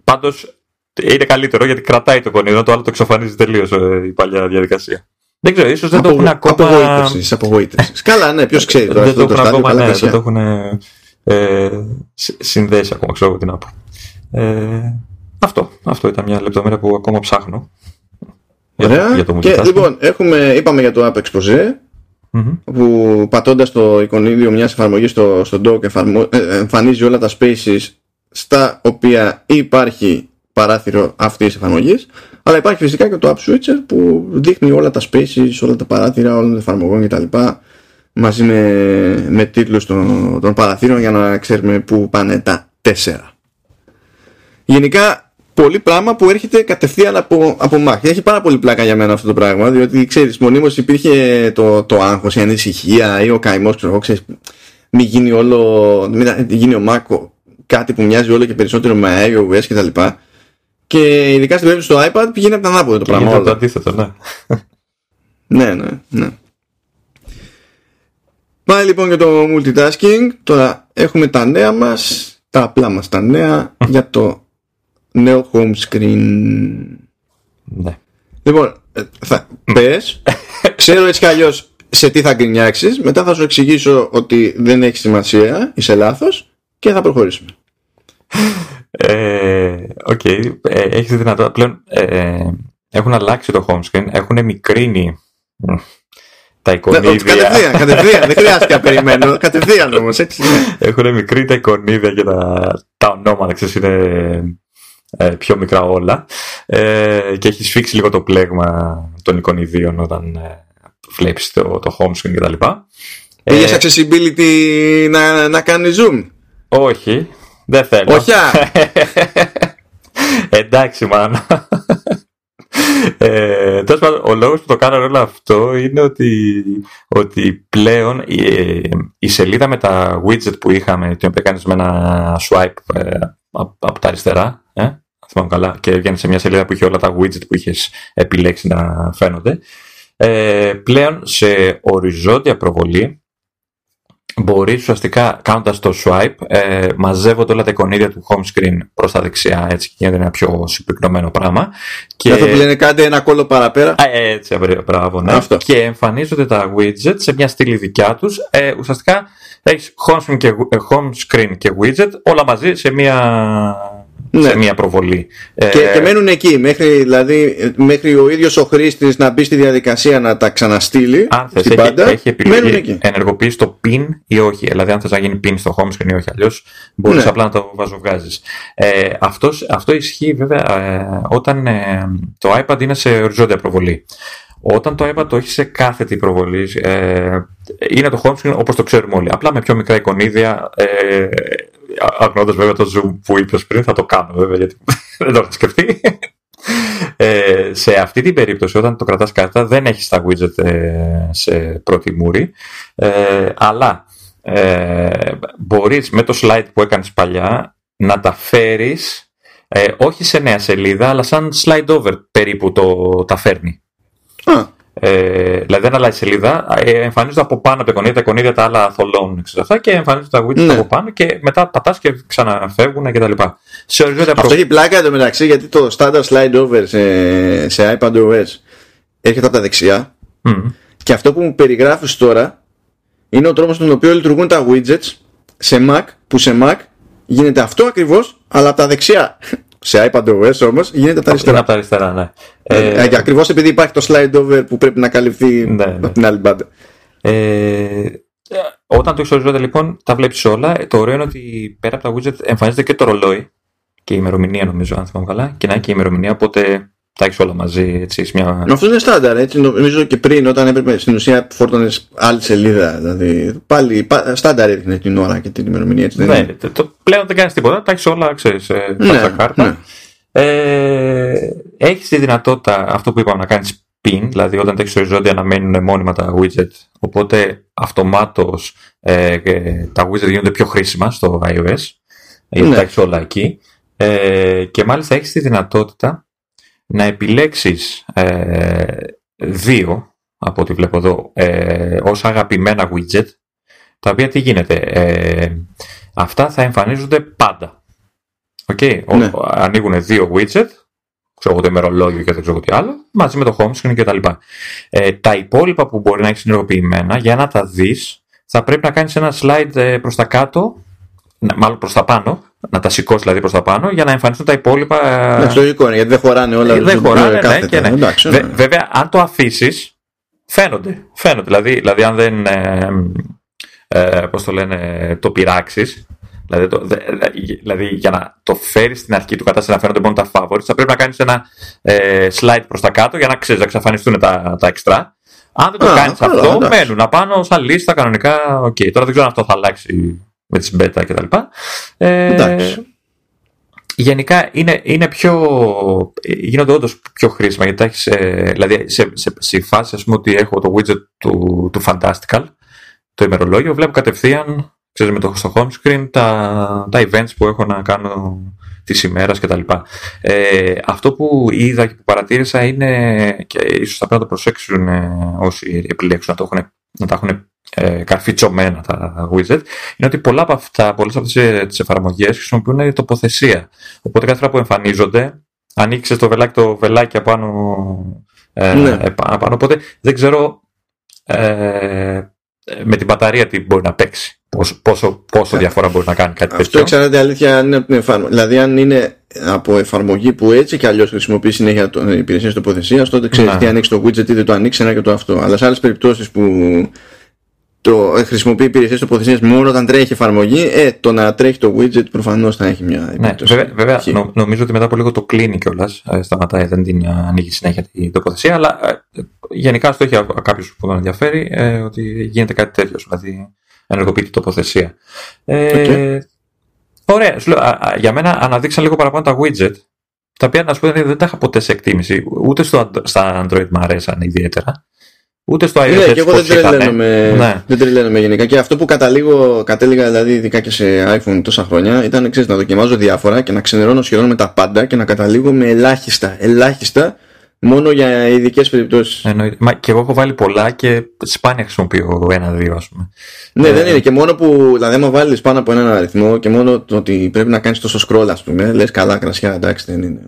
Πάντως είναι καλύτερο γιατί κρατάει το κονίδιο, το άλλο το εξαφανίζει τελείως η παλιά διαδικασία. Δεν ξέρω, ίσως δεν το έχουν ακόμα. Απογοήτευσης, απογοήτευσης. Καλά, ναι, ποιος ξέρει τώρα. Δεν το έχουν ακόμα, ναι, δεν το έχουν ε, συνδέσει ακόμα, ξέρω τι να πω. Ε, αυτό, αυτό ήταν μια λεπτομέρεια που ακόμα ψάχνω. Ωραία. Για το και λοιπόν, έχουμε, είπαμε για το App Expose, mm-hmm. που πατώντας το εικονίδιο μιας εφαρμογής στο, στο dock εφαρμο, ε, εμφανίζει όλα τα spaces στα οποία υπάρχει παράθυρο αυτής της εφαρμογής αλλά υπάρχει φυσικά και το App Switcher που δείχνει όλα τα spaces, όλα τα παράθυρα όλων των εφαρμογών κτλ μαζί με, με τίτλους των, των παραθύρων για να ξέρουμε πού πάνε τα τέσσερα. Γενικά πολύ πράγμα που έρχεται κατευθείαν από, από Mac. Έχει πάρα πολύ πλάκα για μένα αυτό το πράγμα, διότι ξέρεις, μονίμως υπήρχε το, το άγχος, η ανησυχία ή ο καημός, ξέρω ξέρεις, μην γίνει όλο, μην γίνει ο Mac κάτι που μοιάζει όλο και περισσότερο με iOS και τα λοιπά και ειδικά στην περίπτωση του iPad πηγαίνει από τα ανάποδα το πράγμα. το αντίθετο, ναι. ναι, ναι, ναι. Πάει λοιπόν για το multitasking. Τώρα έχουμε τα νέα μας, τα απλά μας τα νέα για το νέο home screen. Ναι. Λοιπόν, ε, θα πες, ξέρω έτσι κι αλλιώς σε τι θα γκρινιάξεις, μετά θα σου εξηγήσω ότι δεν έχει σημασία, είσαι λάθος και θα προχωρήσουμε. Ε, οκέι, okay. ε, έχεις δυνατότητα πλέον ε, έχουν αλλάξει το home screen, έχουν μικρύνει τα ναι, εικονίδια. κατευθείαν, κατευθείαν. δεν χρειάζεται να περιμένω. Κατευθείαν όμως, έτσι. Έχουν μικρύνει τα εικονίδια και τα, τα ονόματα, ξέρεις, είναι ε, πιο μικρά όλα. Ε, και έχει σφίξει λίγο το πλέγμα των εικονιδίων όταν ε, βλέπεις το, το home screen κτλ. Πήγες ε, accessibility να, να κάνει zoom; Όχι, δεν θέλω. Όχι. Εντάξει, μάνα. Ε, πάντων, ο λόγος που το κάνω όλο αυτό είναι ότι, ότι πλέον η, η, σελίδα με τα widget που είχαμε, την οποία κάνεις με ένα swipe ε, από, τα αριστερά, ε, θυμάμαι καλά, και έβγαινε σε μια σελίδα που είχε όλα τα widget που είχες επιλέξει να φαίνονται, ε, πλέον σε οριζόντια προβολή μπορείς ουσιαστικά κάνοντας το swipe ε, μαζεύονται όλα τα εικονίδια του home screen προς τα δεξιά έτσι και γίνεται ένα πιο συμπυκνωμένο πράγμα. Και αυτό που λένε κάντε ένα κόλλο παραπέρα. Α, έτσι, μπράβο, ναι. Αυτό. Και εμφανίζονται τα widget σε μια στήλη δικιά τους. Ε, ουσιαστικά έχεις home screen, και, ε, home screen και widget όλα μαζί σε μια ναι. σε μια προβολή. Και, ε, και μένουν εκεί, μέχρι, δηλαδή, μέχρι ο ίδιος ο χρήστης να μπει στη διαδικασία να τα ξαναστείλει. Αν θες, έχει, πάντα, έχει επιλογή ενεργοποιήσει το pin ή όχι. Δηλαδή, αν θες να γίνει pin στο home screen ή όχι, αλλιώς μπορείς ναι. απλά να το βαζοβγάζει. Ε, αυτό ισχύει βέβαια ε, όταν ε, το iPad είναι σε οριζόντια προβολή. Όταν το iPad το έχει σε κάθετη προβολή, ε, είναι το home screen όπως το ξέρουμε όλοι. Απλά με πιο μικρά εικονίδια, ε, αγνώντας βέβαια το zoom που είπες πριν, θα το κάνω βέβαια γιατί δεν το έχω σκεφτεί. Ε, σε αυτή την περίπτωση, όταν το κρατάς κάτω, δεν έχεις τα widget ε, σε πρώτη μούρη, ε, αλλά ε, μπορείς με το slide που έκανες παλιά να τα φέρεις ε, όχι σε νέα σελίδα, αλλά σαν slide over περίπου το, τα φέρνει. Α. Ε, δηλαδή δεν αλλάζει σελίδα, ε, εμφανίζονται από πάνω τα εικονίδια, τα εικονίδια τα άλλα θολώνουν αυτά και εμφανίζονται τα widgets ναι. από πάνω και μετά πατά και ξαναφεύγουν κτλ. Σε οριζόντια Αυτό έχει πλάκα εδώ μεταξύ γιατί το standard slide over σε, σε iPadOS έρχεται από τα δεξιά mm. και αυτό που μου περιγράφεις τώρα είναι ο τρόπος τον οποίο λειτουργούν τα widgets σε Mac που σε Mac γίνεται αυτό ακριβώς αλλά από τα δεξιά σε iPadOS όμως γίνεται από τα αριστερά. Από τα αριστερά, ναι. Ε, ε, ε Ακριβώς επειδή υπάρχει το slide over που πρέπει να καλυφθεί ναι, ναι. από την άλλη μπάντα. Ε, όταν το εξοριζόνται λοιπόν, τα βλέπεις όλα. Το ωραίο είναι ότι πέρα από τα widget εμφανίζεται και το ρολόι και η ημερομηνία, νομίζω, αν θυμάμαι καλά. Και να έχει και η ημερομηνία, οπότε τα έχεις όλα μαζί. Έτσι, μια... Αυτό είναι στάνταρ. Έτσι, νομίζω και πριν, όταν έπρεπε στην ουσία φόρτωνε άλλη σελίδα. Δηλαδή, πάλι στάνταρ έδινε την ώρα και την ημερομηνία. Έτσι, ναι, το, πλέον δεν κάνεις τίποτα. Τα έχεις όλα, ξέρεις, ναι, κάρτα. Ναι. Ε, έχεις τη δυνατότητα αυτό που είπαμε να κάνεις pin, δηλαδή όταν τα έχεις οριζόντια να μένουν μόνιμα τα widget. Οπότε αυτομάτως ε, τα widget γίνονται πιο χρήσιμα στο iOS. Γιατί ναι. τα έχεις όλα εκεί. Ε, και μάλιστα έχεις τη δυνατότητα να επιλέξεις ε, δύο, από ό,τι βλέπω εδώ, ε, ως αγαπημένα widget, τα οποία τι γίνεται, ε, αυτά θα εμφανίζονται πάντα. Okay. Ναι. ανοίγουν δύο widget, ξέρω το ημερολόγιο και δεν ξέρω τι άλλο, μαζί με το home screen κτλ. Ε, τα υπόλοιπα που μπορεί να έχεις συνεργοποιημένα, για να τα δεις, θα πρέπει να κάνεις ένα slide ε, προς τα κάτω, μάλλον προς τα πάνω, να τα σηκώσει δηλαδή προς τα πάνω για να εμφανιστούν τα υπόλοιπα. Ναι, λογικό είναι γιατί δεν χωράνε όλα. Δεν χωράνε, ναι, και ναι. Εντάξει, ναι. Βέβαια, αν το αφήσεις, φαίνονται. Φαίνονται. Δηλαδή, δηλαδή αν δεν. Ε, ε, πώς το λένε, το πειράξεις. Δηλαδή, το, δηλαδή, για να το φέρεις στην αρχή του κατάσταση να φαίνονται μόνο τα favorites, θα πρέπει να κάνεις ένα ε, slide προς τα κάτω για να ξέρεις να εξαφανιστούν τα, τα extra. Αν δεν το κάνεις αυτό, μένουν απάνω σαν λίστα κανονικά. Okay. Τώρα δεν ξέρω αν αυτό θα αλλάξει με τις beta κτλ. Ε, γενικά είναι, είναι πιο, γίνονται όντως πιο χρήσιμα γιατί έχεις, ε, δηλαδή σε, σε, σε φάση ας πούμε ότι έχω το widget του, του Fantastical το ημερολόγιο βλέπω κατευθείαν ξέρεις, με το, στο home screen τα, τα events που έχω να κάνω της ημέρας κτλ. Ε, αυτό που είδα και που παρατήρησα είναι, και ίσως θα πρέπει να το προσέξουν ε, όσοι επιλέξουν να, το έχουν, να τα έχουν ε, καρφιτσωμένα τα widget, είναι ότι πολλά από αυτά, πολλές από αυτές τις εφαρμογές χρησιμοποιούν τοποθεσία. Οπότε κάθε φορά που εμφανίζονται, ανοίξεις το βελάκι, το βελάκι απάνω, ε, ναι. απάνω οπότε δεν ξέρω ε, με την μπαταρία τι μπορεί να παίξει. Πόσο, πόσο, πόσο διαφορά μπορεί να κάνει κάτι τέτοιο. Αυτό εξαρτάται αλήθεια αν είναι από την εφαρμογή. Δηλαδή, αν είναι από εφαρμογή που έτσι και αλλιώς χρησιμοποιείς συνέχεια το, υπηρεσία τοποθεσίας, τότε ξέρεις ναι. τι ανοίξει το widget ή δεν το ανοίξει ένα και το αυτό. Αλλά σε άλλες περιπτώσεις που το χρησιμοποιεί υπηρεσίες τοποθεσίας μόνο όταν τρέχει εφαρμογή, ε, το να τρέχει το widget προφανώς θα έχει μια ναι, βέβαια, βέβαια νο, νομίζω ότι μετά από λίγο το κλείνει κιόλας. Ε, σταματάει, δεν την ανοίγει συνέχεια την τοποθεσία. Αλλά ε, γενικά στο έχει κάποιος που τον ενδιαφέρει ε, ότι γίνεται κάτι τέτοιο. Δηλαδή ενεργοποιεί την τοποθεσία. Ε, Ωραία. Σου λέω, α, για μένα αναδείξαν λίγο παραπάνω τα widget. Τα οποία να σου πω δεν τα είχα ποτέ σε εκτίμηση. Ούτε στο, στα Android μου αρέσαν ιδιαίτερα. Ούτε στο iOS. Ναι, και εγώ δεν τρελαίνομαι, ναι. δεν τρελαίνομαι γενικά. Και αυτό που καταλήγω, κατέληγα δηλαδή ειδικά και σε iPhone τόσα χρόνια ήταν ξέρεις, να δοκιμάζω διάφορα και να ξενερώνω σχεδόν με τα πάντα και να καταλήγω με ελάχιστα, ελάχιστα μόνο για ειδικές περιπτώσεις. Μα και εγώ έχω βάλει πολλά και σπάνια χρησιμοποιώ ένα-δύο, ας πούμε. Ναι, ε, δεν είναι. Και μόνο που, δηλαδή, άμα βάλεις πάνω από έναν αριθμό και μόνο το ότι πρέπει να κάνεις τόσο scroll, ας πούμε, λες καλά κρασιά, εντάξει, δεν είναι.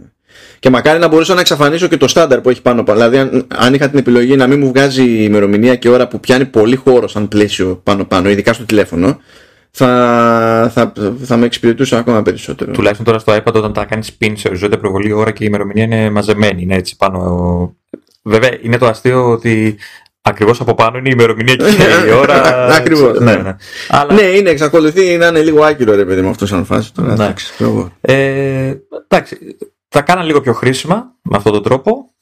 Και μακάρι να μπορούσα να εξαφανίσω και το στάνταρ που έχει πάνω. Δηλαδή, αν, αν είχα την επιλογή να μην μου βγάζει η ημερομηνία και ώρα που πιάνει πολύ χώρο σαν πλαίσιο πάνω-πάνω, ειδικά στο τηλέφωνο, θα, θα, θα με εξυπηρετούσε ακόμα περισσότερο. Τουλάχιστον τώρα στο iPad, όταν τα κάνεις pin σε οριζόντια προβολή, ώρα και η ημερομηνία είναι μαζεμένη. Είναι έτσι πάνω. Βέβαια, είναι το αστείο ότι Ακριβώς από πάνω είναι η ημερομηνία και η ώρα. Ακριβώς. Ναι, ναι. Αλλά... ναι, είναι, εξακολουθεί να είναι λίγο άκυρο ρε παιδί με αυτό σαν φάση. Τώρα, εντάξει. Ε, εντάξει θα κάνα λίγο πιο χρήσιμα με αυτόν τον τρόπο.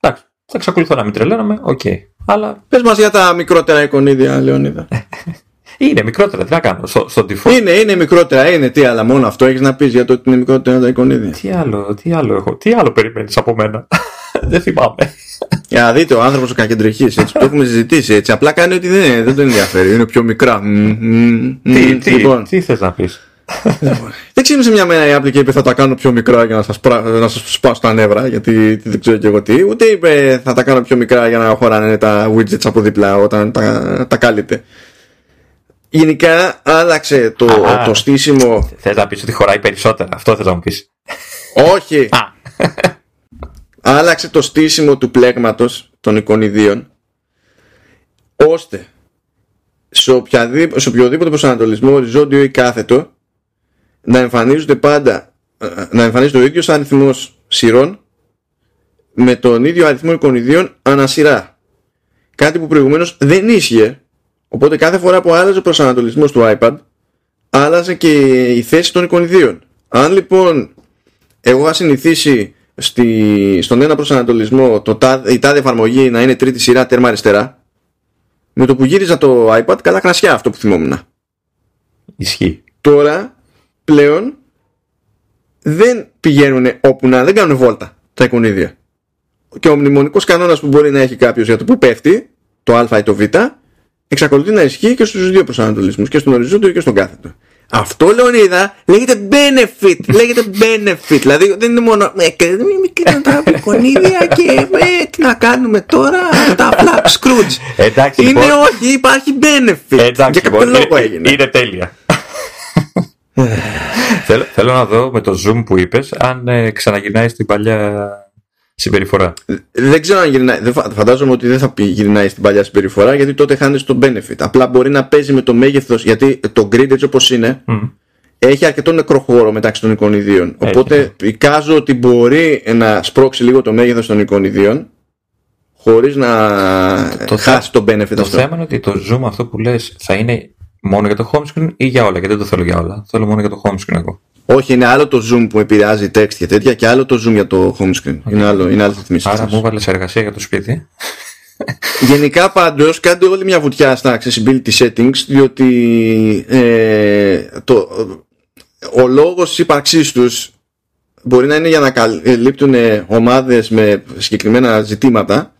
Εντάξει, θα εξακολουθώ να μην τρελαίνομαι, οκέι. Okay. Αλλά... Πες μας για τα μικρότερα εικονίδια, Λεωνίδα. είναι μικρότερα, τι να κάνω, στο, στο default. Είναι, είναι μικρότερα, είναι, τι αλλά μόνο αυτό έχεις να πεις για το ότι είναι μικρότερα τα εικονίδια. Τι άλλο, τι άλλο έχω, τι άλλο περιμένεις από μένα. δεν θυμάμαι. Για να δείτε, ο άνθρωπος ο κακεντρεχής, έτσι το έχουμε συζητήσει. Έτσι. Απλά κάνει ότι δεν, δεν τον ενδιαφέρει. Είναι πιο μικρά. Τι, τι, λοιπόν. τι θες να πεις. Δεν ξύπνησε μια μέρα η Apple και είπε θα τα κάνω πιο μικρά για να σας, να σας σπάσω τα νεύρα γιατί δεν ξέρω και εγώ τι ούτε είπε θα τα κάνω πιο μικρά για να χωράνε τα widgets από δίπλα όταν τα, τα κάλυτε γενικά άλλαξε το, Α, το στήσιμο. Θες να πεις ότι χωράει περισσότερα; Αυτό θες να μου πεις. Όχι. Άλλαξε το στήσιμο του πλέγματος των εικονιδίων ώστε σε, οποιαδήποτε, σε οποιοδήποτε προσανατολισμό οριζόντιο ή κάθετο να εμφανίζονται πάντα ε, να εμφανίζεται ο ίδιος αριθμός σειρών με τον ίδιο αριθμό εικονιδίων ανασυρά. Κάτι που προηγουμένως δεν ίσχυε. Οπότε κάθε φορά που άλλαζε ο προσανατολισμός του iPad άλλαζε και η θέση των εικονιδίων. Αν λοιπόν εγώ είχα συνηθίσει στη, στον ένα προσανατολισμό το, η τάδε εφαρμογή να είναι τρίτη σειρά τέρμα αριστερά με το που γύριζα το iPad καλά κρασιά αυτό που θυμόμουν. Ισχύει. Τώρα πλέον δεν πηγαίνουν όπου να, δεν κάνουν βόλτα τα εικονίδια. Και ο μνημονικός κανόνας που μπορεί να έχει κάποιος για το που πέφτει, το α ή το β, εξακολουθεί να ισχύει και στους δύο προσανατολισμούς, και στον οριζόντιο και στον κάθετο. Αυτό Λεωνίδα λέγεται benefit. Λέγεται benefit. Δηλαδή δεν είναι μόνο. Ε, με τα εικονίδια και ε, τι να κάνουμε τώρα. Τα απλά Scrooge. Εντάξει, είναι λοιπόν. όχι, υπάρχει benefit. Εντάξει, Για κάποιο λοιπόν, λόγο έγινε. Είναι τέλεια θέλω, θέλω να δω με το zoom που είπες αν ε, ξαναγυρνάει στην παλιά συμπεριφορά. Δεν ξέρω αν γυρνάει. Δεν φαντάζομαι ότι δεν θα γυρνάει στην παλιά συμπεριφορά γιατί τότε χάνεις το benefit. Απλά μπορεί να παίζει με το μέγεθος γιατί το grid έτσι όπως είναι έχει αρκετό νεκρό χώρο μεταξύ των εικονιδίων. Οπότε εικάζω ότι μπορεί να σπρώξει λίγο το μέγεθος των εικονιδίων χωρίς να το χάσει το benefit το αυτό. Το θέμα είναι ότι το zoom αυτό που λες θα είναι μόνο για το home screen ή για όλα, γιατί δεν το θέλω για όλα. Θέλω μόνο για το home screen εγώ. Όχι, είναι άλλο το zoom που επηρεάζει text και τέτοια και άλλο το zoom για το home screen. Okay. Είναι άλλο, είναι άλλο Άρα μου έβαλε εργασία για το σπίτι. Γενικά πάντως κάντε όλη μια βουτιά στα accessibility settings διότι ε, το, ο λόγος της ύπαρξής τους μπορεί να είναι για να καλύπτουν ομάδες με συγκεκριμένα ζητήματα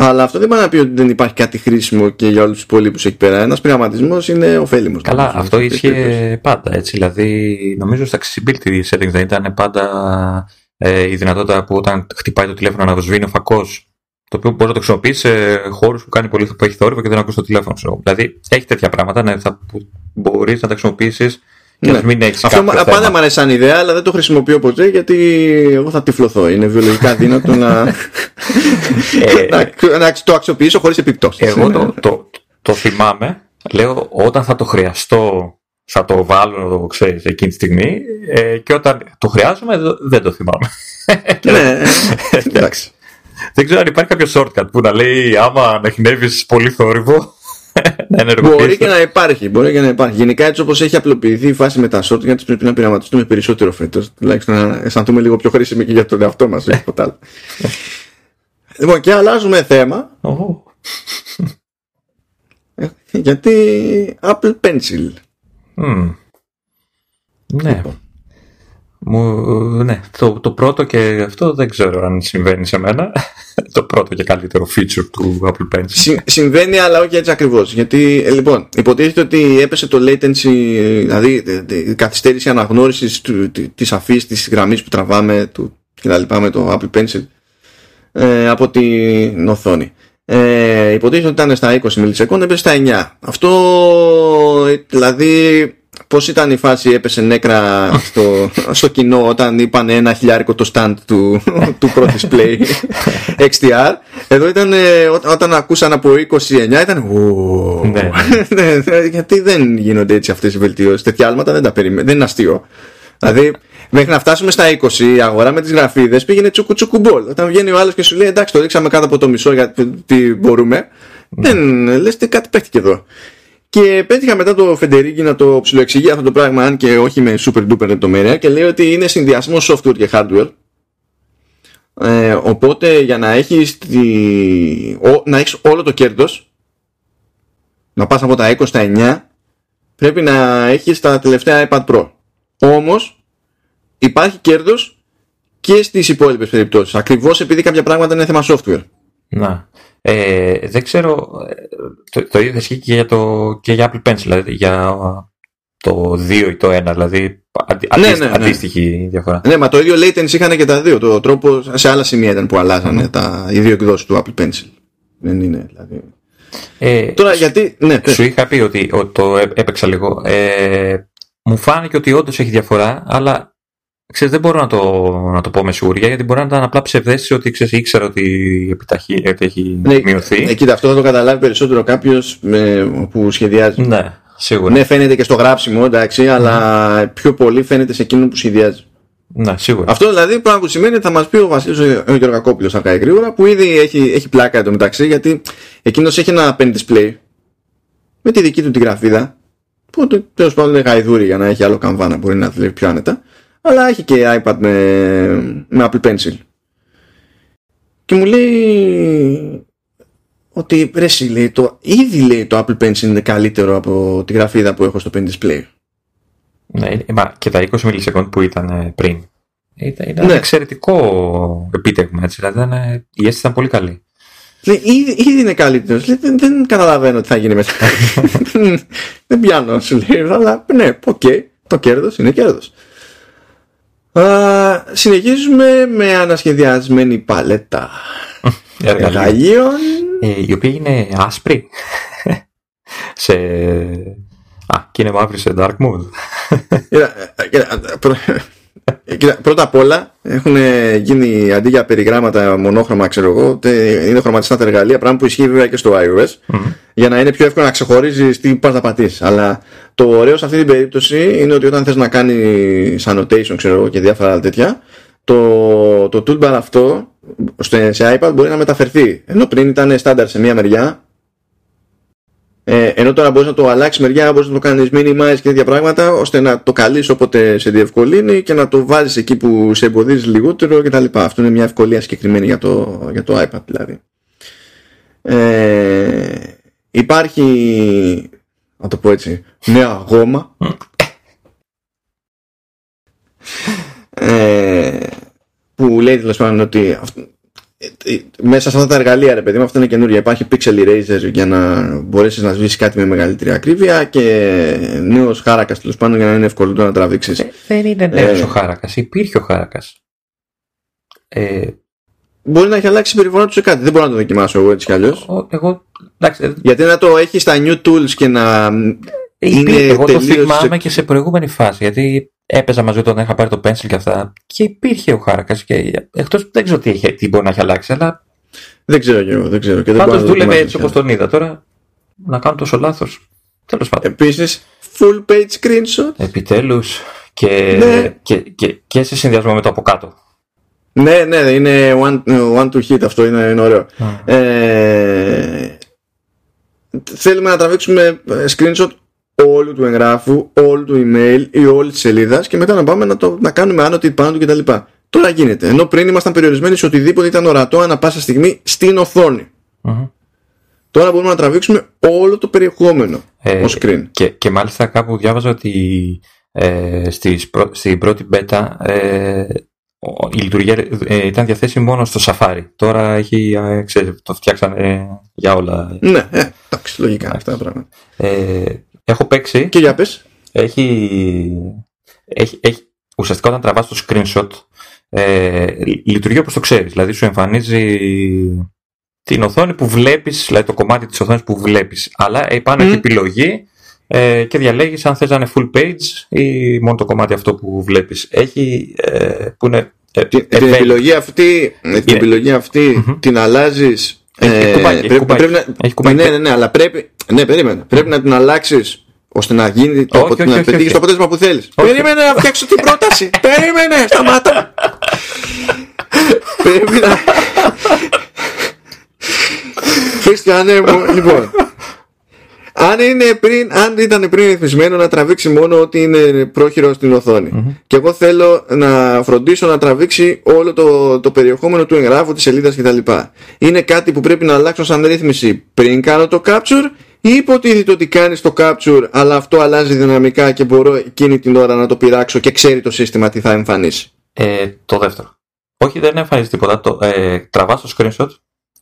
Αλλά αυτό δεν πάει να πει ότι δεν υπάρχει κάτι χρήσιμο και για όλους τους υπόλοιπου εκεί πέρα. Ένας πειραματισμός είναι ωφέλιμος. Καλά, αυτό ίσχυε πάντα έτσι. Δηλαδή, νομίζω στα accessibility settings δεν ήταν πάντα ε, η δυνατότητα που όταν χτυπάει το τηλέφωνο να σβήνει ο φακός. Το οποίο μπορείς να το χρησιμοποιείς σε χώρους που, κάνει πολύ, που έχει θόρυβο και δεν ακούς το τηλέφωνο σου. Δηλαδή, έχει τέτοια πράγματα ναι, θα, που μπορείς να τα χρησιμοποιήσεις και ναι. να μην έχεις Αυτό πάντα μου αρέσει σαν ιδέα, αλλά δεν το χρησιμοποιώ ποτέ γιατί εγώ θα τυφλωθώ. Είναι βιολογικά δύνατο να, ε, να, να, το αξιοποιήσω χωρίς επιπτώσεις. Εγώ το, το, το θυμάμαι. Λέω όταν θα το χρειαστώ θα το βάλω, ξέρεις, εκείνη τη στιγμή ε, και όταν το χρειάζομαι δεν το θυμάμαι. ναι, εντάξει. Δεν ξέρω αν υπάρχει κάποιος shortcut που να λέει άμα ανεχνεύεις πολύ θόρυβο να Μπορεί και να υπάρχει, μπορεί και να υπάρχει. Γενικά έτσι όπως έχει απλοποιηθεί η φάση με τα shortcuts πρέπει να πειραματιστούμε περισσότερο φέτος. Τουλάχιστον να αισθανθούμε λίγο πιο χρήσιμοι και για τον εαυτό μας. λοιπόν και αλλάζουμε θέμα. Γιατί Apple Pencil. Ναι. Λοιπόν. Μου, ναι, το, το πρώτο και αυτό δεν ξέρω αν συμβαίνει σε μένα. το πρώτο και καλύτερο feature του Apple Pencil. συμβαίνει, αλλά όχι έτσι ακριβώς. Γιατί, ε, λοιπόν, υποτίθεται ότι έπεσε το latency, δηλαδή η καθυστέρηση αναγνώρισης τη αφής της γραμμής που τραβάμε του, και τα λοιπά με το Apple Pencil ε, από την οθόνη. Ε, υποτίθεται ότι ήταν στα 20 μιλισεκόντ, έπεσε στα 9. Αυτό δηλαδή πώς ήταν η φάση έπεσε νέκρα στο, στο κοινό όταν είπαν ένα χιλιάρικο το stand του, του Pro Display XDR εδώ ήταν όταν ακούσαν από 29 ήταν ναι. Ναι, ναι, γιατί δεν γίνονται έτσι αυτές οι βελτιώσεις. Τέτοια άλματα δεν τα περιμένω δεν είναι αστείο. Δηλαδή μέχρι να φτάσουμε στα 20 η αγορά με τις γραφίδες πήγαινε τσουκου τσουκου μπολ. Όταν βγαίνει ο άλλος και σου λέει εντάξει το ρίξαμε κάτω από το μισό γιατί μπορούμε δεν λες τι κάτι παίχτηκε εδώ και πέτυχα μετά το Φεντερίκη να το ψηλοεξηγεί αυτό το πράγμα, αν και όχι με super duper λεπτομέρεια, και λέει ότι είναι συνδυασμός software και hardware. Ε, οπότε για να έχεις, τη, να έχεις όλο το κέρδος, να πας από τα 20 στα 9, πρέπει να έχεις τα τελευταία iPad Pro. Όμως υπάρχει κέρδος και στις υπόλοιπες περιπτώσεις. Ακριβώς επειδή κάποια πράγματα είναι θέμα software. Να. Ε, δεν ξέρω, το, το ίδιο θα ισχύει και για, το, και για Apple Pencil, δηλαδή για το 2 ή το 1, δηλαδή ναι, ναι, ναι, αντίστοιχη διαφορά. Ναι, μα το ίδιο latency είχαν και τα δύο. Το τρόπο σε άλλα σημεία ήταν που αλλάζανε τα, οι δύο εκδόσεις του Apple Pencil. Δεν είναι δηλαδή. Ε, Τώρα γιατί. Ναι, σου είχα πει ότι, ότι το έπαιξα λίγο. Ε, μου φάνηκε ότι όντως έχει διαφορά, αλλά Ξέρεις, δεν μπορώ να το, να το πω με σιγουριά γιατί μπορεί να ήταν απλά ψευδέστηση ότι ξέρεις, ήξερα ότι επιταχύ, ότι έχει ναι, μειωθεί. Ναι, κοίτα, αυτό θα το καταλάβει περισσότερο κάποιος που σχεδιάζει. Ναι, σίγουρα. Ναι, φαίνεται και στο γράψιμο, εντάξει, mm. αλλά πιο πολύ φαίνεται σε εκείνον που σχεδιάζει. Ναι, σίγουρα. Αυτό δηλαδή πράγμα που σημαίνει ότι θα μας πει ο Βασίλης ο Γεωργακόπουλος αν κάνει γρήγορα, που ήδη έχει, έχει πλάκα εντωμεταξύ, γιατί εκείνος έχει ένα pen display με τη δική του τη γραφίδα, που τέλος πάντων είναι γαϊδούρι για να έχει άλλο καμβάνα, μπορεί να δουλεύει πιο άνετα αλλά έχει και iPad με, με Apple Pencil. Και μου λέει ότι ρε, λέει, το, ήδη λέει το Apple Pencil είναι καλύτερο από τη γραφίδα που έχω στο Pen Display. Ναι, μα και τα 20 millisecond που ήταν ε, πριν. Ήταν, ήταν ναι. εξαιρετικό επίτευγμα, έτσι, δηλαδή ήταν, η αίσθηση ήταν πολύ καλή. Λέει, ήδη, ήδη είναι καλύτερος. Δεν, δεν καταλαβαίνω τι θα γίνει μετά. δεν πιάνω, σου λέει. Αλλά ναι, οκέι, okay, το κέρδος είναι κέρδος συνεχίζουμε με ανασχεδιασμένη παλέτα εργαλείων. Ε, η οποία είναι άσπρη. σε... Α, και είναι μαύρη σε dark mode. πρώτα απ' όλα έχουν γίνει αντί για περιγράμματα μονόχρωμα, ξέρω εγώ, είναι χρωματιστά τα εργαλεία, πράγμα που ισχύει βέβαια και στο iOS, για να είναι πιο εύκολο να ξεχωρίζεις τι πας να πατήσεις. Αλλά το ωραίο σε αυτή την περίπτωση είναι ότι όταν θες να κάνεις annotation, ξέρω εγώ, και διάφορα άλλα τέτοια, το, το toolbar αυτό σε iPad μπορεί να μεταφερθεί. Ενώ πριν ήταν στάνταρ σε μία μεριά ε, ενώ τώρα μπορείς να το αλλάξεις μεριά, μπορείς να το κάνεις minimize και τέτοια πράγματα, ώστε να το καλεί όποτε σε διευκολύνει και να το βάζεις εκεί που σε εμποδίζει λιγότερο κτλ. Αυτό είναι μια ευκολία συγκεκριμένη για το, για το iPad δηλαδή. Ε, υπάρχει, να το πω έτσι, νέα γόμα. ε, που λέει τέλος πάντων ότι μέσα σε αυτά τα εργαλεία, ρε παιδί μου, αυτό είναι καινούργια. Υπάρχει Pixel Eraser για να μπορέσεις να σβήσεις κάτι με μεγαλύτερη ακρίβεια και νέος χάρακας τέλος πάντων για να είναι ευκολότερο να τραβήξεις. Ε, δεν είναι νέο ε, ο χάρακας; Υπήρχε ο χάρακας. Ε, Μπορεί να έχει αλλάξει η συμπεριφορά του σε κάτι. Δεν μπορώ να το δοκιμάσω εγώ έτσι κι αλλιώς. Εγώ, εντάξει, Γιατί να το έχεις στα new tools και να. Είναι εγώ το θυμάμαι και σε προηγούμενη φάση. Γιατί έπαιζα μαζί όταν είχα πάρει το pencil και αυτά. Και υπήρχε ο χάρακας. Και εκτός δεν ξέρω τι, έχει, τι μπορεί να έχει αλλάξει, αλλά. Δεν ξέρω κι εγώ, δεν ξέρω. Πάντως δούλευε έτσι όπως τον είδα. Τώρα να κάνω τόσο λάθος. Τέλος πάντων. Επίσης, full page screenshot. Επιτέλους. Και, ναι. και, και, και σε συνδυασμό με το από κάτω. Ναι, ναι, είναι one, one to hit αυτό, είναι, είναι ωραίο. Ε, θέλουμε να τραβήξουμε screenshot όλου του εγγράφου, όλου του email ή όλης της σελίδας και μετά να πάμε να, το, να κάνουμε annotate πάνω του κτλ. Τώρα γίνεται. Ενώ πριν ήμασταν περιορισμένοι σε οτιδήποτε ήταν ορατό ανά πάσα στιγμή στην οθόνη. Τώρα μπορούμε να τραβήξουμε όλο το περιεχόμενο ε, ως screen. Και, και μάλιστα κάπου διάβαζα ότι ε, στην πρώτη beta ε, η λειτουργία ε, ήταν διαθέσιμη μόνο στο Safari. Τώρα έχει, ε, ξέρετε, το φτιάξανε για όλα. Ναι, ε, εντάξει, λογικά αυτά τα πράγματα. Ε, έχω παίξει. Και για πες. Έχει, έχει, έχει ουσιαστικά όταν τραβάς το screenshot ε, λειτουργεί όπως το ξέρεις. Δηλαδή σου εμφανίζει την οθόνη που βλέπεις, δηλαδή το κομμάτι της οθόνης που βλέπεις. Αλλά επάνω mm. έχει επιλογή ε, και διαλέγεις αν θες να είναι full page ή μόνο το κομμάτι αυτό που βλέπεις. Έχει ε, που είναι ε, την, την επιλογή αυτή, την επιλογή αυτή mm-hmm. την αλλάζεις έχει, ε, κουμπάκι, πρέπει, κουμπάκι. Πρέπει να, έχει κουμπάκι. Ναι, ναι, ναι, αλλά πρέπει, ναι, περίμενε, πρέπει να την αλλάξεις ώστε να γίνει το, όχι, όχι, να πετύχεις το αποτέλεσμα που θέλεις. Περίμενε να φτιάξω την πρόταση. Περίμενε, σταμάτα. πρέπει να... Χριστιανέ μου, λοιπόν, αν, είναι πριν, αν ήταν πριν ρυθμισμένο να τραβήξει μόνο ότι είναι πρόχειρο στην οθόνη. Και εγώ θέλω να φροντίσω να τραβήξει όλο το, το περιεχόμενο του εγγράφου, της σελίδας κτλ. Είναι κάτι που πρέπει να αλλάξω σαν ρύθμιση πριν κάνω το capture ή υποτίθεται ότι κάνει το capture αλλά αυτό αλλάζει δυναμικά και μπορώ εκείνη την ώρα να το πειράξω και ξέρει το σύστημα τι θα εμφανίσει. Ε, το δεύτερο. Όχι, δεν εμφανίζει τίποτα. Το, ε, τραβάς το screenshot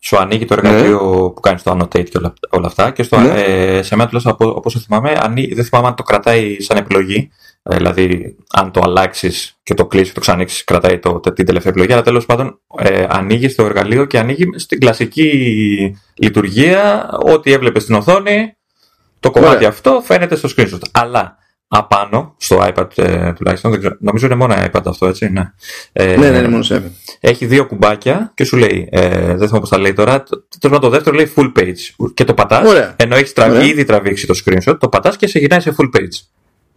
σου ανοίγει το εργαλείο ναι. που κάνεις το annotate και όλα, όλα αυτά. Και στο, ναι. ε, σε μένα τουλάχιστον όπως το θυμάμαι, ανοί, δεν θυμάμαι αν το κρατάει σαν επιλογή. Ε, δηλαδή, αν το αλλάξεις και το κλείσεις και το ξανοίξεις, κρατάει το, την τελευταία επιλογή. Αλλά τέλος πάντων, ε, ανοίγεις το εργαλείο και ανοίγει στην κλασική λειτουργία ό,τι έβλεπες στην οθόνη. Το κομμάτι αυτό φαίνεται στο screenshot. Αλλά απάνω, στο iPad ε, τουλάχιστον, δεν ξέρω, νομίζω είναι μόνο iPad αυτό, έτσι, ναι. Ε, ναι, ναι, είναι μόνο σε Έχει δύο κουμπάκια και σου λέει, ε, δεν θυμάμαι πώς τα λέει τώρα, το, το δεύτερο λέει full page και το πατάς, Ωραία. ενώ έχεις τραβή, ήδη τραβήξει το screenshot, το πατάς και σε γυρνάει σε full page.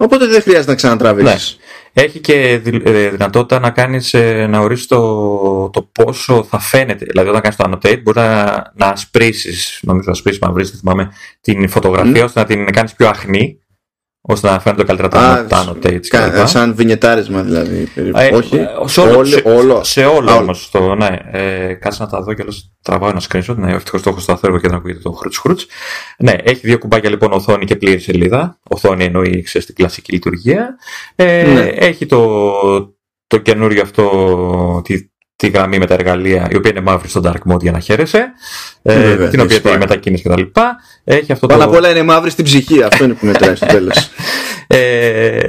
Οπότε δεν χρειάζεται να ξανατραβήξεις. Ναι. Έχει και ε, δυνατότητα να κάνεις, ε, να ορίσεις το, το πόσο θα φαίνεται. Δηλαδή όταν κάνεις το annotate μπορεί να, να ασπρίσεις, νομίζω να ασπρίσεις, να βρεις, θυμάμαι, την φωτογραφία mm. ώστε να την κάνεις πιο αχνή ώστε να φαίνονται καλύτερα τα annotates. Κα, σαν βινιετάρισμα δηλαδή. Ε, Όχι. Ε, σε όλο. Σε, όλο, σε όλο όμως. Ναι, ε, κάτσε να τα δω και άλλο τραβάω ένα screenshot. Ναι, ευτυχώς το έχω στο και δεν ακούγεται το χρούτς χρούτς. Ναι, έχει δύο κουμπάκια λοιπόν οθόνη και πλήρη σελίδα. Οθόνη εννοεί ξέρεις, την κλασική λειτουργία. Ε, ναι. Έχει το, το καινούριο αυτό, τη, τη γραμμή με τα εργαλεία, η οποία είναι μαύρη στο dark mode για να χαίρεσαι, ε, Βέβαια, την οποία τη μετακίνηση κτλ. Έχει αυτό Πάνω απ' όλα είναι μαύρη στην ψυχή, αυτό είναι που μετράει στο τέλος. Ε,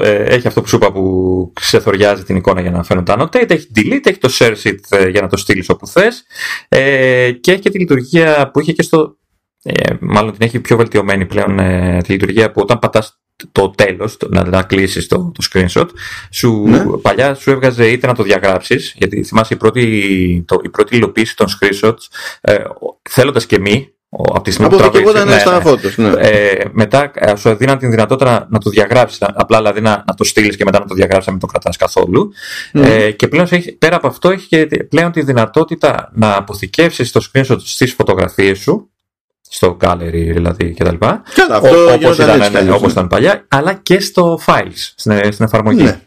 ε, έχει αυτό που σου είπα που ξεθοριάζει την εικόνα για να φαίνονται τα annotate, έχει delete, έχει το share sheet ε, για να το στείλεις όπου θες ε, και έχει και τη λειτουργία που είχε και στο ε, μάλλον την έχει πιο βελτιωμένη πλέον ε, τη λειτουργία που όταν πατάς το τέλος, να, να κλείσεις το, το screenshot, σου, ναι. παλιά σου έβγαζε είτε να το διαγράψεις, γιατί θυμάσαι η πρώτη, το, η πρώτη υλοποίηση των screenshots, ε, θέλοντας και μη, από τη στιγμή από που τραβήξεις, ναι, στα ναι. ναι. Ε, μετά ε, σου έδιναν την δυνατότητα να, να το διαγράψεις, απλά δηλαδή να, να το στείλεις και μετά να το διαγράψεις, να μην το κρατάς καθόλου. Ναι. Ε, και πλέον, πέρα από αυτό έχει και πλέον τη δυνατότητα να αποθηκεύσεις το screenshot στις φωτογραφίες σου, στο gallery δηλαδή κτλ. Καλά, αυτό όπως ήταν, ναι, όπως ήταν παλιά, αλλά και στο files, στην, στην εφαρμογή. Ναι.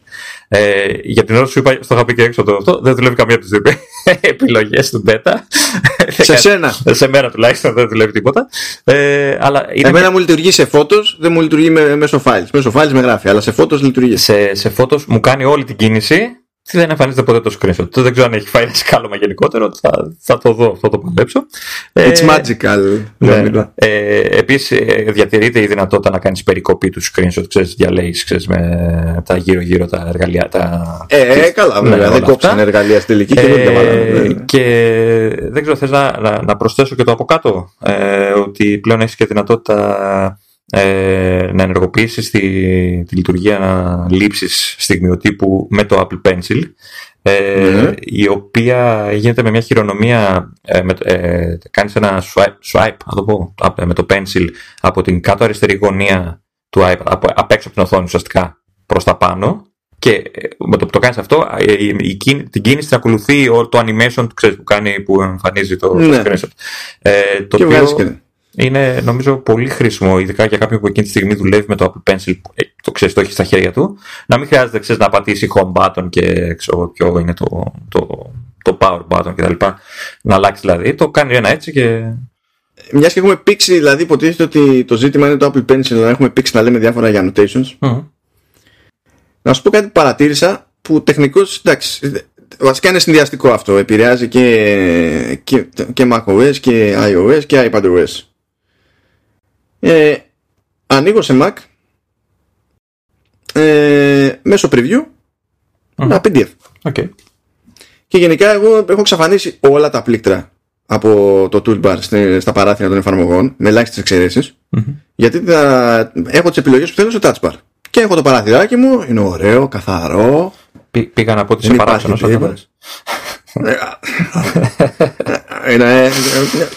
Ε, για την ώρα σου είπα, στο είχα πει και έξω το αυτό, δεν δουλεύει καμία από τις δύο επιλογές του beta. Σε σένα. σε μέρα τουλάχιστον δεν δουλεύει τίποτα. Ε, αλλά είναι Εμένα και... μου λειτουργεί σε photos, δεν μου λειτουργεί με, μέσω files. Μέσω files με γράφει, αλλά σε photos λειτουργεί. Σε, σε photos μου κάνει όλη την κίνηση δεν εμφανίζεται ποτέ το screenshot. Δεν ξέρω αν έχει φάει ένα σκάλωμα γενικότερο. Θα, θα το δω, θα το παλέψω. It's magical. Ναι. Ε, Επίσης, ε, διατηρείται η δυνατότητα να κάνεις περικοπή του screenshot. Ξέρεις, διαλέγεις ξέρεις, με τα γύρω-γύρω τα εργαλεία. Τα... Ε, ε καλά, βέβαια. Ναι, δεν κόψαν εργαλεία στη τελική και ε, δεν Και δεν ξέρω, θες να, να, να, προσθέσω και το από κάτω. Ε, ότι πλέον έχεις και δυνατότητα ε, να ενεργοποιήσεις τη, τη λειτουργία λήψης στιγμιοτύπου με το Apple Pencil ε, ναι. η οποία γίνεται με μια χειρονομία ε, με, ε, κάνεις ένα swipe, swipe το πω, με το pencil από την κάτω αριστερή γωνία του iPad από, απ' έξω από την οθόνη ουσιαστικά προς τα πάνω και ε, με το που το κάνεις αυτό η, η, την κίνηση την ακολουθεί το animation ξέρεις, που, κάνει, που εμφανίζει το, ναι. screenshot ε, το και οποίο, είναι νομίζω πολύ χρήσιμο, ειδικά για κάποιον που εκείνη τη στιγμή δουλεύει με το Apple Pencil, ε, το ξέρεις, το έχει στα χέρια του, να μην χρειάζεται ξέρεις, να πατήσει home button και ξέρω ποιο είναι το, το, το power button κτλ. Να αλλάξει δηλαδή. Το κάνει ένα έτσι και. Μιας και έχουμε πήξει, δηλαδή υποτίθεται ότι το ζήτημα είναι το Apple Pencil, να έχουμε πήξει να λέμε διάφορα για annotations. Mm. Να σου πω κάτι που παρατήρησα που τεχνικώς εντάξει, βασικά είναι συνδυαστικό αυτό. Επηρεάζει και, και, και macOS και iOS και iPadOS. Ε, ανοίγω σε Mac ε, μέσω preview ένα PDF. Okay. Και γενικά εγώ έχω εξαφανίσει όλα τα πλήκτρα από το toolbar στα παράθυρα των εφαρμογών με ελάχιστε εξαιρέσει. Γιατί θα έχω τι επιλογέ που θέλω στο touchbar. Και έχω το παράθυράκι μου, είναι ωραίο, καθαρό. πήγα να πω ότι σε παράθυρο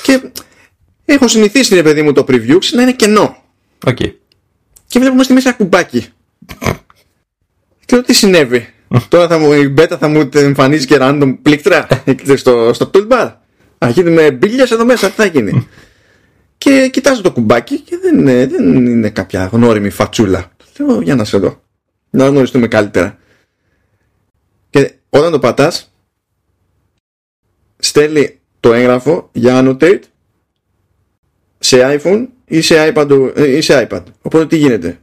Και έχω συνηθίσει ρε παιδί μου το preview να είναι κενό. Okay. Και βλέπουμε στη μέση ένα κουμπάκι. και λέω τι συνέβη; Τώρα θα μου, η beta θα μου εμφανίζει και random πλήκτρα στο, στο toolbar. Θα γίνει με μπίλια εδώ μέσα, τι θα γίνει; και κοιτάζω το κουμπάκι και δεν είναι, δεν είναι κάποια γνώριμη φατσούλα. Λέω για να σε δω. Να γνωριστούμε καλύτερα. Και όταν το πατάς στέλνει το έγγραφο για annotate σε iPhone ή σε iPad, ε, ή σε iPad. Οπότε τι γίνεται;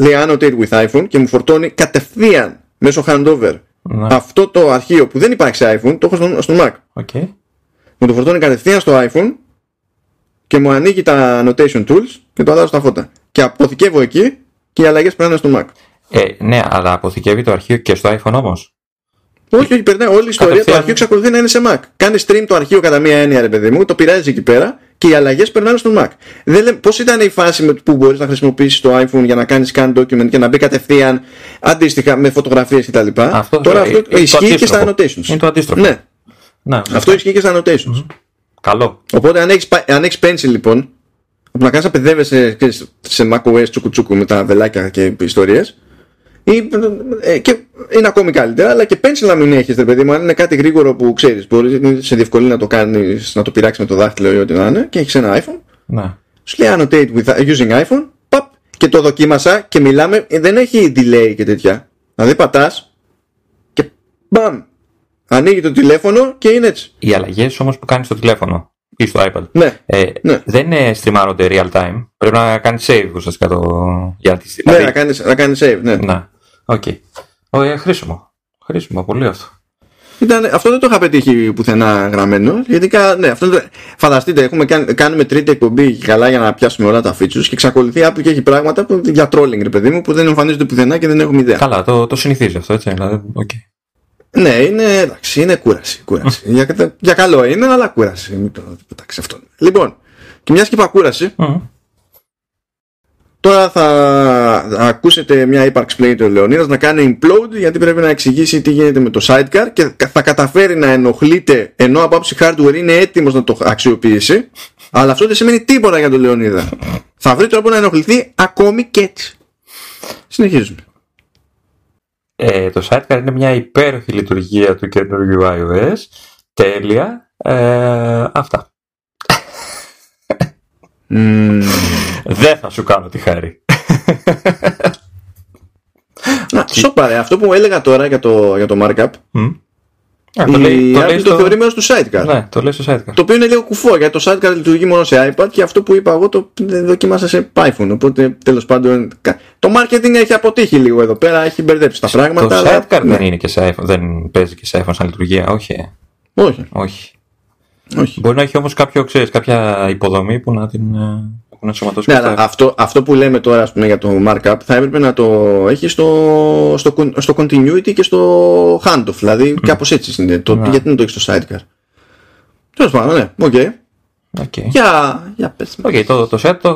Λέει annotate with iPhone και μου φορτώνει κατευθείαν μέσω handover ναι. αυτό το αρχείο που δεν υπάρχει σε iPhone, το έχω στο, στο Mac. Okay. Μου το φορτώνει κατευθείαν στο iPhone και μου ανοίγει τα annotation tools και το αλλάζω στα φώτα. Και αποθηκεύω εκεί και οι αλλαγές περνάνε στο Mac. Ε, ναι, αλλά αποθηκεύει το αρχείο και στο iPhone όμως; Όχι, όχι, περνάει όλη η ιστορία. Το αρχείο εξακολουθεί να είναι σε Mac. Κάνει stream το αρχείο κατά μία έννοια, ρε παιδί μου, το πειράζει εκεί πέρα και οι αλλαγές περνάνε στο Mac. Δεν πώς ήταν η φάση με, που μπορείς να χρησιμοποιήσεις το iPhone για να κάνεις scan document και να μπει κατευθείαν αντίστοιχα με φωτογραφίες κτλ. Αυτό, Τώρα αυτό ε, ισχύει και στα annotations. Είναι το αντίστροφο. Ναι. Να, αυτό ισχύει και στα annotations. Καλό. Οπότε αν έχεις αν έχεις pencil λοιπόν, που να κάνει να παιδεύεσαι σε macOS τσουκουτσούκου με τα βελάκια και ιστορίε, ε, και είναι ακόμη καλύτερα, αλλά και pencil να μην έχεις, παιδί μου, αν είναι κάτι γρήγορο που ξέρεις, μπορείς σε διευκολύνει να το κάνεις, να το πειράξεις με το δάχτυλο ή ό,τι να είναι, και έχεις ένα iPhone. Να. Σου λέει annotate with, using iPhone, παπ, και το δοκίμασα και μιλάμε, ε, δεν έχει delay και τέτοια. Δηλαδή πατάς και μπαμ, ανοίγει το τηλέφωνο και είναι έτσι. Οι αλλαγές όμως που κάνεις στο τηλέφωνο ή στο iPad. Ναι. Ε, ναι. Δεν είναι streamάρονται real time. Πρέπει να κάνεις save ουσιαστικά το. Για τη... Ναι, δηλαδή... να κάνει να κάνεις save, ναι. Να. Οκέι. Okay. Oh, χρήσιμο. Χρήσιμο, πολύ αυτό. Ήταν, αυτό δεν το είχα πετύχει πουθενά γραμμένο. Γιατί ναι, αυτό, φανταστείτε, έχουμε, κάνουμε τρίτη εκπομπή καλά για να πιάσουμε όλα τα features και εξακολουθεί Apple και έχει πράγματα που, για trolling, ρε παιδί μου, που δεν εμφανίζονται πουθενά και δεν έχουμε ιδέα. Καλά, το, το συνηθίζει αυτό, έτσι. Δηλαδή, okay. Ναι, είναι, εντάξει, είναι κούραση. κούραση. για, για καλό είναι, αλλά κούραση. Μην το πετάξει αυτό. Λοιπόν, και μιας και είπα κούραση, Τώρα θα ακούσετε μια ύπαρξη πλέον του Λεωνίδας να κάνει implode γιατί πρέπει να εξηγήσει τι γίνεται με το sidecar και θα καταφέρει να ενοχλείται ενώ από άψη hardware είναι έτοιμος να το αξιοποιήσει αλλά αυτό δεν σημαίνει τίποτα για τον Λεωνίδα. θα βρει τρόπο να ενοχληθεί ακόμη και έτσι. Συνεχίζουμε. Ε, το sidecar είναι μια υπέροχη λειτουργία του καινούργιου iOS. Τέλεια. Ε, αυτά. Δεν θα σου κάνω τη χάρη. Να, σοπαρέ, αυτό που έλεγα τώρα για το, για το markup Α, το, λέει, το, λέει το θεωρεί μέρος του sidecar. Ναι, το λέει στο sidecar. Το οποίο είναι λίγο κουφό γιατί το sidecar λειτουργεί μόνο σε iPad και αυτό που είπα εγώ το δοκίμασα σε iPhone. Οπότε τέλος πάντων. Το marketing έχει αποτύχει λίγο εδώ πέρα, έχει μπερδέψει τα πράγματα. Το αλλά... sidecar ναι. δεν είναι και σε iPhone, δεν παίζει και σε iPhone σαν λειτουργία, όχι. Όχι. όχι. Όχι. Μπορεί να έχει όμως κάποια υποδομή που να την ε, ναι, αλλά αυτό, αυτό που λέμε τώρα ας πούμε, για το markup θα έπρεπε να το έχει στο, στο, στο continuity και στο handoff. Δηλαδή mm. κάπως έτσι είναι. Το, Γιατί να το έχεις στο sidecar. Τέλος πάντων, ναι, οκέι. Okay. Okay. Για, για πες. Okay, το, το set το,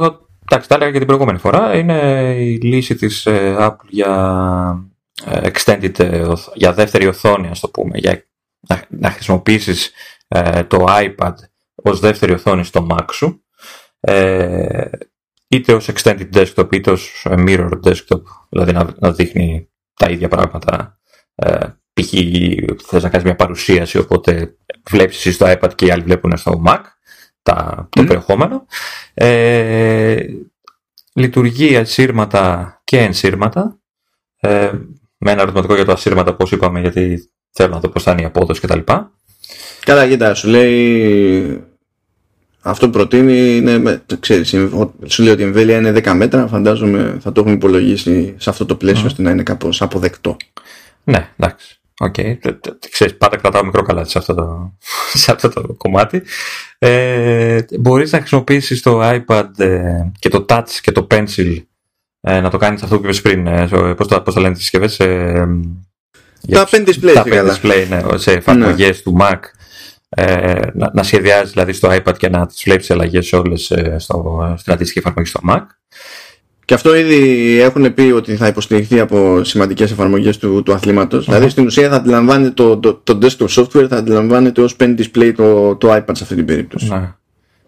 εντάξει, τα έλεγα και την προηγούμενη φορά. Είναι η λύση της ε, Apple για ε, extended, ε, για δεύτερη οθόνη, ας το πούμε, για να, να χρησιμοποιήσεις το iPad ως δεύτερη οθόνη στο Mac σου ε, είτε ως extended desktop είτε ως mirror desktop, δηλαδή να, να δείχνει τα ίδια πράγματα. Ε, π.χ. θες να κάνεις μια παρουσίαση, οπότε βλέπεις εσύ στο iPad και οι άλλοι βλέπουν στο Mac τα, το περιεχόμενο. Ε, λειτουργεί ασύρματα και ενσύρματα. Ε, με ένα ερωτηματικό για το ασύρματα, όπως είπαμε, γιατί θέλω να δω πώς θα είναι η απόδοση κτλ. Καλά, κοίτα, σου λέει αυτό που προτείνει είναι, ξέρεις, σου λέει ότι η εμβέλεια είναι 10 μέτρα, φαντάζομαι θα το έχουμε υπολογίσει σε αυτό το πλαίσιο ώστε να είναι κάπως αποδεκτό. Ναι, εντάξει. Οκέι, okay. ξέρεις, πάντα κρατάω μικρό καλάτι σε αυτό το, σε αυτό το κομμάτι. Ε, μπορείς να χρησιμοποιήσεις το iPad ε, και το Touch και το Pencil ε, να το κάνεις αυτό που είπες πριν, ε, πώς, το, πώς το λένε τις συσκευές. Ε, τα pen display, τα pen display ναι, σε εφαρμογές ναι. του Mac ε, να, να σχεδιάζει δηλαδή στο iPad και να τις βλέπεις αλλαγές όλες ε, στο, στην αντίστοιχη εφαρμογή στο Mac. Και αυτό ήδη έχουν πει ότι θα υποστηριχθεί από σημαντικές εφαρμογές του, του αθληματος Δηλαδή στην ουσία θα αντιλαμβάνεται το, το, το desktop software, θα αντιλαμβάνεται ως pen display το, το iPad σε αυτή την περίπτωση. Ναι.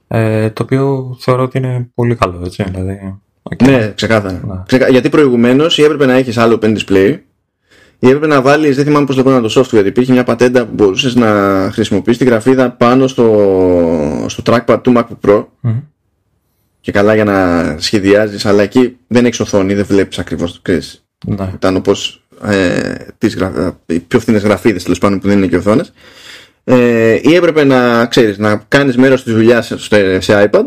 Ε, το οποίο θεωρώ ότι είναι πολύ καλό, έτσι. Δηλαδή, okay. Ναι, ξεκάθαρα. Ναι. Γιατί προηγουμένως ή έπρεπε να έχεις άλλο pen display ή έπρεπε να βάλεις, δεν θυμάμαι πώς λεγόταν το software. Υπήρχε μια πατέντα που μπορούσες να χρησιμοποιήσεις τη γραφίδα πάνω στο, στο trackpad του MacBook Pro. Και καλά για να σχεδιάζεις, αλλά εκεί δεν έχεις οθόνη, δεν βλέπεις ακριβώς το κρίσει. Ναι. Ήταν όπως ε, οι πιο φθηνές γραφίδες τέλος πάντων που δεν είναι και οθόνες. Ε, ή έπρεπε να ξέρεις, να κάνεις μέρος της δουλειάς σε iPad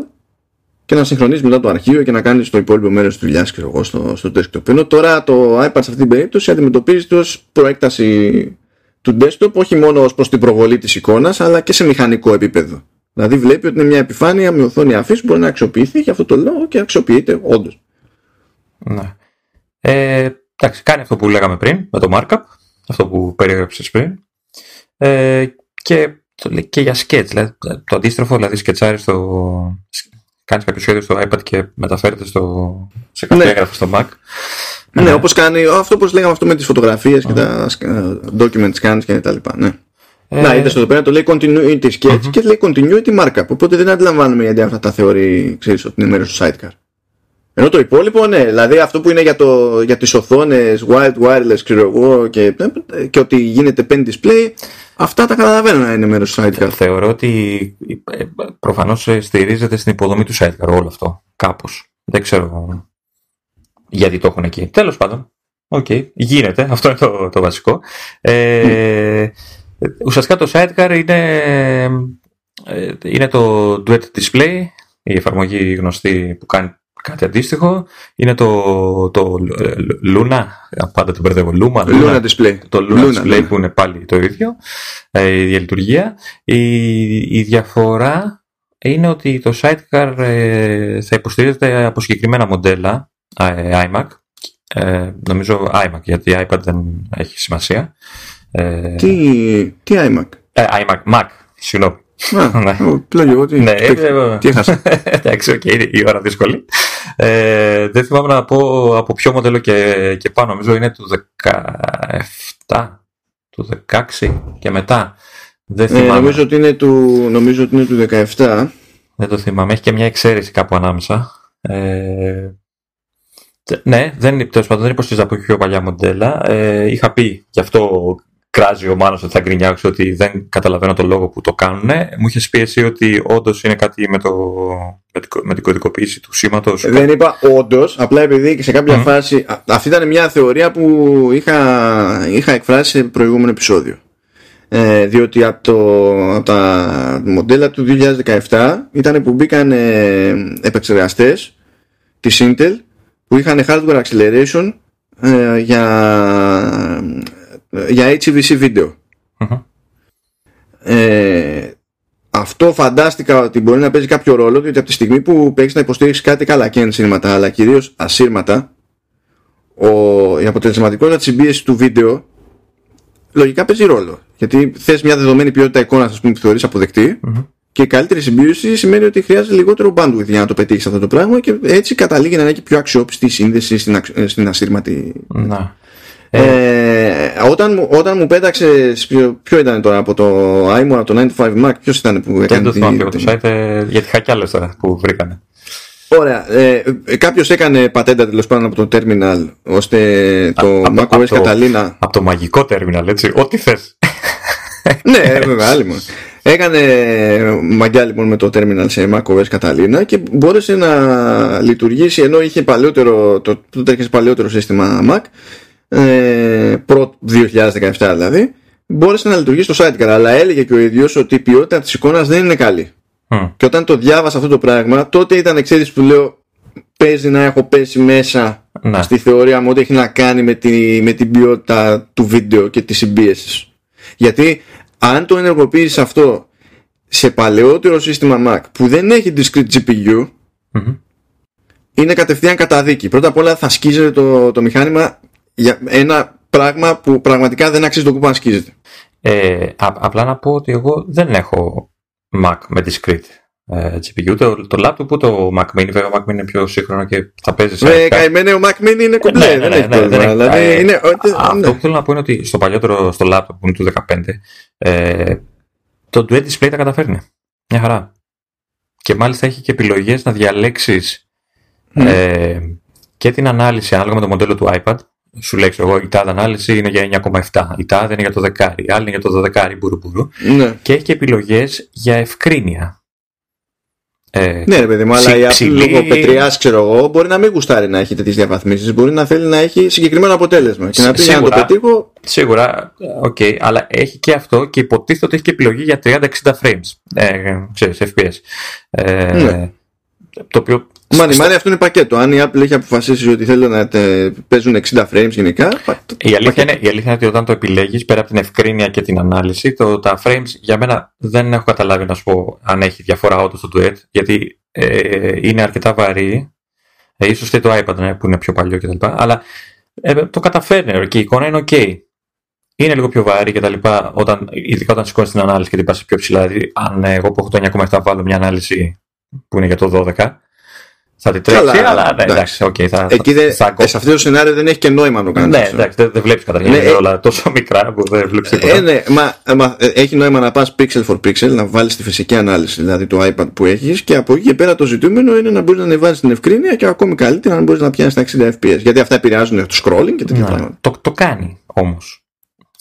και να συγχρονίσει μετά το αρχείο και να κάνεις το υπόλοιπο μέρος της δουλειάς εγώ στο, στο desktop. Ενώ τώρα το iPad σε αυτή την περίπτωση αντιμετωπίζεται ως προέκταση του desktop όχι μόνο ως προς την προβολή της εικόνας αλλά και σε μηχανικό επίπεδο. Δηλαδή βλέπει ότι είναι μια επιφάνεια με οθόνη αφή που μπορεί να αξιοποιηθεί και αυτό το λόγο και αξιοποιείται όντως. Ναι. Ε, εντάξει, κάνει αυτό που λέγαμε πριν με το markup, αυτό που περιέγραψες πριν. Ε, και, και για sketch, δηλαδή, το αντίστροφο, δηλαδή σκετσάρεις στο, κάνεις κάποιο σχέδιο στο iPad και μεταφέρεται στο, σε κάποιο ναι. έγγραφο στο Mac. Ναι, ναι. όπως κάνει αυτό που λέγαμε αυτό με τις φωτογραφίες και τα document scans και τα λοιπά. Ναι. Ε... Να, είδες εδώ πέρα το λέει continuity sketch mm-hmm. και λέει continuity markup. Οπότε δεν αντιλαμβάνουμε γιατί αυτά τα θεωρεί, ξέρεις, ότι είναι μέρος του sidecar. Ενώ το υπόλοιπο, ναι, δηλαδή αυτό που είναι για, το, για τις οθόνες, wired wireless, ξέρω εγώ, και, και ότι γίνεται pen display, αυτά τα καταλαβαίνω να είναι μέρος του sidecar. Θεωρώ ότι ε, προφανώς ε, στηρίζεται στην υποδομή του sidecar όλο αυτό, κάπως. Δεν ξέρω γιατί το έχουν εκεί. Τέλος πάντων, οκέι, okay, γίνεται, αυτό είναι το, το βασικό. Ε, Ουσιαστικά το sidecar είναι, ε, είναι το duet display, η εφαρμογή γνωστή που κάνει κάτι αντίστοιχο. Είναι το, το Luna, πάντα το μπερδεύω, Luma, Luna, Display. Το Luna, Display που είναι πάλι το ίδιο, ε, η ίδια λειτουργία. Η, η διαφορά είναι ότι το Sidecar ε, θα υποστηρίζεται από συγκεκριμένα μοντέλα ε, iMac. Ε, νομίζω iMac, γιατί iPad δεν έχει σημασία. Ε, τι, τι iMac? Ε, iMac, Mac, συγγνώμη. Ναι. Πλέον τι. Ναι, τι έχασα. Εντάξει, οκ, η ώρα δύσκολη. Ε, δεν θυμάμαι να πω από ποιο μοντέλο και, και πάνω. Νομίζω είναι του 17, του 16 και μετά. Δεν θυμάμαι. Ε, νομίζω, ότι είναι του, νομίζω ότι είναι του 17. Δεν το θυμάμαι. Έχει και μια εξαίρεση κάπου ανάμεσα. Ε, ναι, δεν, τέλος πάντων, δεν υποστηρίζει από πιο παλιά μοντέλα. Ε, είχα πει γι' αυτό κράζει ο Μάνος ότι θα γκρινιάξω ότι δεν καταλαβαίνω τον λόγο που το κάνουν. Μου είχες πει εσύ ότι όντως είναι κάτι με, το, με, την κωδικοποίηση του σήματος. Δεν είπα όντως, απλά επειδή σε κάποια φάση. Αυτή ήταν μια θεωρία που είχα, είχα εκφράσει σε προηγούμενο επεισόδιο. Ε, διότι από, το, από τα μοντέλα του 2017 ήταν που μπήκαν ε, επεξεργαστές της Intel που είχαν hardware acceleration ε, για, για HEVC βίντεο. Ε, αυτό φαντάστηκα ότι μπορεί να παίζει κάποιο ρόλο διότι από τη στιγμή που παίξεις να υποστήριξεις κάτι καλά και ενσύρματα αλλά κυρίως ασύρματα ο, η αποτελεσματικότητα της συμπίεσης του βίντεο λογικά παίζει ρόλο. Γιατί θες μια δεδομένη ποιότητα εικόνας που θεωρείς και η καλύτερη συμπίωση σημαίνει ότι χρειάζεται λιγότερο bandwidth για να το πετύχεις αυτό το πράγμα και έτσι καταλήγει να έχει πιο αξιόπιστη σύνδεση στην, στην ασύρματη. Να. Ε, όταν, όταν μου πέταξε. Ποιο, ποιο ήταν τώρα από το iMo, από το 95 Mac, ποιος ήταν που έκανε. Δεν το θυμάμαι το site ε, γιατί είχα κι άλλες τώρα που βρήκανε. Ωραία. Ε, Κάποιος έκανε πατέντα τέλος πάντων από το terminal ώστε το α, macOS Καταλήνα. Από το μαγικό terminal, έτσι. Ό,τι θες. ναι, βέβαια, άλλη μόνο. Έκανε μαγιά λοιπόν με το terminal σε macOS Καταλήνα και μπόρεσε να λειτουργήσει ενώ είχε παλαιότερο, το, τότε είχε παλαιότερο σύστημα Mac ε, προ 2017 δηλαδή μπόρεσε να λειτουργήσει στο site αλλά έλεγε και ο ίδιος ότι η ποιότητα της εικόνας δεν είναι καλή και όταν το διάβασα αυτό το πράγμα τότε ήταν εξαίρεση που λέω παίζει να έχω πέσει μέσα ναι. στη θεωρία μου ότι έχει να κάνει με, τη, με την ποιότητα του βίντεο και τη συμπίεση. γιατί αν το ενεργοποιήσεις αυτό σε παλαιότερο σύστημα Mac που δεν έχει discrete GPU είναι κατευθείαν καταδίκη. Πρώτα απ' όλα θα σκίζεται το, το μηχάνημα για ένα πράγμα που πραγματικά δεν αξίζει το κούπα να σκίζεται. Ε, απλά να πω ότι εγώ δεν έχω Mac με discrete ε, GPU. Το, το laptop που το Mac Mini, βέβαια ο Mac Mini είναι πιο σύγχρονο και θα παίζει σε. Ναι, καημένο ο Mac Mini είναι κομπλέ. Ναι, ναι, δεν έχει ναι, πρόβλημα. Δηλαδή, είναι, αυτό που θέλω να πω είναι ότι στο παλιότερο, στο laptop που είναι του 2015, ε, το Duet Display τα καταφέρνει. Μια χαρά. Και μάλιστα έχει και επιλογές να διαλέξεις ε, και την ανάλυση ανάλογα με το μοντέλο του iPad σου λέει εγώ η τάδε ανάλυση είναι για 9,7 η τάδε είναι για το δεκάρι η άλλη είναι για το δεκάρι μπουρου μπουρου ναι. και έχει και επιλογές για ευκρίνεια ε, ναι, παιδί μου, αλλά η Apple λόγω πετριά, ξέρω εγώ, μπορεί να μην γουστάρει να έχει τέτοιες διαβαθμίσεις. Μπορεί να θέλει να έχει συγκεκριμένο αποτέλεσμα. Και να πει να το πετύχω. Σίγουρα, οκ, okay, αλλά έχει και αυτό και υποτίθεται ότι έχει και επιλογή για 30-60 frames. Ε, ξέρεις, FPS. Ε, ναι. Το οποίο μάνι μάνι, αυτό είναι πακέτο. Αν η Apple έχει αποφασίσει ότι θέλει να τε, παίζουν 60 frames γενικά. Η αλήθεια, είναι, η αλήθεια είναι ότι όταν το επιλέγεις, πέρα από την ευκρίνεια και την ανάλυση, το, τα frames για μένα δεν έχω καταλάβει να σου πω αν έχει διαφορά όντως στο Duet, γιατί ε, είναι αρκετά βαρύ. Ε, ίσως και το iPad ναι, που είναι πιο παλιό κτλ. Αλλά ε, το καταφέρνει και η εικόνα είναι OK. Είναι λίγο πιο βαρύ κτλ. Όταν, ειδικά όταν σηκώνεις την ανάλυση και την πας πιο ψηλά. Δηλαδή, αν εγώ που έχω το 9,7 βάλω μια ανάλυση που είναι για το 12, θα τη τρέξει, αλλά, αλλά ναι, εντάξει, okay, θα, Εκεί θα, θα, θα, σε αυτό το σενάριο δεν έχει και νόημα να το κάνεις. Ναι, εντάξει, δεν, δεν βλέπεις καταρχήν. Ναι, είναι όλα τόσο μικρά που δεν βλέπεις τίποτα. Ε, ναι, μα, μα, ε, έχει νόημα να πας pixel for pixel, να βάλεις τη φυσική ανάλυση, δηλαδή το iPad που έχεις και από εκεί και πέρα το ζητούμενο είναι να μπορείς να ανεβάζει την ευκρίνεια και ακόμη καλύτερα να μπορείς να πιάσεις τα 60 FPS. Γιατί αυτά επηρεάζουν το scrolling και τέτοια ναι, πράγματα. Το, το κάνει όμως.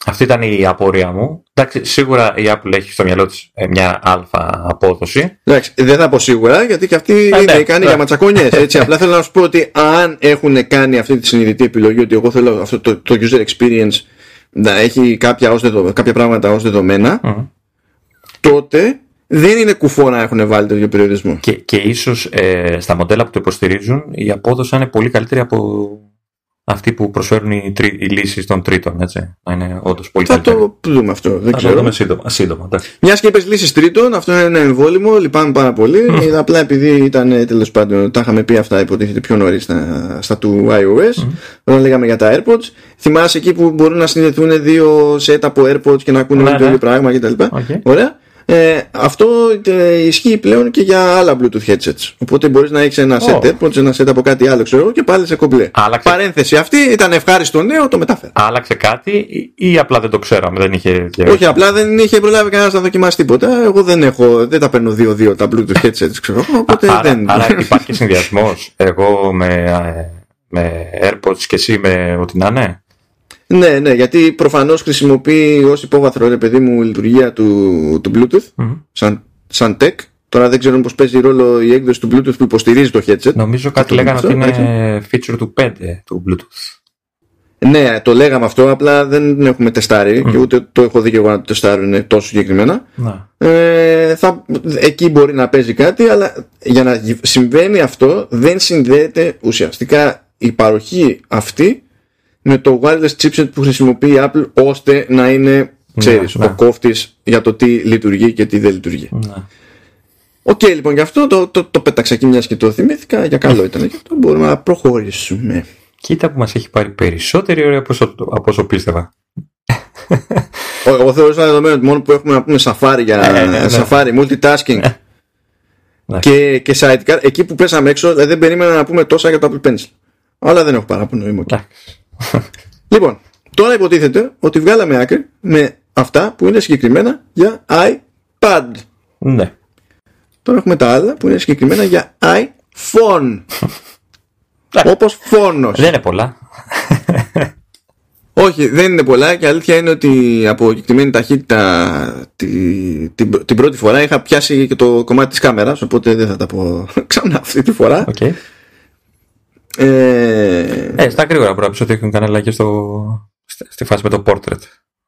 Αυτή ήταν η απορία μου. Εντάξει, σίγουρα η Apple έχει στο μυαλό της ε, μια αλφα απόδοση. Εντάξει, δεν θα πω σίγουρα γιατί και αυτή είναι ναι, ικανή ναι. για ματσακόνιες. απλά θέλω να σου πω ότι αν έχουν κάνει αυτή τη συνειδητή επιλογή ότι εγώ θέλω αυτό το, το user experience να έχει κάποια, ως δεδο, κάποια πράγματα ω δεδομένα, τότε δεν είναι κουφό να έχουν βάλει τέτοιο περιορισμό. Και, και ίσως ε, στα μοντέλα που το υποστηρίζουν η απόδοση είναι πολύ καλύτερη από αυτοί που προσφέρουν οι, τρί, οι λύσεις των τρίτων. Έτσι. Να είναι όντως πολύ Θα το δούμε αυτό. Δεν Θα ξέρω. το δούμε σύντομα. σύντομα Μια και είπες λύσεις τρίτων, αυτό είναι ένα εμβόλυμο. Λυπάμαι πάρα πολύ. Mm. Απλά επειδή ήταν τέλος πάντων, τα είχαμε πει αυτά υποτίθεται πιο νωρίς στα, στα του iOS, mm. όταν λέγαμε για τα AirPods. Θυμάσαι εκεί που μπορούν να συνδεθούν δύο set από AirPods και να ακούνε ναι, το ίδιο ναι. πράγμα κτλ. Okay. Ωραία. Ε, αυτό ε, ισχύει πλέον και για άλλα Bluetooth headsets. Οπότε μπορείς να έχεις ένα set AirPods, ένα set από κάτι άλλο, ξέρω και πάλι σε κομπλέ. Άλλαξε... Παρένθεση αυτή ήταν ευχάριστο νέο, το μετάφερα. Άλλαξε κάτι ή, ή απλά δεν το ξέραμε, δεν είχε. Όχι, απλά δεν είχε προλάβει κανένας να δοκιμάσει τίποτα. Εγώ δεν, έχω, δεν τα παίρνω δύο-δύο τα Bluetooth headsets, ξέρω. Οπότε άρα, δεν... άρα υπάρχει συνδυασμός. Εγώ με, ε, με AirPods και εσύ με ό,τι να είναι; Ναι, ναι, γιατί προφανώς χρησιμοποιεί ως υπόβαθρο, ρε παιδί μου, λειτουργία του, του Bluetooth mm-hmm. σαν, σαν tech. Τώρα δεν ξέρω πώς παίζει ρόλο η έκδοση του Bluetooth που υποστηρίζει το headset. Νομίζω κάτι λέγανε ότι είναι feature του 5 του Bluetooth. Ναι, το λέγαμε αυτό, απλά δεν έχουμε τεστάρει και ούτε το έχω δει και εγώ να το τεστάρουν τόσο συγκεκριμένα. Να. Ε, θα, εκεί μπορεί να παίζει κάτι, αλλά για να συμβαίνει αυτό δεν συνδέεται ουσιαστικά η παροχή αυτή με το wireless chipset που χρησιμοποιεί η Apple ώστε να είναι, ξέρεις, Ναι, ναι. ο κόφτης για το τι λειτουργεί και τι δεν λειτουργεί. να. Οκ, λοιπόν, γι' αυτό το, το, το πέταξα εκεί μιας και το θυμήθηκα, για καλό ήταν. Γι' αυτό μπορούμε να προχωρήσουμε. Κοίτα που μας έχει πάρει περισσότερη ώρα από όσο, από όσο πίστευα. Ω, Εγώ θεωρούσα δεδομένο ότι μόνο που έχουμε να πούμε Safari για Ε, ναι, ναι. Safari, multitasking Ναι. και, και sidecar, εκεί που πέσαμε έξω δηλαδή δεν περίμενα να πούμε τόσα για το Apple Pencil. Αλλά δεν έχω παράπονο, είμαι οκ. Εντάξει. Λοιπόν, τώρα υποτίθεται ότι βγάλαμε άκρη με αυτά που είναι συγκεκριμένα για iPad. Ναι. Τώρα έχουμε τα άλλα που είναι συγκεκριμένα για iPhone. Εντάξει. Όπως φόνος. Δεν είναι πολλά. Όχι, δεν είναι πολλά και η αλήθεια είναι ότι από κεκτημένη ταχύτητα τη, την, την πρώτη φορά είχα πιάσει και το κομμάτι της κάμερας οπότε δεν θα τα πω ξανά αυτή τη φορά. Οκ. Ε, Ε, στα γρήγορα πρέπει να πεις ότι έχουν κάνει αλλαγές στο, στη, στη φάση με το portrait.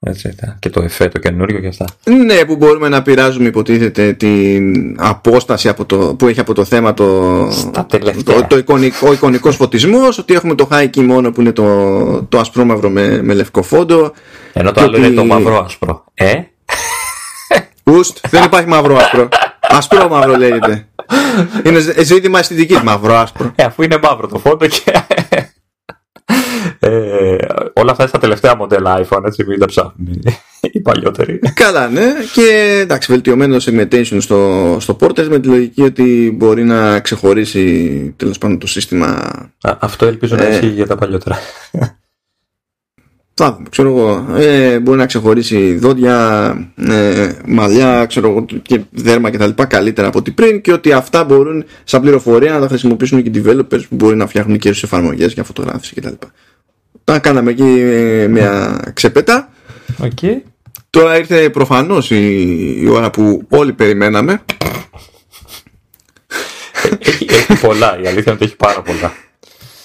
Έτσι, τα- και το εφέ το καινούριο και αυτά. ναι, που μπορούμε να πειράζουμε υποτίθεται την απόσταση από το, που έχει από το θέμα το, Στα τελευταία. το, το εικονικό, ο εικονικός φωτισμός, ότι έχουμε το high key μόνο που είναι το, το ασπρόμαυρο με, με λευκό φόντο. Ενώ το Και άλλο ότι- είναι το μαύρο άσπρο. Ε, Ουστ, δεν υπάρχει μαύρο άσπρο. Ασπρό μαύρο λέγεται. Είναι ζ- ζήτημα αισθητική. Μαύρο άσπρο. ε, αφού είναι μαύρο το φόντο και... ε, όλα αυτά είναι στα τελευταία μοντέλα iPhone, έτσι, μην τα ψάχνουν οι παλιότεροι. Καλά, ναι. Και εντάξει, βελτιωμένο segmentation στο, στο Porter με τη λογική ότι μπορεί να ξεχωρίσει τέλος πάντων το σύστημα. Α, αυτό ελπίζω να Ε. ισχύει για τα παλιότερα. Θα δούμε, ξέρω εγώ. Ε, μπορεί να ξεχωρίσει δόντια, ε, μαλλιά, ξέρω εγώ, και δέρμα κτλ. καλύτερα από ό,τι πριν και ότι αυτά μπορούν σαν πληροφορία να τα χρησιμοποιήσουν και οι developers που μπορεί να φτιάχνουν και σε εφαρμογές για φωτογράφηση κτλ. Τα κάναμε εκεί ε, μια ξεπέτα. Οκ. Τώρα ήρθε προφανώς η, η ώρα που όλοι περιμέναμε. έχει, έχει πολλά, η αλήθεια είναι ότι έχει πάρα πολλά.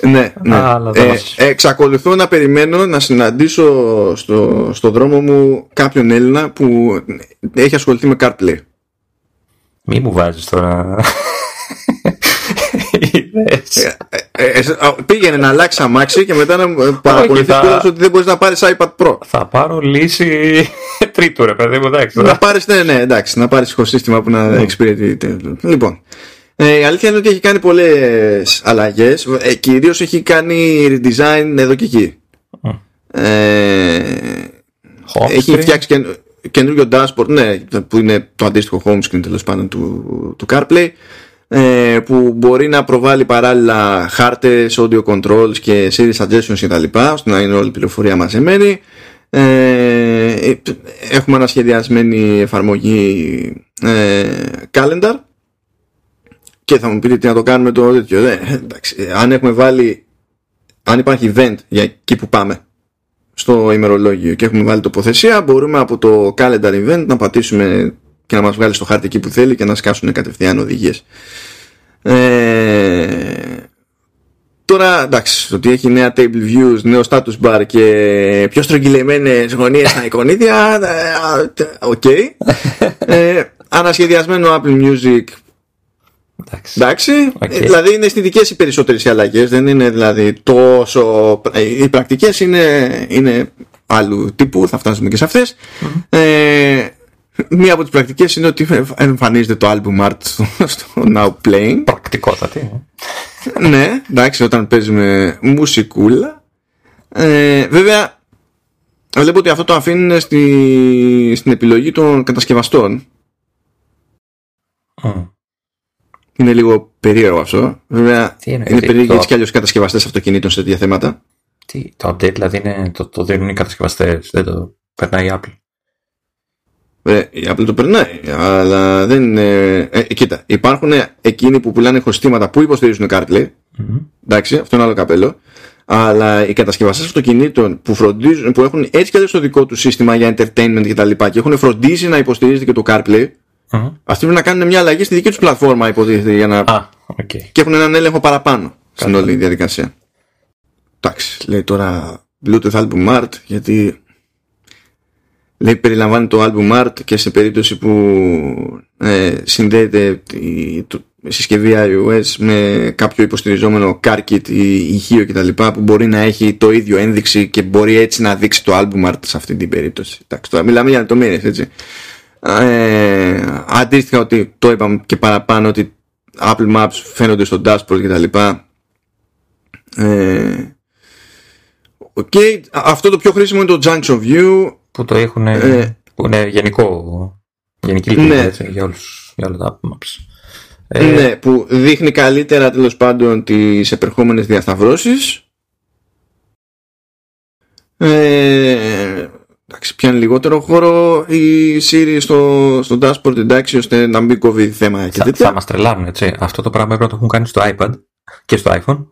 Ναι, ναι. Αλλά δεν Ε, μας- εξακολουθώ να περιμένω να συναντήσω στο, στο δρόμο μου κάποιον Έλληνα που έχει ασχοληθεί με CarPlay. Μη μου βάζεις τώρα... Ιδέες. Ε, ε, ε, α, πήγαινε να αλλάξει αμάξι και μετά να μου παραπονηθεί θα- κιόλας ότι δεν μπορείς να πάρεις iPad Pro. Θα πάρω λύση τρίτου ρε παιδί μου, εντάξει. να πάρεις, ναι, ναι, εντάξει, να πάρεις οικοσύστημα που να εξυπηρετεί. Λοιπόν, ε, η αλήθεια είναι ότι έχει κάνει πολλές αλλαγές. Ε, κυρίως έχει κάνει redesign εδώ και εκεί. Ε, Home έχει screen. φτιάξει καινο- καινούριο dashboard, ναι, που είναι το αντίστοιχο home screen τέλος πάντων του, του CarPlay, ε, που μπορεί να προβάλλει παράλληλα χάρτες, audio controls και series suggestions κτλ. ώστε να είναι όλη η πληροφορία μαζεμένη. Ε, ε, έχουμε ανασχεδιασμένη εφαρμογή ε, calendar και θα μου πείτε τι να το κάνουμε το τέτοιο. Ε, εντάξει, αν έχουμε βάλει αν υπάρχει event για εκεί που πάμε στο ημερολόγιο και έχουμε βάλει τοποθεσία μπορούμε από το calendar event να πατήσουμε και να μας βγάλει στο χάρτη εκεί που θέλει και να σκάσουν κατευθείαν οδηγίες ε, τώρα εντάξει ότι έχει νέα table views νέο status bar και πιο στρογγυλεμένες γωνίες στα εικονίδια ε, οκ ε, ανασχεδιασμένο Apple Music Εντάξει. Εντάξει, Οκ. ε, δηλαδή είναι αισθητικές οι περισσότερες οι αλλαγές. Δεν είναι δηλαδή τόσο. ε, Οι πρακτικές είναι, είναι άλλου τύπου, θα φτάσουμε και σε αυτές. Ε, μία από τις πρακτικές είναι ότι εμφανίζεται το album art στο, στο Now Playing. Πρακτικότατη. ναι, εντάξει, όταν παίζουμε μουσικούλα. Ε, βέβαια, βλέπω ότι αυτό το αφήνουν στη, στην επιλογή των κατασκευαστών. Μμ. Είναι λίγο περίεργο αυτό. Βέβαια, Τι εννοείς, είναι τι, περίεργο το- έτσι κι αλλιώ κατασκευαστές αυτοκινήτων σε τέτοια θέματα. Τι, το update δηλαδή είναι, το, το δίνουν οι κατασκευαστές, δεν το περνάει η Apple. Ε, η Apple το περνάει, αλλά δεν είναι. Ε, κοίτα, υπάρχουν εκείνοι που πουλάνε ηχοσυστήματα που υποστηρίζουν CarPlay. Μμμ. Εντάξει, αυτό είναι άλλο καπέλο. Αλλά οι κατασκευαστές αυτοκινήτων που, φροντίζουν, που έχουν έτσι κι αλλιώς το δικό τους σύστημα για entertainment κτλ. Και, τα λοιπά και έχουν φροντίσει να υποστηρίζεται και το CarPlay, Μμμ. αυτοί πρέπει να κάνουν μια αλλαγή στη δική τους πλατφόρμα, υποτίθεται, για να. Α, οκ. και έχουν έναν έλεγχο παραπάνω στην όλη διαδικασία. Εντάξει, λέει τώρα Bluetooth Album Art γιατί λέει περιλαμβάνει το Album Art και σε περίπτωση που ε, συνδέεται η, το, συσκευή iOS με κάποιο υποστηριζόμενο CarKit ή ηχείο κτλ. που μπορεί να έχει το ίδιο ένδειξη και μπορεί έτσι να δείξει το Album Art σε αυτή την περίπτωση. Εντάξει, τώρα μιλάμε για λεπτομέρειες έτσι. Ε, αντίστοιχα ότι το είπαμε και παραπάνω ότι Apple Maps φαίνονται στο dashboard κτλ. Ε, okay. Αυτό το πιο χρήσιμο είναι το Junction View που το έχουν ε, που είναι γενικό γενική λειτουργία ναι. έτσι, για, όλους, για όλα τα Apple Maps. Ε, ναι, που δείχνει καλύτερα τέλος πάντων τις επερχόμενες διασταυρώσεις ε, εντάξει, πιάνει λιγότερο χώρο η Siri στο, στο dashboard εντάξει ώστε να μην κόβει θέμα και θα, τέτοια. Θα μας τρελάνουν έτσι. Αυτό το πράγμα έπρεπε να το έχουν κάνει στο iPad και στο iPhone.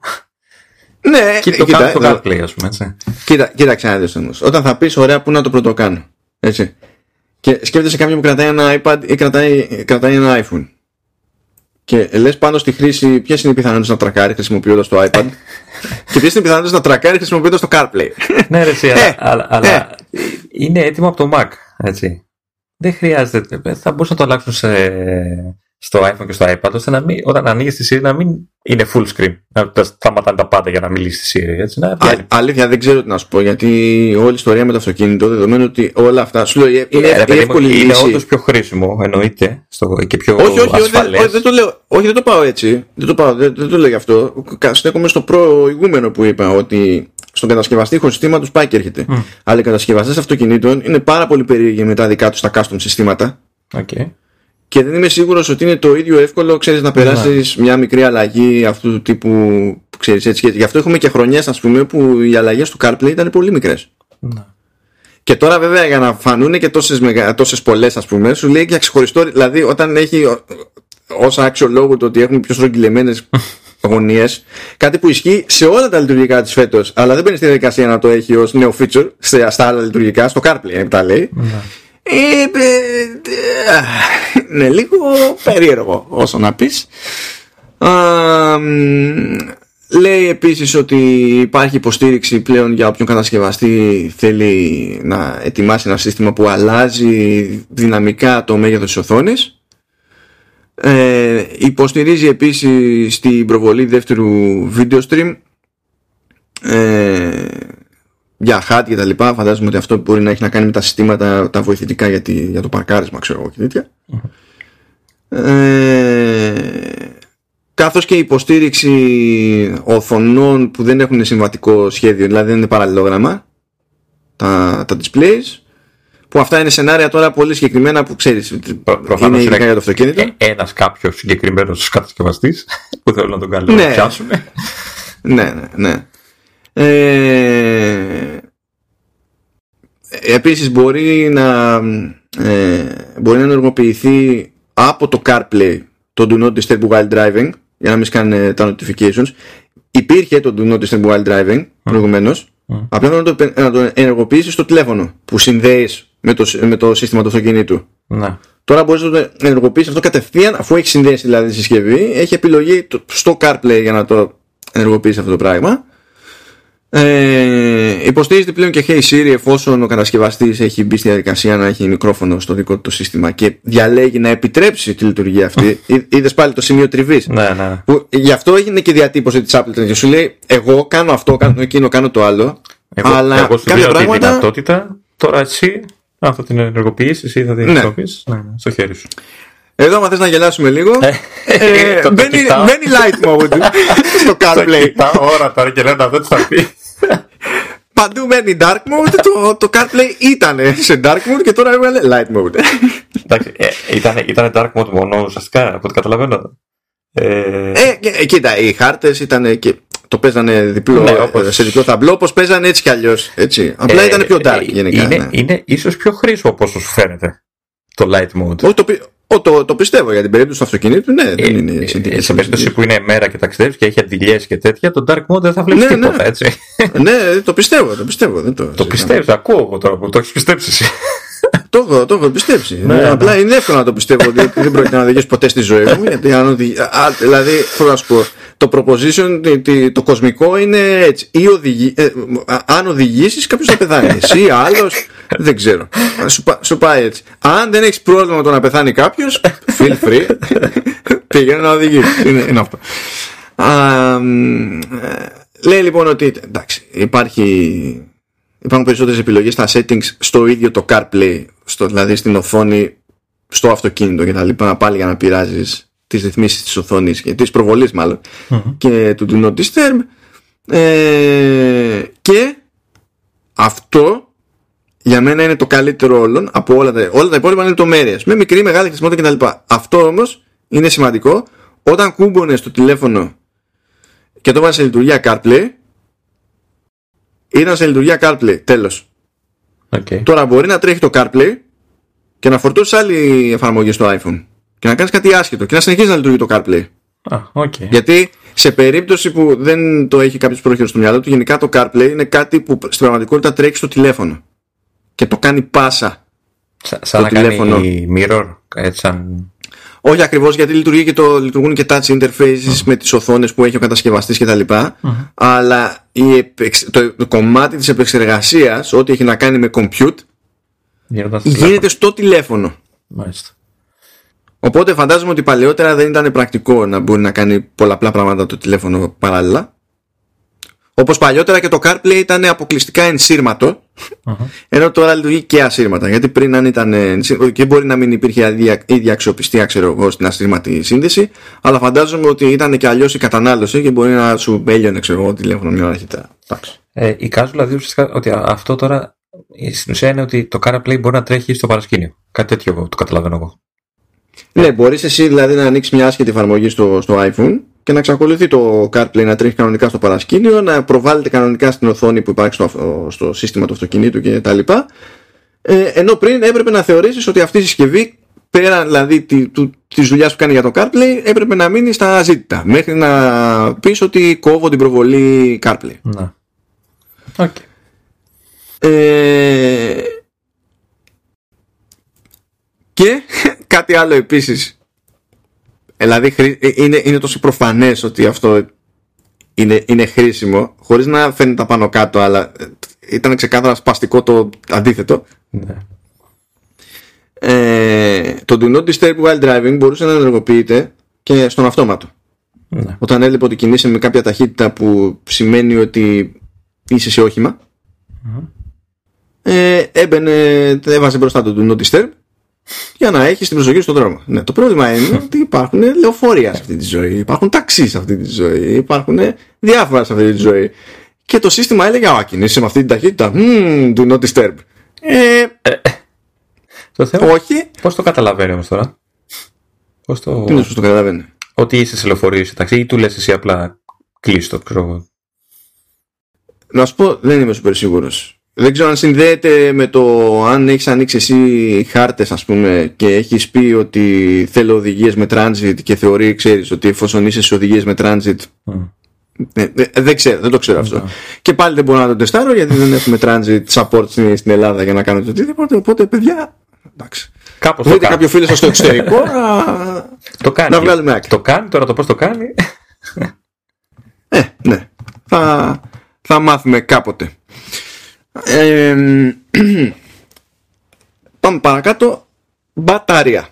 Ναι, και το κάνω στο CarPlay ας πούμε έτσι. Κοίτα, κοίταξε να δεις όμως. Όταν θα πεις ωραία που να το πρωτοκάνω. Έτσι. Και σκέφτεσαι κάποιον που κρατάει ένα iPad ή κρατάει, κρατάει ένα iPhone. Και λες πάνω στη χρήση, ποιες είναι οι πιθανότητες να τρακάρει χρησιμοποιώντας το iPad; Και ποιες είναι οι πιθανότητες να τρακάρει χρησιμοποιώντας το CarPlay; ναι, ρε, ε, αλλά, αλλά ε. είναι έτοιμο από το Mac. Έτσι. Δεν χρειάζεται. Θα μπορούσαν να το αλλάξουν σε, στο iPhone και στο iPad, ώστε να μην, όταν ανοίγεις τη Siri να μην είναι full screen. Να σταματάνε τα πάντα για να μιλήσεις στη Siri. Έτσι, να Α, αλήθεια, δεν ξέρω τι να σου πω, γιατί όλη η ιστορία με το αυτοκίνητο, δεδομένου ότι όλα αυτά. Σου λέω, είναι, είναι, εύκολη είναι όντως πιο χρήσιμο, εννοείται, στο, και πιο όχι, όχι, ασφαλές. Όχι, δεν το λέω, όχι, δεν το πάω έτσι. Δεν το, πάω, δεν, δεν το λέω γι' αυτό. Στέκομαι στο προηγούμενο που είπα, ότι στον κατασκευαστή του πάει και έρχεται. Mm. Αλλά οι κατασκευαστές αυτοκινήτων είναι πάρα πολύ περίεργοι με τα δικά τους τα custom συστήματα. Okay και δεν είμαι σίγουρος ότι είναι το ίδιο εύκολο ξέρεις, να περάσεις μια μικρή αλλαγή αυτού του τύπου που ξέρεις έτσι. Γι' αυτό έχουμε και χρονιές ας πούμε που οι αλλαγές του CarPlay ήταν πολύ μικρές. Ναι. Και τώρα βέβαια για να φανούν και τόσες, μεγα, τόσες πολλές ας πούμε σου λέει και ξεχωριστό δηλαδή όταν έχει ως άξιο λόγο το ότι έχουν πιο στρογγυλεμένες γωνίες κάτι που ισχύει σε όλα τα λειτουργικά της φέτος αλλά δεν μπαίνει στη διαδικασία να το έχει ως νέο feature στα άλλα λειτουργικά στο CarPlay τα λέει ναι. Ε, είναι λίγο περίεργο όσο να πεις. λέει επίσης ότι υπάρχει υποστήριξη πλέον για όποιον κατασκευαστή θέλει να ετοιμάσει ένα σύστημα που αλλάζει δυναμικά το μέγεθος της οθόνης. Ε, υποστηρίζει επίσης την προβολή δεύτερου video stream ε, για HUD και τα λοιπά. Φαντάζομαι ότι αυτό μπορεί να έχει να κάνει με τα συστήματα τα βοηθητικά για, για το παρκάρισμα, ξέρω εγώ και τέτοια. Ε, καθώς και υποστήριξη οθονών που δεν έχουν συμβατικό σχέδιο, δηλαδή δεν είναι παραλληλόγραμμα τα, τα displays που αυτά είναι σενάρια τώρα πολύ συγκεκριμένα που ξέρεις είναι ειδικά για το αυτοκίνητο. Ε, ένας κάποιος συγκεκριμένος κατασκευαστής που θέλω να τον κάνω ναι. να πιάσουμε. ναι, ναι, ναι. Ε, επίσης μπορεί να ε, μπορεί να ενεργοποιηθεί από το CarPlay το Do Not Disturb While Driving για να μην σκάνε τα notifications υπήρχε το Do Not Disturb While Driving mm. προηγουμένως mm. απλά να το, να το ενεργοποιήσεις στο τηλέφωνο που συνδέεις με το, με το σύστημα του αυτοκινήτου ναι. Τώρα μπορείς να το ενεργοποιήσεις αυτό κατευθείαν αφού έχεις συνδέσει δηλαδή τη συσκευή έχει επιλογή στο CarPlay για να το ενεργοποιήσεις αυτό το πράγμα ε, υποστηρίζεται πλέον και Hey Siri εφόσον ο κατασκευαστής έχει μπει στη διαδικασία να έχει μικρόφωνο στο δικό του το σύστημα και διαλέγει να επιτρέψει τη λειτουργία αυτή. Είδες πάλι το σημείο τριβής. Ναι, ναι. γι' αυτό έγινε και διατύπωση της Apple και σου λέει: Εγώ κάνω αυτό, κάνω εκείνο, κάνω το άλλο. Εγώ, αλλά εγώ σου λέω πράγματα... τη δυνατότητα, τώρα εσύ αν θα την ενεργοποιήσεις ή θα την ναι. ναι, ναι, στο χέρι σου. Εδώ, αν θες να γελάσουμε λίγο, ε, ε, μπαίνει light mode στο CarPlay. Τα ώρα τώρα και λένε αυτό τι θα πει. Παντού μένει dark mode, το, το CarPlay ήταν σε dark mode και τώρα έβγαλε light mode. Εντάξει, ε, ήταν, dark mode μόνο ουσιαστικά, από ό,τι καταλαβαίνω. Ε, ε, κοίτα, οι χάρτες ήταν και το παίζανε διπλό, ναι, όπως... σε διπλό ταμπλό, όπως παίζανε έτσι κι αλλιώς. Απλά ε, ήταν πιο dark γενικά. Είναι, ναι. είναι ίσως πιο χρήσιμο από όσο σου φαίνεται το light mode. Όχι, το, ο, το, το πιστεύω για την περίπτωση του αυτοκινήτου, ναι, δεν ε, είναι ε, Σε περίπτωση που είναι μέρα και ταξιδεύεις και έχει αντιλιές και τέτοια, το dark mode δεν θα βλέπεις ναι, τίποτα, ναι. έτσι. ναι, το πιστεύω, το πιστεύω. Δεν το το πιστεύεις, ακούω εγώ τώρα που το έχεις πιστέψει εσύ. Το έχω, το έχω πιστέψει. Ναι, ναι. Απλά είναι εύκολο να το πιστεύω ότι δεν πρόκειται να οδηγήσει ποτέ στη ζωή μου. Γιατί αν οδηγεί, α, δηλαδή, θέλω να σου πω, το proposition, το, το, το κοσμικό είναι έτσι. Ή οδηγεί, ε, α, αν οδηγήσεις, κάποιος θα πεθάνει. Εσύ, άλλος, δεν ξέρω. Σου, πα- σου πάει έτσι. Αν δεν έχεις πρόβλημα με το να πεθάνει κάποιος, feel free. Πήγαινε να οδηγήσει. Είναι, είναι αυτό. Α, μ, ε, λέει λοιπόν ότι εντάξει, υπάρχει υπάρχουν περισσότερες επιλογές στα settings στο ίδιο το CarPlay, στο, δηλαδή στην οθόνη, στο αυτοκίνητο και τα λοιπά, πάλι για να πειράζεις τις ρυθμίσεις της οθόνης και της προβολής μάλλον και του Do Not Disturb ε, και αυτό για μένα είναι το καλύτερο όλων από όλα τα, όλα τα υπόλοιπα είναι λεπτομέρειες με μικρή, μεγάλη χρησιμότητα κτλ. Αυτό όμως είναι σημαντικό όταν κούμπονε στο τηλέφωνο και το βάζει σε λειτουργία CarPlay ήταν σε λειτουργία CarPlay. Τέλος. Okay. Τώρα μπορεί να τρέχει το CarPlay και να φορτώσεις άλλη εφαρμογή στο iPhone και να κάνεις κάτι άσχετο και να συνεχίζεις να λειτουργεί το CarPlay. Α, οκ. Γιατί σε περίπτωση που δεν το έχει κάποιος πρόχειρος στο μυαλό του, γενικά το CarPlay είναι κάτι που στην πραγματικότητα τρέχει στο τηλέφωνο και το κάνει πάσα. Σα- Σαν το να τηλέφωνο. κάνει mirror, έτσι σαν... Όχι ακριβώς γιατί λειτουργεί και το, λειτουργούν και touch interfaces με τις οθόνες που έχει ο κατασκευαστής κτλ. Αλλά η επεξ- το, το κομμάτι της επεξεργασίας, ό,τι έχει να κάνει με compute, Γίνονταν στο γίνεται τηλέφωνο. στο τηλέφωνο. Μάλιστα. Οπότε φαντάζομαι ότι παλαιότερα δεν ήταν πρακτικό να μπορεί να κάνει πολλαπλά πράγματα το τηλέφωνο παράλληλα. Όπως παλιότερα και το CarPlay ήταν αποκλειστικά ενσύρματο, ενώ τώρα λειτουργεί και ασύρματα. Γιατί πριν αν ήταν ενσύρματο και μπορεί να μην υπήρχε ίδια, ίδια αξιοπιστία ξέρω εγώ, στην ασύρματη σύνδεση, αλλά φαντάζομαι ότι ήταν και αλλιώς η κατανάλωση και μπορεί να σου έλειωνε ξέρω εγώ, τηλέφωνο μια ώρα χιτά. Εντάξει. Ε, η Κάζου δηλαδή ουσιαστικά ότι α- αυτό τώρα ε, στην ουσία είναι ότι το CarPlay μπορεί να τρέχει στο παρασκήνιο. Κάτι τέτοιο εγώ, το καταλαβαίνω εγώ. Ναι, μπορείς εσύ δηλαδή να ανοίξεις μια άσχετη εφαρμογή στο, στο iPhone και να εξακολουθεί το CarPlay να τρέχει κανονικά στο παρασκήνιο, να προβάλλεται κανονικά στην οθόνη που υπάρχει στο, στο σύστημα του αυτοκινήτου κτλ. Ε, ενώ πριν έπρεπε να θεωρήσεις ότι αυτή η συσκευή, πέρα δηλαδή τη, του, της δουλειάς που κάνει για το CarPlay, έπρεπε να μείνει στα ζήτητα. Μέχρι να πεις ότι κόβω την προβολή CarPlay. Ναι. Οκ. Ε, και κάτι άλλο επίσης δηλαδή χρή- ε, είναι, είναι τόσο προφανές ότι αυτό είναι, είναι χρήσιμο χωρίς να φαίνεται πάνω κάτω αλλά ε, ήταν ξεκάθαρα σπαστικό το αντίθετο Ναι. ε, το do not disturb while driving μπορούσε να ενεργοποιείται και στον αυτόματο Ναι. όταν έβλεπε ότι κινείσαι με κάποια ταχύτητα που σημαίνει ότι είσαι σε όχημα ε, έμπαινε, έβαζε μπροστά το do not disturb για να έχεις την προσοχή στον δρόμο. Ναι, το πρόβλημα είναι ότι υπάρχουν λεωφορεία σε αυτή τη ζωή, υπάρχουν ταξί σε αυτή τη ζωή, υπάρχουν διάφορα σε αυτή τη ζωή. Και το σύστημα έλεγε, Α, κινείσαι με αυτή την ταχύτητα. Μμμ, do not disturb. Ε, Το θέμα όχι. πώς το καταλαβαίνει όμως τώρα; Πώς το... Τι είναι το καταλαβαίνει; Ότι είσαι σε λεωφορείο ή σε ταξί ή του λες εσύ απλά κλείστο, ξέρω εγώ. Να σου πω, δεν είμαι σупερ σίγουρος. Δεν ξέρω αν συνδέεται με το αν έχεις ανοίξει εσύ χάρτες, ας πούμε, και έχεις πει ότι θέλω οδηγίες με transit και θεωρεί, ξέρεις, ότι εφόσον είσαι σε οδηγίες με transit. Μμ. Ναι, δεν, δεν ξέρω, δεν το ξέρω αυτό. Και πάλι δεν μπορώ να το τεστάρω γιατί δεν έχουμε transit support στην, στην Ελλάδα για να κάνουμε το οτιδήποτε. Οπότε, παιδιά, εντάξει. Κάπως το Βρείτε κάνει. κάποιο φίλο σας στο εξωτερικό να, Το κάνει. να βγάλουμε άκρη. Το κάνει, τώρα το πώς το κάνει. Ε, ναι. Θα, θα μάθουμε κάποτε. Ε, πάμε παρακάτω. Μπατάρια.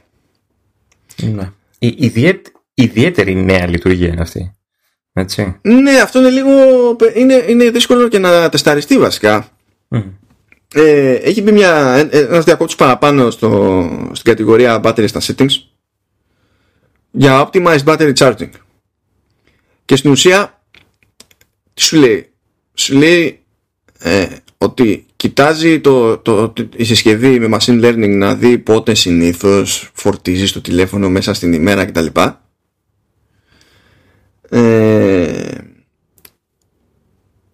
ναι. Η, ιδιαίτ, ιδιαίτερη νέα λειτουργία είναι αυτή. Έτσι. Ναι, αυτό είναι λίγο. Είναι, είναι δύσκολο και να τεσταριστεί βασικά. Μμ. Ε, έχει μπει μια, ε, ένας διακόπτης παραπάνω στο, στην κατηγορία battery στα settings για optimized battery charging. Και στην ουσία τι σου λέει; Σου λέει ε, ότι κοιτάζει το, το, το- η συσκευή με machine learning να δει πότε συνήθως φορτίζει το τηλέφωνο μέσα στην ημέρα κτλ. Ε,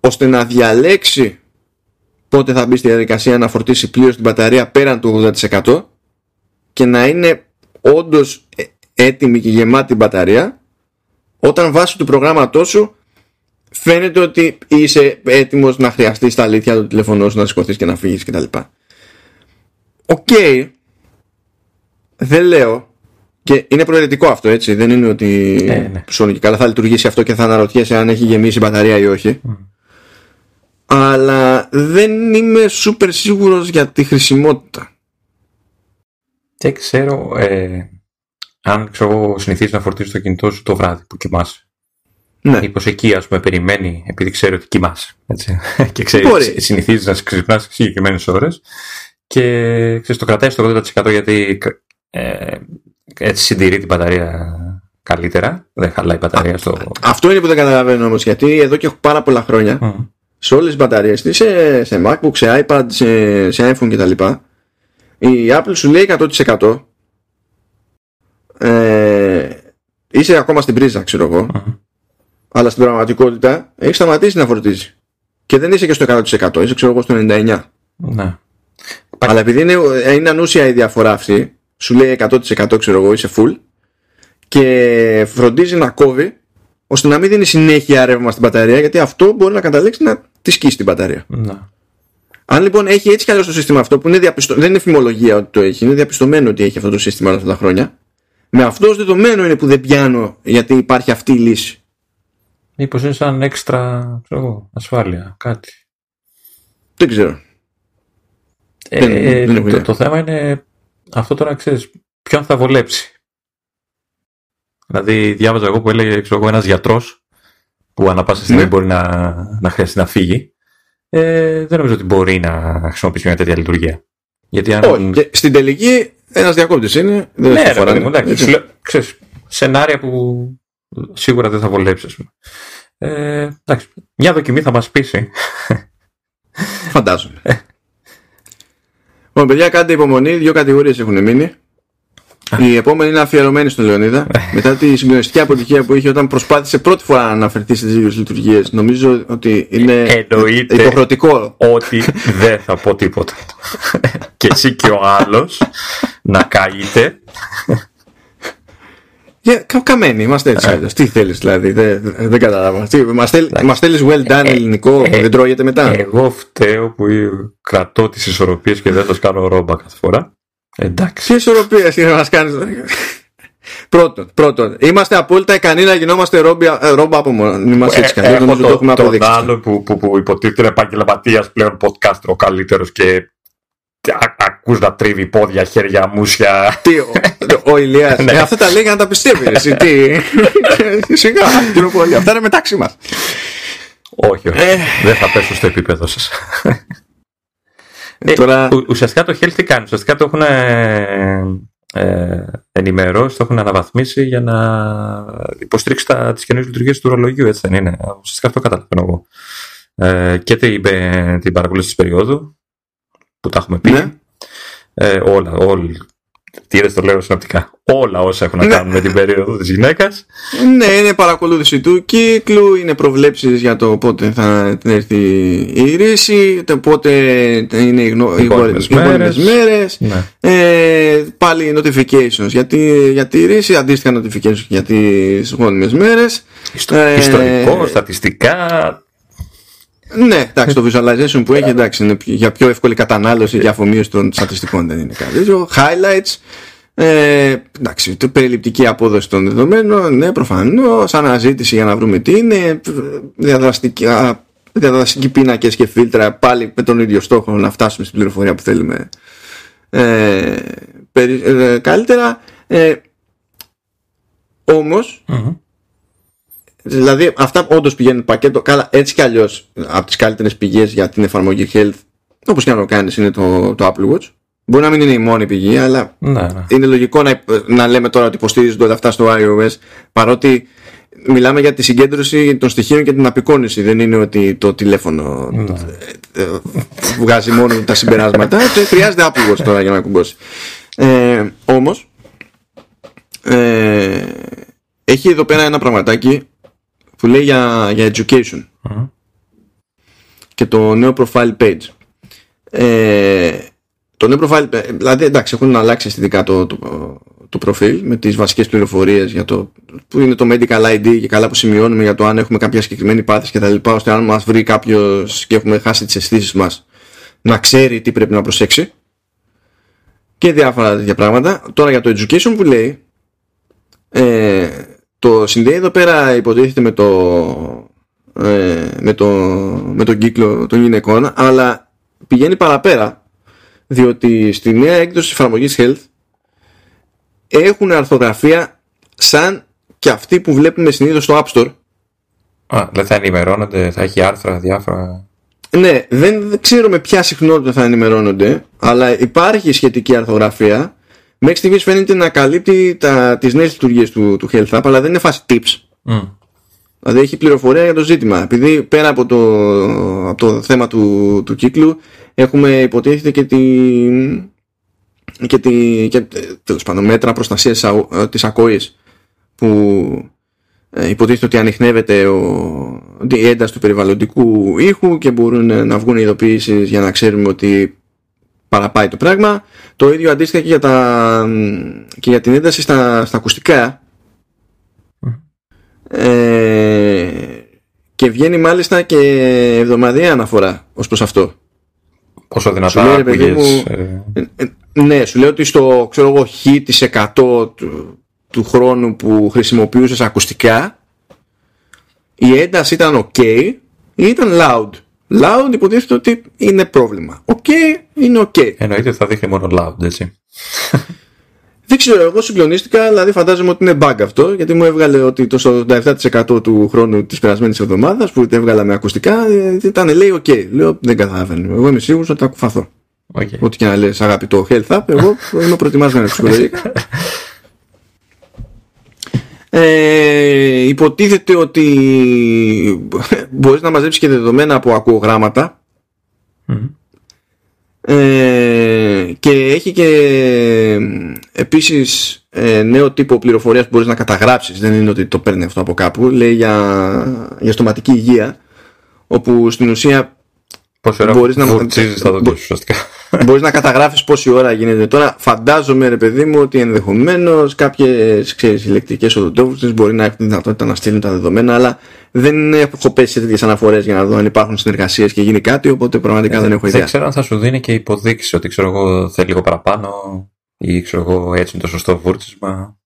ώστε να διαλέξει πότε θα μπει στη διαδικασία να φορτίσει πλήρως την μπαταρία πέραν του 80% και να είναι όντως ε, έτοιμη και γεμάτη η μπαταρία όταν βάσει του προγράμματός σου φαίνεται ότι είσαι έτοιμος να χρειαστείς στ' αλήθεια του τηλέφωνο σου να σηκωθείς και να φύγεις κτλ. οκ, δεν λέω. Και είναι προαιρετικό αυτό έτσι. Δεν είναι ότι Ε, ναι. σώνει και καλά. Θα λειτουργήσει αυτό και θα αναρωτιέσαι αν έχει γεμίσει η μπαταρία ή όχι. Αλλά δεν είμαι σούπερ σίγουρος για τη χρησιμότητα. Δεν ξέρω ε, αν ξέρω, εγώ, συνηθίζεις να φορτίζεις το κινητό σου το βράδυ που κοιμάσαι. Ναι. Μήπως εκεί ας πούμε περιμένει επειδή ξέρει ότι κοιμάσαι. Έτσι. και ξέρει, Μπορεί. συνηθίζεις να ξυπνάς συγκεκριμένες ώρες και ξέρεις, το κρατάει στο 80% γιατί ε, έτσι συντηρεί την μπαταρία καλύτερα. Δεν χαλάει η μπαταρία στο... Αυτό είναι που δεν καταλαβαίνω όμως γιατί εδώ και πάρα πολλά χρόνια Μμ. σε όλες τις μπαταρίες της, σε, σε MacBook, σε iPad, σε, σε iPhone κτλ. Η Apple σου λέει 100% ε, είσαι ακόμα στην πρίζα ξέρω εγώ Μμ. Αλλά στην πραγματικότητα έχει σταματήσει να φορτίζει και δεν είσαι και στο 100% είσαι ξέρω εγώ στο 99% Ναι. αλλά επειδή είναι, είναι ανούσια η διαφορά αυτή σου λέει 100% ξέρω εγώ είσαι full και φροντίζει να κόβει ώστε να μην δίνει συνέχεια ρεύμα στην μπαταρία γιατί αυτό μπορεί να καταλήξει να τη σκίσει την μπαταρία Ναι. αν λοιπόν έχει έτσι κι αλλιώς το σύστημα αυτό που είναι διαπιστω... δεν είναι φημολογία ότι το έχει, είναι διαπιστωμένο ότι έχει αυτό το σύστημα όλα αυτά τα χρόνια. Με αυτό ως δεδομένο είναι που δεν πιάνω γιατί υπάρχει αυτή η λύση. Μήπως είναι σαν έξτρα ξέρω εγώ, ασφάλεια, κάτι. Δεν ξέρω. Ε, Δεν- ε, δεν έχω το, ιδέα. το θέμα είναι αυτό τώρα ξέρεις ποιον θα βολέψει. Δηλαδή διάβαζα εγώ που έλεγε ξέρω εγώ, ένας γιατρός που ανά πάσα στιγμή Ναι. μπορεί να, να χρειαστεί να φύγει. Ε, δεν νομίζω ότι μπορεί να χρησιμοποιήσει μια τέτοια λειτουργία. Γιατί αν... Όχι. Και στην τελική ένας διακόπτης είναι. Δεν ναι, θα ρε, φοράνε, παιδί μου, εντάξει, έτσι. σου λέω, ξέρεις, σενάρια που σίγουρα δεν θα βολέψει. ας πούμε. Ε, εντάξει, μια δοκιμή θα μας πείσει. Φαντάζομαι. Λοιπόν, παιδιά, κάντε υπομονή. Δύο κατηγορίες έχουν μείνει. Η επόμενη είναι αφιερωμένη στον Λεωνίδα. Μετά τη συγκλονιστική αποτυχία που είχε όταν προσπάθησε πρώτη φορά να αναφερθεί στις ίδιες λειτουργίες. Νομίζω ότι είναι Εννοείται. υποχρεωτικό. ότι δεν θα πω τίποτα. και εσύ και ο άλλος να καείτε. Yeah, κα, καμένοι, είμαστε έτσι. αλλιώς. Τι θέλεις δηλαδή, δεν, δεν καταλάβω. Τι, μας, θέλ, μας θέλεις well done ελληνικό, ε, δεν τρώγεται μετά; Εγώ φταίω που κρατώ τις ισορροπίες και δεν σας κάνω ρόμπα κάθε φορά. Εντάξει. Τι ισορροπία είναι να μας κάνεις. πρώτον, πρώτον, είμαστε απόλυτα ικανοί να γινόμαστε ρόμπια- ε, ρόμπα από μόνοι μας έτσι κι αλλιώς, Έχω νομίζω το το, έχουμε τον αποδείξει. άλλο που, που, που υποτίθεται είναι επαγγελματίας πλέον podcaster ο καλύτερος και α, ακούς να τρίβει πόδια, χέρια, μουσια. Τι, ο, ο Ηλίας, Ναι. ε, αυτά τα λέει για να τα πιστεύει. Εσύ, τι; Σιγά, κοινοπολία. Αυτά είναι μεταξύ μας. όχι, όχι. Ε. δεν θα πέσω στο επίπεδο σας. Ε, Τώρα- ου- ουσιαστικά το Health τι κάνει. Ουσιαστικά το έχουν ε, ε, ενημερώσει, το έχουν αναβαθμίσει για να υποστηρίξει τα, τις καινούριες λειτουργίες του ρολογιού, έτσι δεν είναι. Ουσιαστικά αυτό καταλαβαίνω εγώ. Ε, και την, ε, την παρακολούθηση της περίοδου, που τα έχουμε πει. Ναι. Ε, όλα, όλα. Τι είδες το λέω συνοπτικά. Όλα όσα έχουν να Ναι. κάνουν με την περίοδο της γυναίκας. Ναι, είναι παρακολούθηση του κύκλου, είναι προβλέψεις για το πότε θα έρθει η ρίση, το πότε είναι οι, γνω... οι γόνιμες γόνιμες μέρες. μέρες, Ναι. ε, πάλι notifications για τη, για τη ρίση, αντίστοιχα notifications για τις γόνιμες μέρες. Ιστο- Ε, Ιστορικό, στατιστικά. Ναι, εντάξει, το visualization που έχει εντάξει, είναι πιο- για πιο εύκολη κατανάλωση και αφομοίωση των στατιστικών δεν είναι κάτι τέτοιο. Highlights, ε, εντάξει, το περιληπτική απόδοση των δεδομένων, ναι, προφανώς, αναζήτηση για να βρούμε τι είναι, διαδραστική, α, διαδραστικοί πίνακες και φίλτρα πάλι με τον ίδιο στόχο να φτάσουμε στην πληροφορία που θέλουμε ε, περι- ε, καλύτερα. Ε, όμως, Μμμ. Δηλαδή αυτά όντως πηγαίνουν πακέτο. Καλά, έτσι κι αλλιώς από τις καλύτερες πηγές για την εφαρμογή health, όπως και να το κάνεις, είναι το, το Apple Watch. Μπορεί να μην είναι η μόνη πηγή, αλλά Ναι, ναι. είναι λογικό να, να λέμε τώρα ότι υποστηρίζονται όλα αυτά στο iOS, παρότι μιλάμε για τη συγκέντρωση των στοιχείων και την απεικόνηση. Δεν είναι ότι το τηλέφωνο ε, ε, βγάζει μόνο τα συμπεράσματα. και χρειάζεται Apple Watch τώρα για να κουμπώσει. Ε, Όμως, ε, έχει εδώ πέρα ένα πραγματάκι που λέει για, για education Μμμ. και το νέο profile page. Ε, το νέο profile page, δηλαδή εντάξει έχουν αλλάξει αισθητικά το, το, το προφίλ με τις βασικές πληροφορίες για το που είναι το medical ID και καλά που σημειώνουμε για το αν έχουμε κάποια συγκεκριμένη πάθηση και τα λοιπά ώστε αν μας βρει κάποιος και έχουμε χάσει τις αισθήσεις μας να ξέρει τι πρέπει να προσέξει και διάφορα τέτοια πράγματα. Τώρα για το education που λέει, ε, το συνδέει εδώ πέρα υποτίθεται με το, ε, με το, με τον κύκλο των γυναικών, αλλά πηγαίνει παραπέρα, διότι στη νέα έκδοση της εφαρμογής Health έχουν αρθογραφία σαν και αυτή που βλέπουμε συνήθως στο App Store. Α, δεν θα ενημερώνονται, θα έχει άρθρα διάφορα. Ναι, δεν ξέρω με ποια συχνότητα θα ενημερώνονται, αλλά υπάρχει σχετική αρθογραφία. Μέχρι στιγμής φαίνεται να καλύπτει τα, τις νέες λειτουργίες του, του Health App, αλλά δεν είναι φάση tips. Mm. Δηλαδή έχει πληροφορία για το ζήτημα. Επειδή πέρα από το, από το θέμα του, του κύκλου έχουμε υποτίθεται και τη, και, τη, και τέλος πάντων μέτρα προστασίας της ακοής που ε, υποτίθεται ότι ανοιχνεύεται ο, η ένταση του περιβαλλοντικού ήχου και μπορούν να βγουν ειδοποιήσεις για να ξέρουμε ότι παραπάει το πράγμα. Το ίδιο αντίστοιχα και για, τα, και για την ένταση στα, στα ακουστικά. Ε, και βγαίνει μάλιστα και εβδομαδιαία αναφορά ως προς αυτό. Πόσο δυνατά ακούγες... Ε... Ε, ναι, σου λέω ότι στο ξέρω εγώ χ της 100 του, του χρόνου που χρησιμοποιούσες ακουστικά η ένταση ήταν ok ή ήταν loud. Loud υποτίθεται ότι είναι πρόβλημα. Ok είναι ok. Εννοείται ότι θα δείχνει μόνο loud, έτσι. Δεν ξέρω, εγώ συγκλονίστηκα, δηλαδή φαντάζομαι ότι είναι bug αυτό, γιατί μου έβγαλε ότι το 47% του χρόνου της περασμένης εβδομάδας που έβγαλα με ακουστικά ήταν λέει ok. Λέω δεν καταλαβαίνω. Εγώ είμαι σίγουρος ότι θα κουφαθώ. Okay. Ό,τι και να λες, αγαπητό health app, εγώ είμαι προετοιμασμένος ψυχολογικά. Ε, υποτίθεται ότι μπορείς να μαζέψεις και δεδομένα από ακουογράμματα. Ε, και έχει και επίσης ε, νέο τύπο πληροφορίας που μπορείς να καταγράψεις. Δεν είναι ότι το παίρνει αυτό από κάπου. Λέει για, για στοματική υγεία όπου στην ουσία Πόση ώρα μπορείς να φορτσίζεις τα δόντια ουσιαστικά; Μπορείς να καταγράφεις πόση ώρα γίνεται. Τώρα φαντάζομαι, ρε παιδί μου, ότι ενδεχομένως κάποιες ηλεκτρικέ οδοντόβουσε μπορεί να έχουν τη δυνατότητα να στείλουν τα δεδομένα, αλλά δεν έχω πέσει σε τέτοιες αναφορές για να δω αν υπάρχουν συνεργασίες και γίνει κάτι, οπότε πραγματικά ε, δεν έχω ιδέα. Δεν ξέρω αν θα σου δίνει και υποδείξεις ότι ξέρω εγώ θέλει λίγο παραπάνω ή ξέρω εγώ έτσι είναι το σωστό βούρτσισμα.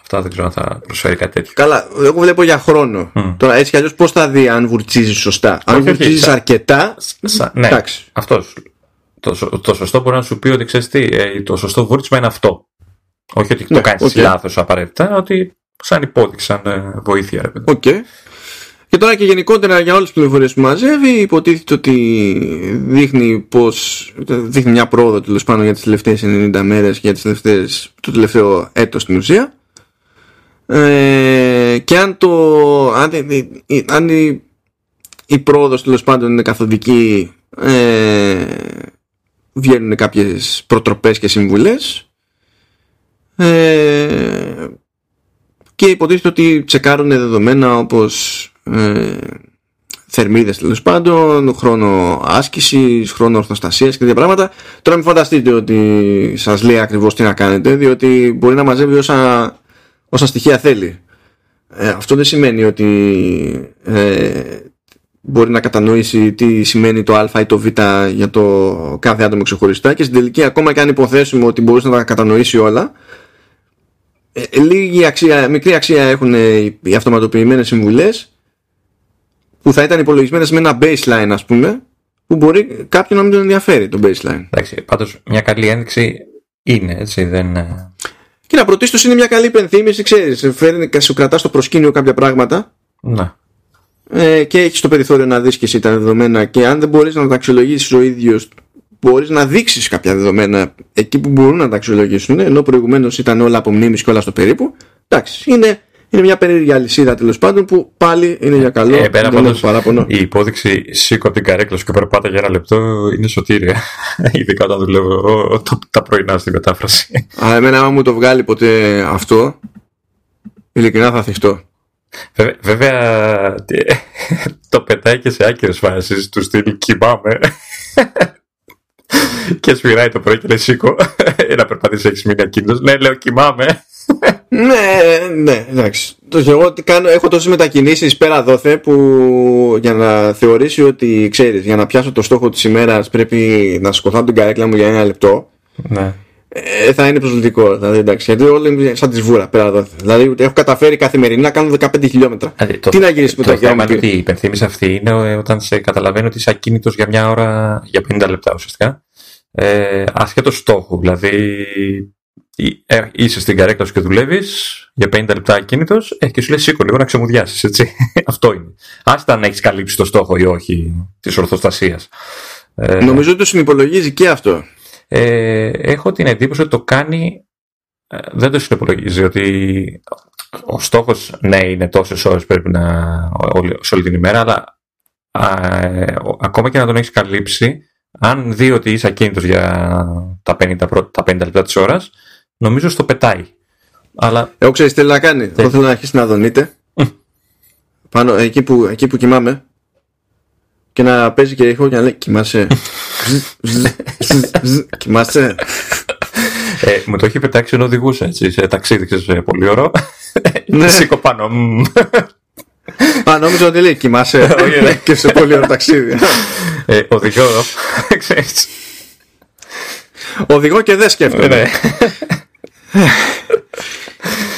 Αυτά δεν ξέρω αν θα προσφέρει κάτι τέτοιο. Καλά, εγώ βλέπω για χρόνο. Mm. Τώρα έτσι κι αλλιώς πώς θα δει αν βουρτσίζει σωστά. Αν βουρτσίζει αρκετά. Σα, ναι, αυτός το, το σωστό μπορεί να σου πει ότι ξέρεις τι, ε, το σωστό βούρτσιμα είναι αυτό. Όχι ότι ναι, το κάνεις okay. λάθος απαραίτητα, ότι σαν υπόδειξη, σαν ε, βοήθεια. Οκ. Okay. Και τώρα και γενικότερα για όλες τις πληροφορίες που μαζεύει υποτίθεται ότι δείχνει πως δείχνει μια πρόοδο τέλος πάνω για τις τελευταίες 90 μέρες και για τις τελευταίες, το τελευταίο έτος στην ουσία ε, και αν το αν, αν η, η πρόοδος τέλος πάντων είναι καθοδική ε, βγαίνουν κάποιες προτροπές και συμβουλές ε, και υποτίθεται ότι τσεκάρουν δεδομένα όπως ε, θερμίδες τέλος πάντων, χρόνο άσκησης, χρόνο ορθοστασίας και τέτοια πράγματα. Τώρα μην φανταστείτε ότι σας λέει ακριβώς τι να κάνετε, διότι μπορεί να μαζεύει όσα, όσα στοιχεία θέλει. Ε, αυτό δεν σημαίνει ότι ε, μπορεί να κατανοήσει τι σημαίνει το α ή το β για το κάθε άτομο ξεχωριστά και στην τελική ακόμα και αν υποθέσουμε ότι μπορούσε να τα κατανοήσει όλα ε, λίγη αξία, μικρή αξία έχουν οι αυτοματοποιημένες συμβουλές που θα ήταν υπολογισμένες με ένα baseline ας πούμε που μπορεί κάποιον να μην τον ενδιαφέρει το baseline. Εντάξει, πάντως μια καλή ένδειξη είναι έτσι δεν... Και να πρωτίστως είναι μια καλή υπενθύμηση, ξέρεις, φέρνει, σου κρατάς στο προσκήνιο κάποια πράγματα. Να ε, και έχεις το περιθώριο να δεις και εσύ τα δεδομένα και αν δεν μπορείς να τα αξιολογήσεις ο ίδιος μπορείς να δείξεις κάποια δεδομένα εκεί που μπορούν να τα αξιολογήσουν ενώ προηγουμένως ήταν όλα από μνήμης και όλα στο περίπου. Εντάξει είναι, είναι μια περίεργη αλυσίδα τέλος πάντων που πάλι είναι για καλό ε, πέρα δεν παράπονο. η υπόδειξη σήκω από την καρέκλα σου και περπάτα για ένα λεπτό είναι σωτήρια. Ειδικά όταν δουλεύω το, τα πρωινά στην μετάφραση αλλά εμένα άμα μου το βγάλει ποτέ αυτό ειλικρινά θα θυχτώ Βέβαια, το πετάει και σε άκυρες φάσεις τους στυλ κοιμάμαι και σφυράει το πρωί και λέει σήκω να περπατήσει έχεις μείνει ακίνητος ναι λέω κοιμάμαι ναι, ναι, εντάξει. Το εγώ ότι κάνω, έχω τόσες μετακινήσεις πέρα δόθε που για να θεωρήσει ότι ξέρεις, για να πιάσω το στόχο της ημέρας πρέπει να σκοτώ την καρέκλα μου για ένα λεπτό. Ναι. Ε, θα είναι προσβλητικό. Δηλαδή, εντάξει, γιατί όλοι είναι σαν τη βούρα πέρα εδώ. Δηλαδή, έχω καταφέρει καθημερινά να κάνω 15 χιλιόμετρα. Δηλαδή, το, Τι να γίνει με το το θέμα είναι χιλιόμετρο. ότι η υπενθύμηση αυτή είναι όταν σε καταλαβαίνει ότι είσαι ακίνητος για μια ώρα, για 50 λεπτά ουσιαστικά. Ε, ασχέτω στόχου. Δηλαδή, ή- ε, είσαι στην καρέκλα σου και δουλεύεις για 50 λεπτά ακίνητος ε, και σου λέει σήκω λίγο να ξεμουδιάσεις. Αυτό είναι. Άστα αν έχεις καλύψει το στόχο ή όχι της ορθοστασίας. Ε, Νομίζω ότι το συνυπολογίζει και αυτό. Ε, έχω την εντύπωση ότι το κάνει. ε, δεν το συνυπολογίζει ότι ο στόχος ναι είναι τόσες ώρες πρέπει να όλη, σε όλη την ημέρα αλλά α, ε, ο- ακόμα και να τον έχεις καλύψει αν δει ότι είσαι ακίνητος για τα 50, πρω- τα 50 λεπτά της ώρας νομίζω στο πετάει αλλά Εγώ ξέρει τι θέλει να κάνει. Εγώ θέλω να αρχίσει να δονείται. Πάνω εκεί που, εκεί που κοιμάμαι. Και να παίζει και ήχο και να λέει Κοιμάσαι. Ζζ, ζζ, ζζ, ζζ. Κοιμάσαι. ε, μου το έχει πετάξει ενώ οδηγούσα έτσι, σε ταξίδι ξέρεις, ε, πολύ ωραίο Ναι. σήκω πάνω μμμ. Α, νόμιζα ότι λέει Κοιμάσαι. Όχι, ναι. Και σε πολύ ωραίο ταξίδι. ε, οδηγώ ξέρεις Οδηγώ και δεν σκέφτομαι. ναι.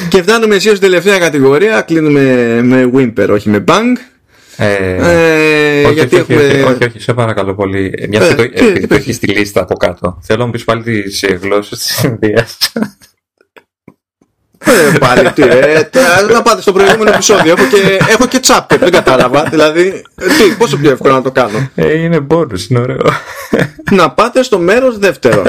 Και φτάνουμε εσύ στην τελευταία κατηγορία. Κλείνουμε με Whimper, όχι με Bang. Ε, Ε, όχι, γιατί όχι, έχουμε. όχι, όχι, όχι, σε παρακαλώ πολύ. Ε, Μια Ε, και το, τι- επειδή τι το έχεις στη λίστα από κάτω. Θέλω να μου πεις πάλι τις γλώσσες της Ινδίας. Ε, πάλι τι, ε, τε- να πάτε στο προηγούμενο επεισόδιο. Έχω και, έχω και chapter, δεν κατάλαβα. Δηλαδή, ε, τι, πόσο πιο εύκολο να το κάνω; ε, είναι bonus, είναι ωραίο. να πάτε στο μέρος δεύτερο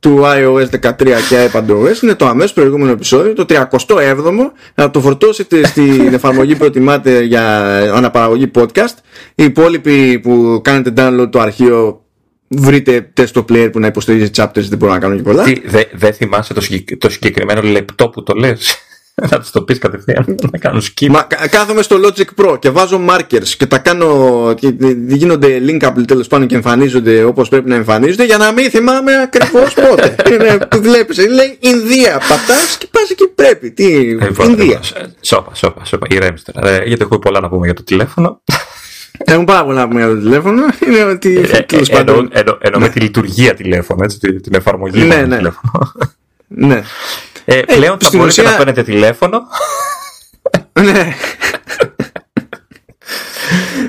του iOS 13 και iPadOS είναι το αμέσως προηγούμενο επεισόδιο το 37ο να το φορτώσετε στην εφαρμογή που προτιμάτε για αναπαραγωγή podcast οι υπόλοιποι που κάνετε download το αρχείο βρείτε test player που να υποστηρίζει chapters δεν μπορώ να κάνω και πολλά Τι, δε- Δεν θυμάσαι το, συγκεκ- το συγκεκριμένο λεπτό που το λες; Να τους το πεις κατευθείαν. Να κάνω skip. Μα κα- κάθομαι στο Logic Pro και βάζω markers και τα κάνω. και γίνονται linkable τέλος πάντων και εμφανίζονται όπως πρέπει να εμφανίζονται για να μην θυμάμαι ακριβώς πότε. Είναι που βλέπεις. Λέει Ινδία. Πατάς και πας εκεί πρέπει. Τι. Λοιπόν, Ινδία. λοιπόν, Σώπα, σώπα, σώπα. Ηρέμησε τώρα. Ε, γιατί έχουμε πολλά να πούμε για το τηλέφωνο. Έχουν πάρα πολλά να πούμε για το τηλέφωνο. Είναι ότι. Ε, ε, τέλος εννοώ- πάντων. εννοώ- Εννοώ με τη λειτουργία τηλέφωνο, έτσι, τη- την εφαρμογή Ναι, του ναι. Τηλέφωνο. Ναι. Ε, πλέον θα στην μπορείτε ουσία- να παίρνετε τηλέφωνο. Ναι.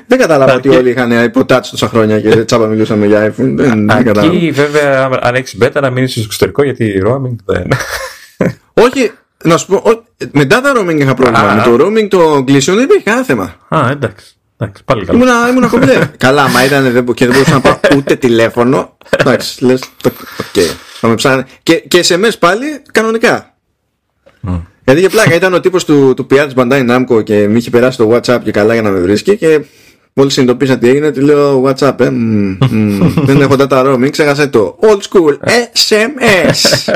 Δεν κατάλαβα ότι όλοι είχαν iPod Touch τόσα χρόνια και τζάμπα μιλούσαμε για iPhone. Δεν, δεν κατάλαβα. Εκεί βέβαια αν έχεις beta να μείνεις στο εξωτερικό γιατί roaming δεν. Όχι, να σου πω, ό- μετά τα roaming είχα πρόβλημα. Α. Με το roaming το κλείσιο δεν υπήρχε κανένα θέμα. Α, εντάξει. εντάξει πάλι καλά. Ήμουνα, ήμουνα κομπλέ. Καλά, μα ήταν δεν, μπο- και δεν μπορούσα να πάρω ούτε τηλέφωνο. Εντάξει, λες. Οκ. Θα με ψάνε. Και, και SMS πάλι κανονικά. Γιατί για πλάκα ήταν ο τύπος του, του PR της Bandai Namco και με είχε περάσει το WhatsApp και καλά για να με βρίσκει. Και μόλις συνειδητοποίησα τι έγινε, του λέω WhatsApp. Ε, μ, μ, δεν έχω data roaming, ξέχασε το. Old school SMS.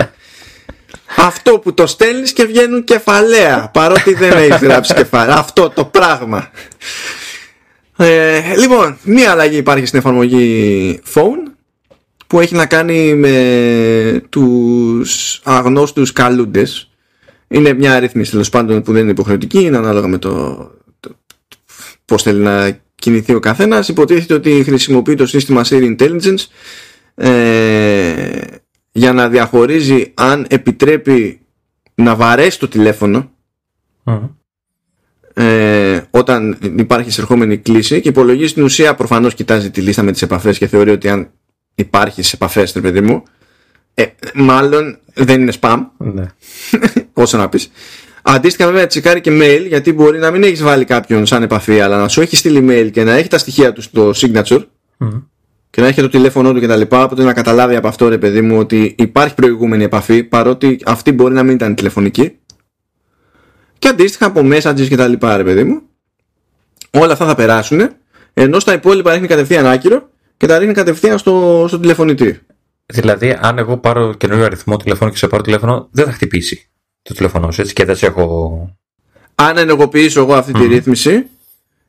Αυτό που το στέλνεις και βγαίνουν κεφαλαία παρότι δεν έχεις γράψει κεφαλαία αυτό το πράγμα ε, λοιπόν μία αλλαγή υπάρχει στην εφαρμογή phone που έχει να κάνει με τους αγνώστους καλούντες είναι μια ρύθμιση τέλος πάντων που δεν είναι υποχρεωτική είναι ανάλογα με το, το πώς θέλει να κινηθεί ο καθένας υποτίθεται ότι χρησιμοποιεί το σύστημα Siri Intelligence ε, για να διαχωρίζει αν επιτρέπει να βαρέσει το τηλέφωνο Μμμ. ε, όταν υπάρχει εισερχόμενη κλίση και υπολογίζει την ουσία προφανώς κοιτάζει τη λίστα με τις επαφές και θεωρεί ότι αν υπάρχεις σε επαφές ρε παιδί μου ε, μάλλον δεν είναι spam Ναι. όσο να πεις Αντίστοιχα βέβαια τσεκάρει και mail γιατί μπορεί να μην έχεις βάλει κάποιον σαν επαφή αλλά να σου έχει στείλει mail και να έχει τα στοιχεία του στο signature Μμμ. και να έχει το τηλέφωνό του και τα λοιπά οπότε να καταλάβει από αυτό ρε παιδί μου ότι υπάρχει προηγούμενη επαφή παρότι αυτή μπορεί να μην ήταν τηλεφωνική και αντίστοιχα από messages και τα λοιπά ρε παιδί μου όλα αυτά θα περάσουν ενώ στα υπόλοιπα ρίχνει κατευθείαν άκυρο και τα ρίχνει κατευθείαν στο, στο τηλεφωνητή Δηλαδή, αν εγώ πάρω καινούριο αριθμό τηλεφώνου και σε πάρω τηλέφωνο, δεν θα χτυπήσει το τηλέφωνο σου έτσι και δεν σε έχω. αν ενεργοποιήσω εγώ αυτή τη ρύθμιση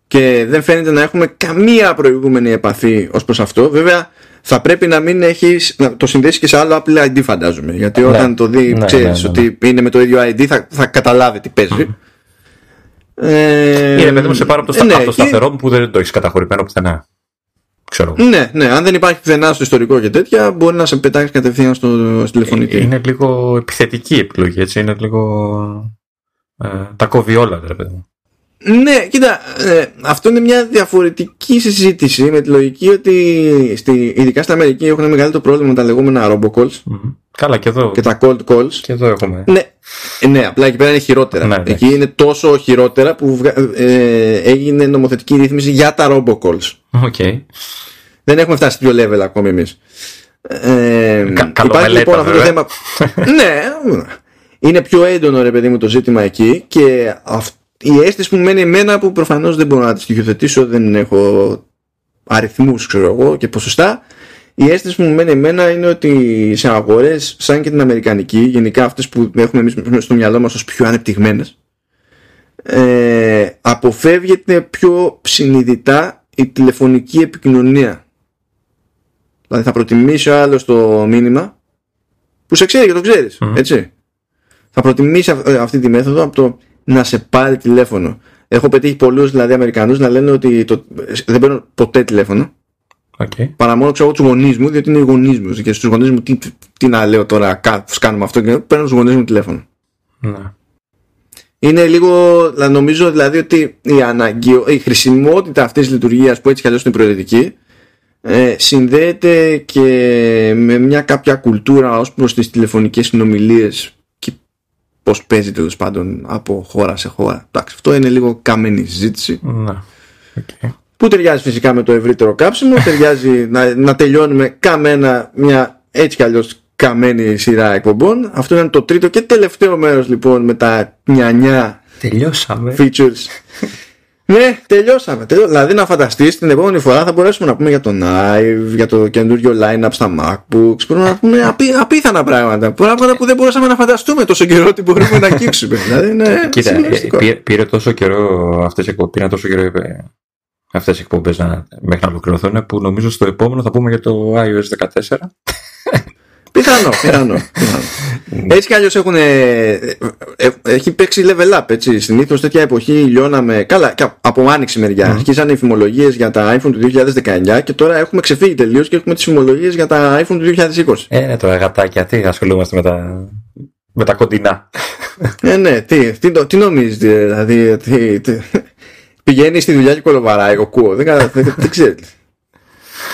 και δεν φαίνεται να έχουμε καμία προηγούμενη επαφή ως προς αυτό βέβαια θα πρέπει να μην έχεις να το συνδέσεις και σε άλλο Apple ID φαντάζομαι γιατί Ναι. όταν το δει Ναι, ξέρεις ναι, ναι, ναι. ότι είναι με το ίδιο ID θα, θα καταλάβει τι παίζει ε, Είναι παιδί μου σε πάρω από το, στα... ναι, από το και- σταθερό μου που δεν το έχεις καταχωρημένο πουθενά. Ξέρω. Ναι, ναι, αν δεν υπάρχει πουθενά στο ιστορικό και τέτοια, μπορεί να σε πετάξει κατευθείαν στο τηλεφωνητή. Είναι λίγο επιθετική επιλογή, έτσι. Είναι λίγο. Ε, τα κόβει όλα, ρε παιδί μου. Ναι, κοίτα, ε, αυτό είναι μια διαφορετική συζήτηση με τη λογική ότι στη, ειδικά στην Αμερική έχουν μεγαλύτερο πρόβλημα με τα λεγόμενα robocalls mm Καλά, και εδώ. και τα cold calls. Και εδώ έχουμε. Ναι, ε, ναι απλά εκεί πέρα είναι χειρότερα. Ναι, ναι. εκεί είναι τόσο χειρότερα που ε, έγινε νομοθετική ρύθμιση για τα robocalls. Okay. Δεν έχουμε φτάσει στο level ακόμη εμείς. Ε, Κα, υπάρχει λοιπόν αυτό το θέμα. ναι, είναι πιο έντονο ρε παιδί μου το ζήτημα εκεί και αυτό η αίσθηση που μένει εμένα που προφανώς δεν μπορώ να τη στοιχειοθετήσω δεν έχω αριθμούς ξέρω εγώ και ποσοστά. Η αίσθηση που μου μένει εμένα είναι ότι σε αγορές σαν και την Αμερικανική γενικά αυτές που έχουμε εμείς στο μυαλό μας ως πιο ανεπτυγμένες ε, αποφεύγεται πιο συνειδητά η τηλεφωνική επικοινωνία. Δηλαδή θα προτιμήσει ο άλλος το μήνυμα που σε ξέρει και το ξέρεις έτσι. Θα προτιμήσει αυτή τη μέθοδο από το να σε πάρει τηλέφωνο. Έχω πετύχει πολλούς δηλαδή Αμερικανούς να λένε ότι το, δεν παίρνω ποτέ τηλέφωνο. Okay. Παρά μόνο ξέρω τους γονείς μου, διότι είναι οι γονείς μου. Και στους γονείς μου, τι, τι να λέω τώρα, πώ κάνουμε αυτό και παίρνω του γονείς μου τηλέφωνο. Ναι. Είναι λίγο, νομίζω δηλαδή ότι η, αναγκαιο, η χρησιμότητα αυτής της λειτουργίας που έτσι κι αλλιώς είναι προαιρετική ε, συνδέεται και με μια κάποια κουλτούρα ως προς τις τηλεφωνικές συνομιλίες πώς παίζει τέλος πάντων από χώρα σε χώρα. Εντάξει, αυτό είναι λίγο καμένη συζήτηση. Να. Okay. Που ταιριάζει φυσικά με το ευρύτερο κάψιμο, ταιριάζει να, να τελειώνουμε καμένα μια έτσι κι αλλιώς καμένη σειρά εκπομπών. Αυτό ήταν το τρίτο και τελευταίο μέρος λοιπόν με τα νιανιά Τελειώσαμε. features ναι, τελειώσαμε. τελειώσαμε. Δηλαδή να φανταστείς την επόμενη φορά θα μπορέσουμε να πούμε για το Nive, για το καινούριο line-up στα MacBooks. Μπορούμε να πούμε απί, απίθανα πράγματα. Πράγματα που δεν μπορούσαμε να φανταστούμε τόσο καιρό ότι μπορούμε να αγγίξουμε. δηλαδή είναι Κοίτα, ε, πήρε, πήρε, τόσο καιρό αυτές οι εκπομπέ, τόσο καιρό αυτές οι εκπομπές μέχρι να ολοκληρωθούν που νομίζω στο επόμενο θα πούμε για το iOS 14. Πιθανό, πιθανό. έτσι κι αλλιώς έχουν. Ε, έχει παίξει level up. Έτσι. Συνήθως τέτοια εποχή λιώναμε. Καλά, και από άνοιξη μεριά. Mm. Αρχίσαν οι φημολογίες για τα iPhone του 2019 και τώρα έχουμε ξεφύγει τελείως και έχουμε τις φημολογίες για τα iPhone του 2020. Ε, ναι, τώρα γατάκια, τι ασχολούμαστε με τα, με τα κοντινά. ε, ναι, τι, τι, τι νομίζεις, δηλαδή. Τι, τι, πηγαίνεις στη δουλειά και κολοβαράει ο Κούο. Δεν, δεν, δεν ξέρεις.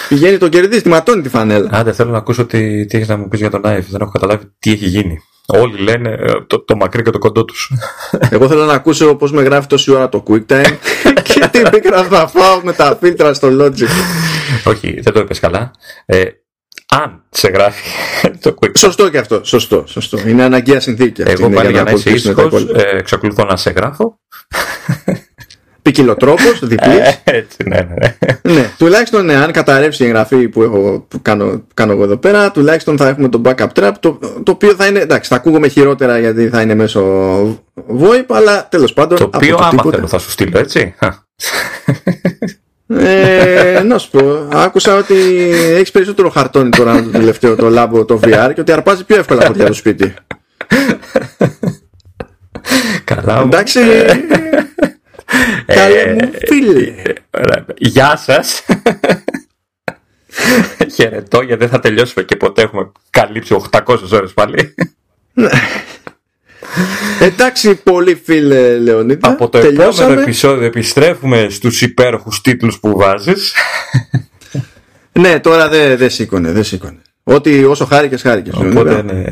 Πηγαίνει το κερδίζει, τη ματώνει τη φανέλα. Άντε, θέλω να ακούσω τι, τι έχεις να μου πεις για τον Άιφ. Δεν έχω καταλάβει τι έχει γίνει. Όλοι λένε ε, το, το μακρύ και το κοντό τους. Εγώ θέλω να ακούσω πώς με γράφει τόση ώρα το QuickTime και τι πίκρα θα φάω με τα φίλτρα στο Logic. Όχι, δεν το είπες καλά. Ε, αν σε γράφει το QuickTime. Σωστό και αυτό. Σωστό, σωστό. Είναι αναγκαία συνθήκη. Εγώ πάλι για να είσαι ήσυχος, ε, εξακολουθώ να σε γράφω ποικιλοτρόπος, διπλής. Ε, έτσι, ναι, ναι. ναι. Τουλάχιστον ναι, αν καταρρεύσει η εγγραφή που, έχω, που κάνω, κάνω εγώ εδώ πέρα, τουλάχιστον θα έχουμε το backup trap, το, το οποίο θα είναι. Εντάξει, θα ακούγομαι χειρότερα γιατί θα είναι μέσω VoIP, αλλά τέλος πάντων. Το οποίο άμα τίποτα. θέλω θα σου στείλω, έτσι. Ε, να σου πω, άκουσα ότι έχεις περισσότερο χαρτόνι τώρα το τελευταίο το λάμπο το VR και ότι αρπάζει πιο εύκολα από το σπίτι. Καλά. Εντάξει. Καλέ μου φίλε. Γεια σας. Χαιρετώ γιατί δεν θα τελειώσουμε και ποτέ έχουμε καλύψει 800 ώρες πάλι. Εντάξει πολύ φίλε Λεωνίδα. Από το επόμενο επεισόδιο επιστρέφουμε στους υπέροχους τίτλους που βάζεις. Ναι τώρα δεν δε σήκωνε, δεν σήκωνε. Ότι όσο χάρηκες χάρηκες Οπότε ναι,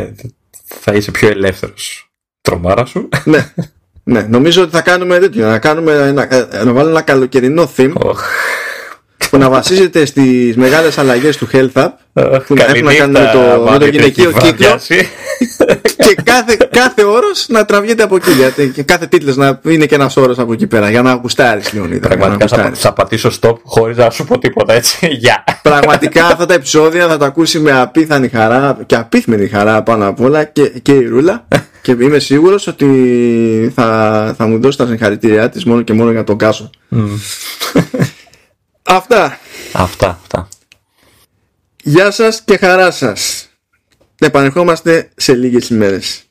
θα είσαι πιο ελεύθερος. Τρομάρα σου. Ναι ναι, νομίζω ότι θα κάνουμε τέτοιο. Να, κάνουμε, να, να βάλουμε ένα καλοκαιρινό theme oh. που να βασίζεται στις μεγάλες αλλαγές του Health App oh, που να έχουν να κάνουν με το, με το γυναικείο κύκλο και κάθε, κάθε όρος να τραβιέται από εκεί. Γιατί και κάθε τίτλος να είναι και ένας όρος από εκεί πέρα για να γουστάρεις Λεωνίδα. Πραγματικά θα, θα πατήσω stop χωρίς να σου πω τίποτα έτσι. Γεια. Πραγματικά αυτά τα επεισόδια θα τα ακούσει με απίθανη χαρά και απίθμενη χαρά πάνω απ' όλα και, και η Ρούλα. Και είμαι σίγουρος ότι θα, θα μου δώσει τα συγχαρητήριά της μόνο και μόνο για τον Κάσο. Mm. αυτά. Αυτά, αυτά. Γεια σας και χαρά σας. Επανερχόμαστε σε λίγες ημέρες.